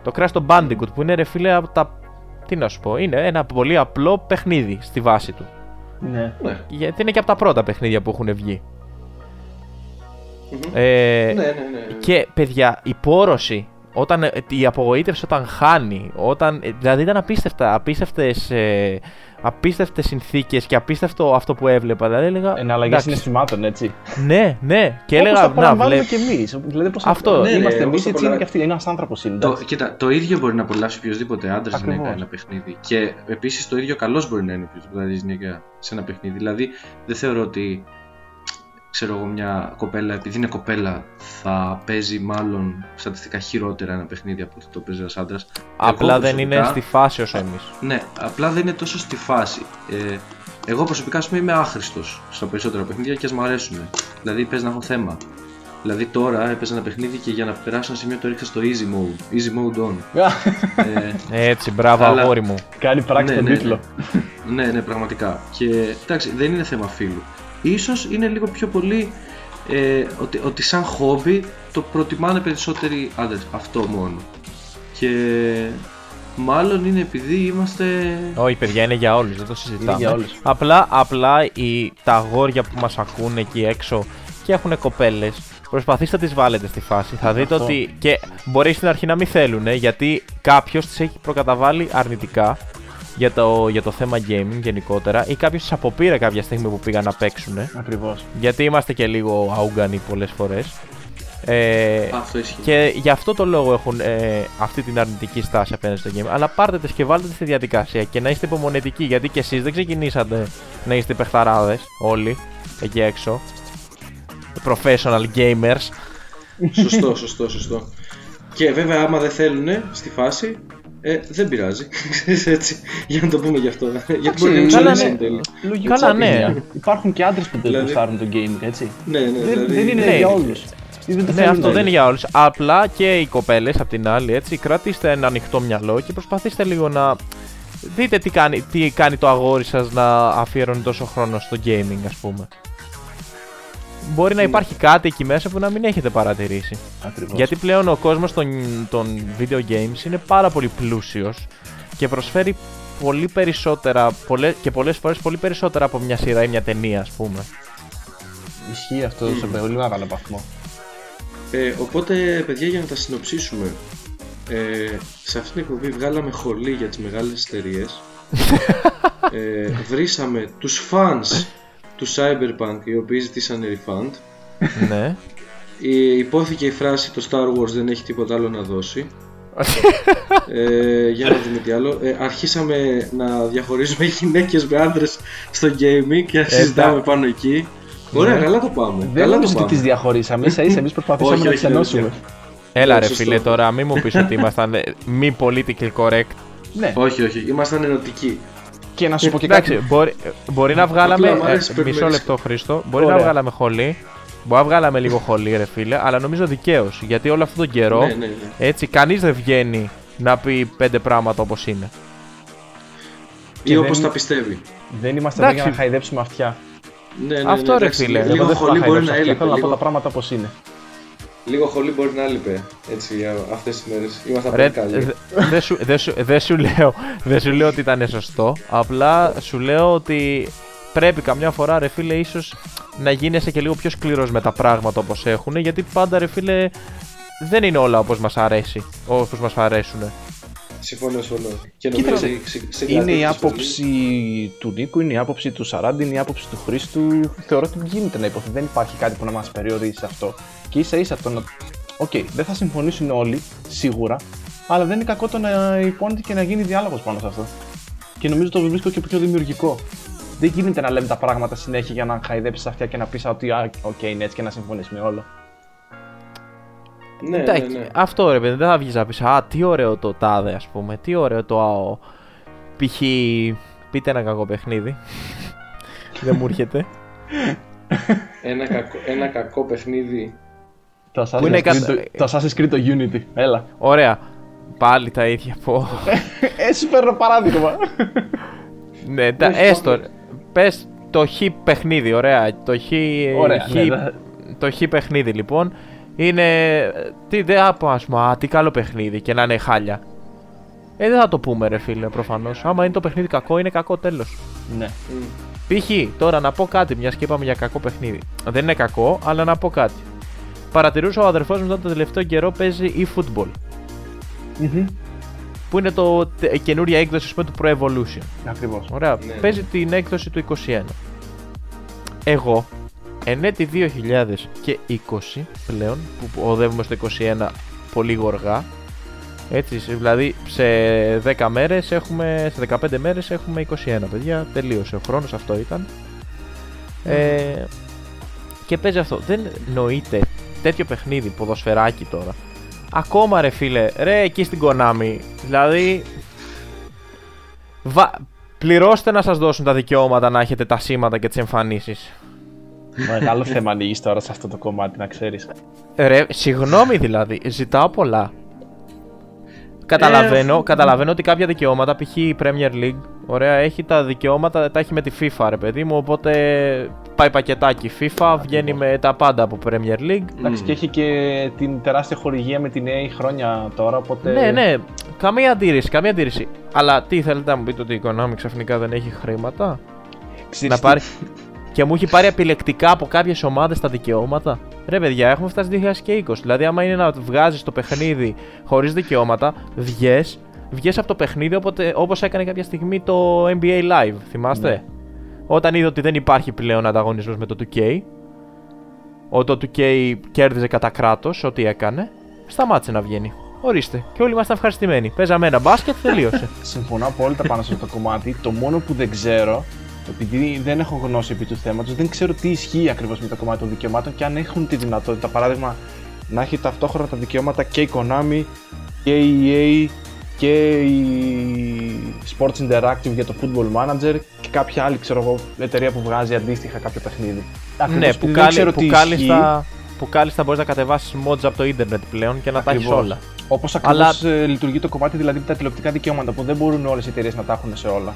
Το crash το Bandicoot που είναι ρε φίλε από τα. Τι να σου πω, είναι ένα πολύ απλό παιχνίδι στη βάση του. ναι. Ναι. Γιατί είναι και από τα πρώτα παιχνίδια που έχουν βγει. Μμμ. Ε, ναι, ναι, ναι. Και παιδιά, η πόρωση όταν, ε, η απογοήτευση όταν χάνει, όταν, ε, δηλαδή ήταν απίστευτα, απίστευτες, ε, απίστευτες συνθήκες και απίστευτο αυτό που έβλεπα. Δηλαδή έλεγα, Εναλλαγή εντάξει, συναισθημάτων, έτσι. Ναι, ναι. Και Όπως έλεγα, τα να παραμβάλλουμε βλέπω. κι εμείς. Δηλαδή, πώς Αυτό. Ναι, είμαστε ναι, εμείς, όπως τα έτσι είναι παρα- και αυτοί. Είναι ένας άνθρωπος είναι. Το, εντάξει. κοίτα, το ίδιο μπορεί να απολαύσει οποιοδήποτε άντρας Ακριβώς. γυναίκα ένα παιχνίδι. Και επίσης το ίδιο καλός μπορεί να είναι οποιοδήποτε άντρας γυναίκα σε ένα παιχνίδι. Δηλαδή, δεν θεωρώ ότι ξέρω εγώ μια κοπέλα, επειδή είναι κοπέλα, θα παίζει μάλλον στατιστικά χειρότερα ένα παιχνίδι από ότι το παίζει ένας άντρας. Απλά δεν είναι στη φάση όσο εμείς. Ναι, απλά δεν είναι τόσο στη φάση. Ε, εγώ προσωπικά ας πούμε, είμαι άχρηστος στα περισσότερα παιχνίδια και ας μου αρέσουν. Δηλαδή παίζει να έχω θέμα. Δηλαδή τώρα έπαιζα ένα παιχνίδι και για να περάσω ένα σημείο το ρίξα στο easy mode. Easy mode on. Ε, Έτσι, μπράβο Αλλά- αγόρι μου. Κάνει πράξη ναι, τον ναι, τίτλο. ναι, ναι, πραγματικά. Και εντάξει, δεν είναι θέμα φίλου. Ίσως είναι λίγο πιο πολύ ε, ότι, ότι σαν χόμπι το προτιμάνε περισσότεροι άντρες. Αυτό μόνο. Και μάλλον είναι επειδή είμαστε... Όχι, παιδιά, είναι για όλους, δεν το Είναι συζητάμε. για όλους. Απλά, απλά οι, τα αγόρια που μας ακούνε εκεί έξω και έχουν κοπέλες, προσπαθήστε να τις βάλετε στη φάση. Θα δείτε Αυτό. ότι. και μπορεί στην αρχή να μην θέλουν, γιατί κάποιος τις έχει προκαταβάλει αρνητικά για το, για το θέμα gaming γενικότερα ή κάποιος τις αποπήρε κάποια στιγμή που πήγαν να παίξουν. Ακριβώς. Γιατί είμαστε και λίγο αούγκανοι πολλές φορές. Ε, Αυτό ισχύει. και γι' αυτό το λόγο έχουν ε, αυτή την αρνητική στάση απέναντι στο game. Αλλά πάρτε τις και βάλτε τις στη διαδικασία και να είστε υπομονετικοί. Γιατί και εσείς δεν ξεκινήσατε να είστε παιχταράδες όλοι εκεί έξω. Professional gamers. Σωστό, σωστό, σωστό. Και βέβαια, άμα δεν θέλουν στη φάση, ε, δεν πειράζει. Ξέρεις, έτσι, για να το πούμε γι' αυτό. Γιατί μπορεί να μην καλά, ξέρεις ναι. εν τέλει. Λογικό. Καλά, ναι. παιδιά. Υπάρχουν και άντρες που δεν Δηλαδή- γουστάρουν το gaming, έτσι. Ναι, ναι, Δεν, δηλαδή, δεν είναι ναι. για όλους. ναι, αυτό δεν είναι για όλους. Απλά και οι κοπέλες απ' την άλλη, έτσι, κρατήστε ένα ανοιχτό μυαλό και προσπαθήστε λίγο να δείτε τι κάνει, τι κάνει το αγόρι σας να αφιερώνει τόσο χρόνο στο gaming, ας πούμε. Μπορεί να υπάρχει κάτι εκεί μέσα που να μην έχετε παρατηρήσει. Ακριβώς. Γιατί πλέον ο κόσμος των, των video games είναι πάρα πολύ πλούσιος και προσφέρει πολύ περισσότερα πολλές, και πολλές φορές πολύ περισσότερα από μια σειρά ή μια ταινία ας πούμε. Ισχύει αυτό σε πολύ μεγάλο βαθμό. Ε, οπότε, παιδιά, για να τα συνοψίσουμε, ε, σε αυτήν την εκπομπή βγάλαμε χολή για τις μεγάλες εταιρείες. ε, βρήσαμε τους fans του Cyberpunk οι οποίοι ζητήσαν refund. ναι. Ε, υπόθηκε η φράση το Star Wars δεν έχει τίποτα άλλο να δώσει. ε, για να δούμε τι άλλο. Ε, αρχίσαμε να διαχωρίζουμε γυναίκες με άντρες στο gaming και να συζητάμε τα- πάνω εκεί. Ωραία, Ναι. καλά το πάμε. Δεν καλά το νομίζω ότι πάμε. τις διαχωρίσαμε. ίσα ίσα εμείς προσπαθήσαμε Όχι, να όχι, τι ενώσουμε. δεν Έλα Ναι, ρε σωστό. φίλε τώρα μην μου πεις ότι ήμασταν ε, μη political correct. Ναι, Όχι, όχι, ήμασταν ενωτικοί. Και να σου πω και Εντάξει, κάτι. μπορεί, μπορεί να βγάλαμε. Απλά μ' αρέσει ε, πρέπει μισό να λεπτό Χρήστο. Μπορεί να Ωραία. βγάλαμε χολή. Μπορεί να βγάλαμε λίγο χολή, ρε φίλε, αλλά νομίζω δικαίως. Γιατί όλο αυτόν τον καιρό Ναι, ναι, ναι. έτσι κανείς δεν βγαίνει να πει πέντε πράγματα όπως είναι. Ή όπω δεν- τα πιστεύει. Δεν είμαστε εδώ για Εντάξει. να χαϊδέψουμε αυτιά. Ναι, ναι, ναι, Αυτό, ρε εντάξει, φίλε. Εγώ Λίγο δεν θέλω χολή να μπορεί χαϊδέψω να αυτιά. έλειπε. Θέλω να πω τα Λίγο, πράγματα όπως είναι. Λίγο χολή μπορεί να έλειπε. Έτσι, για αυτές τις μέρες. Είμαστε Ρε, πολύ καλοί. δε- Δεν σου, δεν σου, δεν σου λέω, δεν σου λέω ότι ήταν σωστό. Απλά σου λέω ότι πρέπει καμιά φορά, ρε φίλε, ίσως να γίνεσαι και λίγο πιο σκληρός με τα πράγματα όπως έχουν. Γιατί πάντα, ρε φίλε, δεν είναι όλα όπως μας αρέσει. Όπως μας αρέσουν. Συμφωνώ, συμφωνώ. Και Κοίτα, νομίζω ρε, ότι ξε- ξε- Είναι η συγκρατήθηκες άποψη του Νίκου, είναι η άποψη του Σαράντη, είναι η άποψη του Χρήστου. Θεωρώ ότι γίνεται να ειπωθεί. Δεν υπάρχει κάτι που να μας περιορίσει σε αυτό. Και ίσα ίσα το να. Οκ, δεν θα συμφωνήσουν όλοι, σίγουρα, αλλά δεν είναι κακό το να υπόνεται και να γίνει διάλογος πάνω σε αυτό. Και νομίζω το βρίσκω και πιο δημιουργικό. Δεν γίνεται να λέμε τα πράγματα συνέχεια για να χαϊδέψεις αυτιά και να πεις ότι α, οκ, είναι έτσι και να συμφωνήσει με όλο. πολύ. Ναι, ναι, Εντάξει, ναι. Αυτό ρε παιδί, δεν θα βγεις να πεις Α, τι ωραίο το τάδε, ας πούμε. Τι ωραίο το ΑΟ. Π.χ. πείτε ένα κακό παιχνίδι. δεν μου έρχεται. Ένα, κακό, ένα κακό παιχνίδι. Το Assassin's, είναι Creed, κατα- το, το Assassin's Creed το Unity. Έλα. Ωραία. Πάλι τα ίδια πω. Έτσι παίρνω παράδειγμα. ναι, τα, Όχι, έστω. όχι. Πες το χ παιχνίδι, ωραία. Το χ, Ωραία, χ- ναι, ναι. το χ παιχνίδι λοιπόν είναι. Τι δεν θα πω, ας πούμε, α, τι καλό παιχνίδι και να είναι χάλια. Ε, δεν θα το πούμε, ρε φίλε, προφανώς. Άμα είναι το παιχνίδι κακό, είναι κακό τέλος. ναι. Μμ. Π.χ. τώρα να πω κάτι, μιας και είπαμε για κακό παιχνίδι. Δεν είναι κακό, αλλά να πω κάτι. Παρατηρούσα ο αδερφός μου τώρα το τελευταίο καιρό παίζει e-football. Που είναι το τε- η καινούρια έκδοση ας πούμε, του Pro Evolution. Ακριβώς. Ωραία. Ναι, ναι. Παίζει την έκδοση του 21. Εγώ, εν έτη 2020 πλέον, που που οδεύουμε στο 21 πολύ γοργά, έτσι, σε- δηλαδή σε 10 μέρες έχουμε, σε 15 μέρες έχουμε 21 παιδιά, τελείωσε ο χρόνος, αυτό ήταν. Ε, και παίζει αυτό. Δεν νοείται τέτοιο παιχνίδι, ποδοσφαιράκι τώρα. Ακόμα ρε φίλε, ρε εκεί στην Konami, δηλαδή Βα... Πληρώστε να σας δώσουν τα δικαιώματα να έχετε τα σήματα και τις εμφανίσεις. Μεγάλο θέμα ανοίγεις τώρα σε αυτό το κομμάτι, να ξέρεις. Ρε, συγγνώμη δηλαδή, ζητάω πολλά. Καταλαβαίνω, καταλαβαίνω ότι κάποια δικαιώματα, π.χ. η Premier League, ωραία, έχει τα δικαιώματα, τα έχει με τη FIFA, ρε παιδί μου, οπότε πάει πακετάκι FIFA, βγαίνει με τα πάντα από Premier League. Εντάξει, και έχει και την τεράστια χορηγία με την EA χρόνια τώρα, οπότε. Ναι, ναι, καμία αντίρρηση, καμία αντίρρηση. Αλλά τι θέλετε να μου πείτε ότι η Konami ξαφνικά δεν έχει χρήματα; Ξέρεις να τι- πάρει. και μου έχει πάρει επιλεκτικά από κάποιες ομάδες τα δικαιώματα; Ρε παιδιά, έχουμε φτάσει 2020. Δηλαδή, άμα είναι να βγάζεις το παιχνίδι χωρίς δικαιώματα, βγες, βγες από το παιχνίδι όπως έκανε κάποια στιγμή το NBA Live. Θυμάστε; Ναι. Όταν είδε ότι δεν υπάρχει πλέον ανταγωνισμός με το 2K, ότι το 2K κέρδιζε κατά κράτος ό,τι έκανε, σταμάτησε να βγαίνει. Ορίστε. Και όλοι ήμασταν ευχαριστημένοι. Παίζαμε ένα μπάσκετ, τελείωσε. Συμφωνώ απόλυτα πάνω σε αυτό το κομμάτι. Το μόνο που δεν ξέρω, επειδή δεν έχω γνώση επί του θέματος, δεν ξέρω τι ισχύει ακριβώς με το κομμάτι των δικαιωμάτων και αν έχουν τη δυνατότητα, παράδειγμα, να έχει ταυτόχρονα τα δικαιώματα και η Konami και η EA και η Sports Interactive για το Football Manager και κάποια άλλη ξέρω εγώ, εταιρεία που βγάζει αντίστοιχα κάποιο παιχνίδι. Ακριβώς ναι, επειδή που, δεν κάλλι, ξέρω που, τι κάλλιστα, που κάλλιστα μπορείς να κατεβάσεις mods από το ίντερνετ πλέον και να τα έχεις Ακριβώς. όλα. Όπως ακριβώς Αλλά- λειτουργεί το κομμάτι δηλαδή με τα τηλεοπτικά δικαιώματα που δεν μπορούν όλες οι εταιρείες να τα έχουν σε όλα.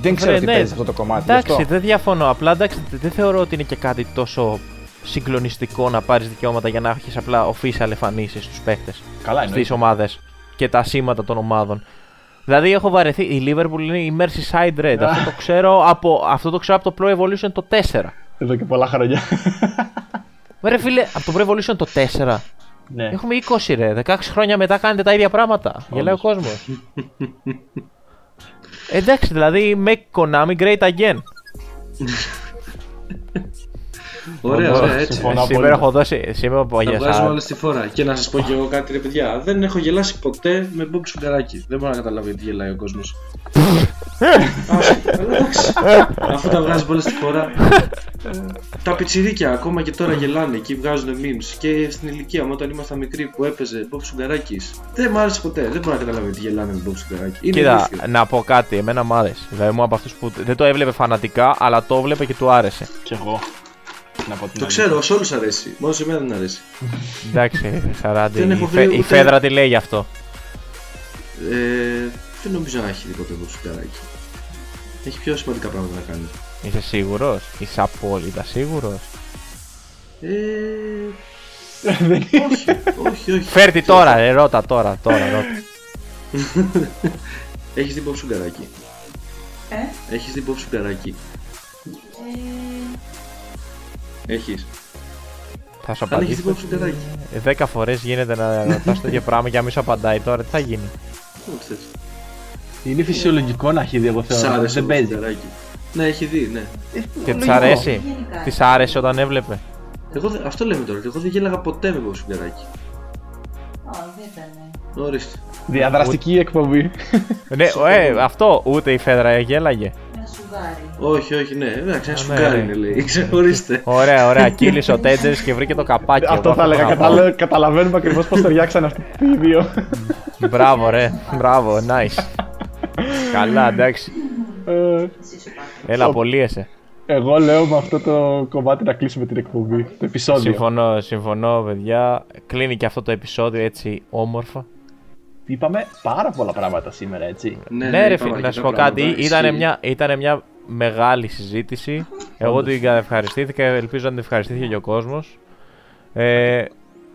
Δεν ξέρω Βρε, τι ναι, παίζει αυτό το κομμάτι. γι' Εντάξει, αυτό. δεν διαφωνώ. Απλά εντάξει, δεν θεωρώ ότι είναι και κάτι τόσο συγκλονιστικό να πάρεις δικαιώματα για να έχεις απλά official εμφανίσεις στους παίχτες, Καλά στις εννοείται. ομάδες και τα σήματα των ομάδων. Δηλαδή έχω βαρεθεί, η Liverpool είναι η Merseyside Red, αυτό το ξέρω από, αυτό το ξέρω από το Pro Evolution το 4. Εδώ και πολλά χρόνια. Ρε φίλε, από το Pro Evolution το 4. ναι. Έχουμε 20 ρε, 16 χρόνια μετά κάνετε τα ίδια πράγματα. Γελάει ο κόσμος. Εντάξει, δηλαδή make Konami great again. Ωραία, Όντως, ωραία, έτσι. συμφωνώ. σήμερα απόλυτα. έχω δώσει. Σήμερα από Τα για βγάζουμε σαν- όλα στη φόρα. Και να σας πω κι εγώ κάτι, ρε παιδιά. Δεν έχω γελάσει ποτέ με Bob Σουγκαράκι. Δεν μπορώ να καταλάβω γιατί γελάει ο κόσμος. εντάξει. Αφού τα βγάζει όλα στη φόρα. τα πιτσιρίκια ακόμα και τώρα γελάνε και βγάζουν memes. Και στην ηλικία μου όταν ήμασταν μικροί που έπαιζε Bob Σουγκαράκης. Δεν μ' άρεσε ποτέ. Δεν μπορώ να καταλάβω γιατί γελάνε με Bob Σουγκαράκι. Είναι Κοίτα, ηλίθιο. να πω κάτι, εμένα μου άρεσε. Δηλαδή, μου από αυτούς που δεν το έβλεπε φανατικά, αλλά το έβλεπε και του άρεσε. Κι εγώ. Να πω την Το αλήθεια. ξέρω, σε όλους αρέσει. Μόνο σε μένα δεν αρέσει. Εντάξει, Σαράντι. Δεν Η, έχω Φε- βρει η ούτε- Φέδρα τι λέει γι' αυτό. Ε, δεν νομίζω να έχει δει ποτέ Bob Σουγκαράκι. Έχει πιο σημαντικά πράγματα να κάνει. Είσαι σίγουρος, είσαι απόλυτα σίγουρος; Ε, όχι, όχι, όχι. Φέρτη τώρα, ρε, ρώτα τώρα, τώρα, ρώτα. Έχεις δει Bob Σουγκαράκι. Ε, Έχεις δει Bob Σουγκαράκι. ε, Έχεις. Θα σου Αν έχεις απαντήσω. δει Bob Σουγκαράκι. Ε, Δέκα φορές γίνεται να ρωτά το ίδιο πράγμα και να μην σου απαντάει τώρα, τι θα γίνει; Ό,τι θες. Είναι φυσιολογικό να έχει δει, εγώ Σ' θεωρώ. άρεσε Δεν Bob παίζει. Σουγκαράκι. Ναι, έχει δει, ναι. Και της λογικό. αρέσει; Γενικά. Της άρεσε όταν έβλεπε; Εγώ, δε- αυτό λέμε τώρα. Εγώ δεν γέλαγα ποτέ με Bob Σουγκαράκι. Α, δεν ήταν. Ορίστε. Διαδραστική εκπομπή. Ναι, ε, αυτό ούτε η Φέδρα γέλαγε. Ένα σουγάρι. Όχι, όχι, ναι. Εντάξει, ένα Α, ναι, σουγκάρι ναι. είναι, λέει. Ορίστε. Ωραία, ωραία. Κύλησε ο Τέντζερ και βρήκε το καπάκι. Αυτό Εγώ θα έλεγα. το Καταλα- αγαπάω. Καταλαβαίνουμε ακριβώς πώς ταιριάξαν αυτοί οι δύο. Μπράβο, ρε. Μπράβο, nice. Καλά, εντάξει. Εσύ Ε, σου πάτε. Έλα, Ο- απολύεσαι. Εγώ λέω με αυτό το κομμάτι να κλείσουμε την εκπομπή. Το επεισόδιο. Συμφωνώ, συμφωνώ, παιδιά. Κλείνει και αυτό το επεισόδιο έτσι όμορφα. Είπαμε πάρα πολλά πράγματα σήμερα, έτσι. Ναι, Ναι, ρε είπαμε φίλε, να σου πω αρκετά κάτι. πράγματα, Ήταν ισχύει. μια, ήτανε μια μεγάλη συζήτηση. Εγώ την ευχαριστήθηκα. Ελπίζω να την ευχαριστήθηκε και ο κόσμος. Ε,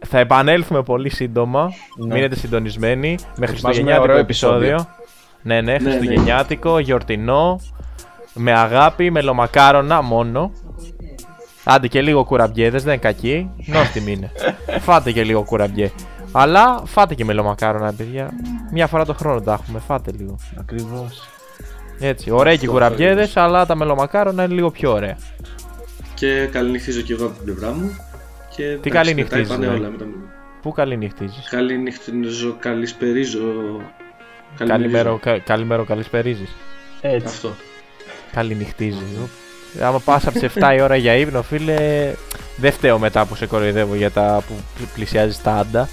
θα επανέλθουμε πολύ σύντομα. Ναι. Μείνετε συντονισμένοι. Με Ετοιμάζουμε χριστουγεννιάτικο ωραίο επεισόδιο. επεισόδιο. Ναι, ναι, ναι. χριστουγεννιάτικο, γιορτινό. Με αγάπη, με λομακάρονα μόνο. Άντε και λίγο κουραμπιέδες, δεν είναι κακοί. Νόστιμοι είναι. Φάτε και λίγο κουραμπιέ. Αλλά φάτε και μελομακάρονα, παιδιά. Μια φορά το χρόνο τα έχουμε, φάτε λίγο. Ακριβώς. Έτσι, ωραία και οι κουραμπιέδε, αλλά τα μελομακάρονα είναι λίγο πιο ωραία. Και καληνυχτίζω και εγώ από την πλευρά μου. Και Τι εντάξει, καληνυχτίζεις, μετά είπανε ρε; όλα μετά μου. Πού καληνυχτίζει. Καληνυχτίζω, καλησπερίζω. Καλημέρο, κα, καλημέρο, καλησπερίζεις. Έτσι. Αυτό. Καληνυχτίζει. Άμα πας από τις 7 η ώρα για ύπνο, φίλε, δεν φταίω μετά που σε κοροϊδεύω για τα που πλησιάζεις τα άντα.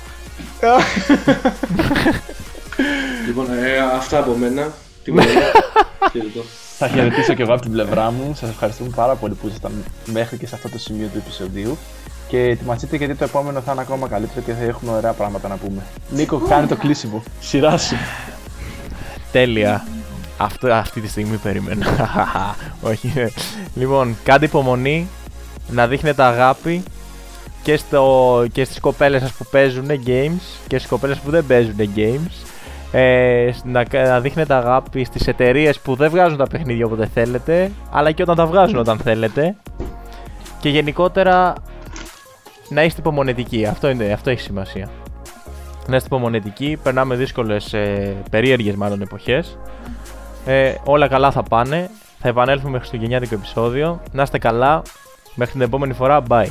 Λοιπόν, ε, αυτά από μένα. Τι μου λέτε. Χαιρετώ. Θα χαιρετήσω και εγώ από την πλευρά μου. Σας ευχαριστούμε πάρα πολύ που ήσασταν μέχρι και σε αυτό το σημείο του επεισοδίου. Και ετοιμαστείτε γιατί το επόμενο θα είναι ακόμα καλύτερο και θα έχουμε ωραία πράγματα να πούμε. Νίκο, κάνει το κλείσιμο. Σειρά σου. Τέλεια. Αυτό, αυτή τη στιγμή περίμενα. Όχι. ε. λοιπόν, κάντε υπομονή να δείχνετε αγάπη και, στο, και στις κοπέλες σας που παίζουν games και στις κοπέλες που δεν παίζουν games. Ε, να, να δείχνετε αγάπη στις εταιρείες που δεν βγάζουν τα παιχνίδια όποτε θέλετε, αλλά και όταν τα βγάζουν όταν θέλετε. Και γενικότερα να είστε υπομονετικοί. Αυτό, είναι, αυτό έχει σημασία. Να είστε υπομονετικοί, περνάμε δύσκολες, ε, περίεργες μάλλον εποχές. Ε, όλα καλά θα πάνε. Θα επανέλθουμε μέχρι στο γενιάτικο επεισόδιο. Να είστε καλά. Μέχρι την επόμενη φορά. Bye.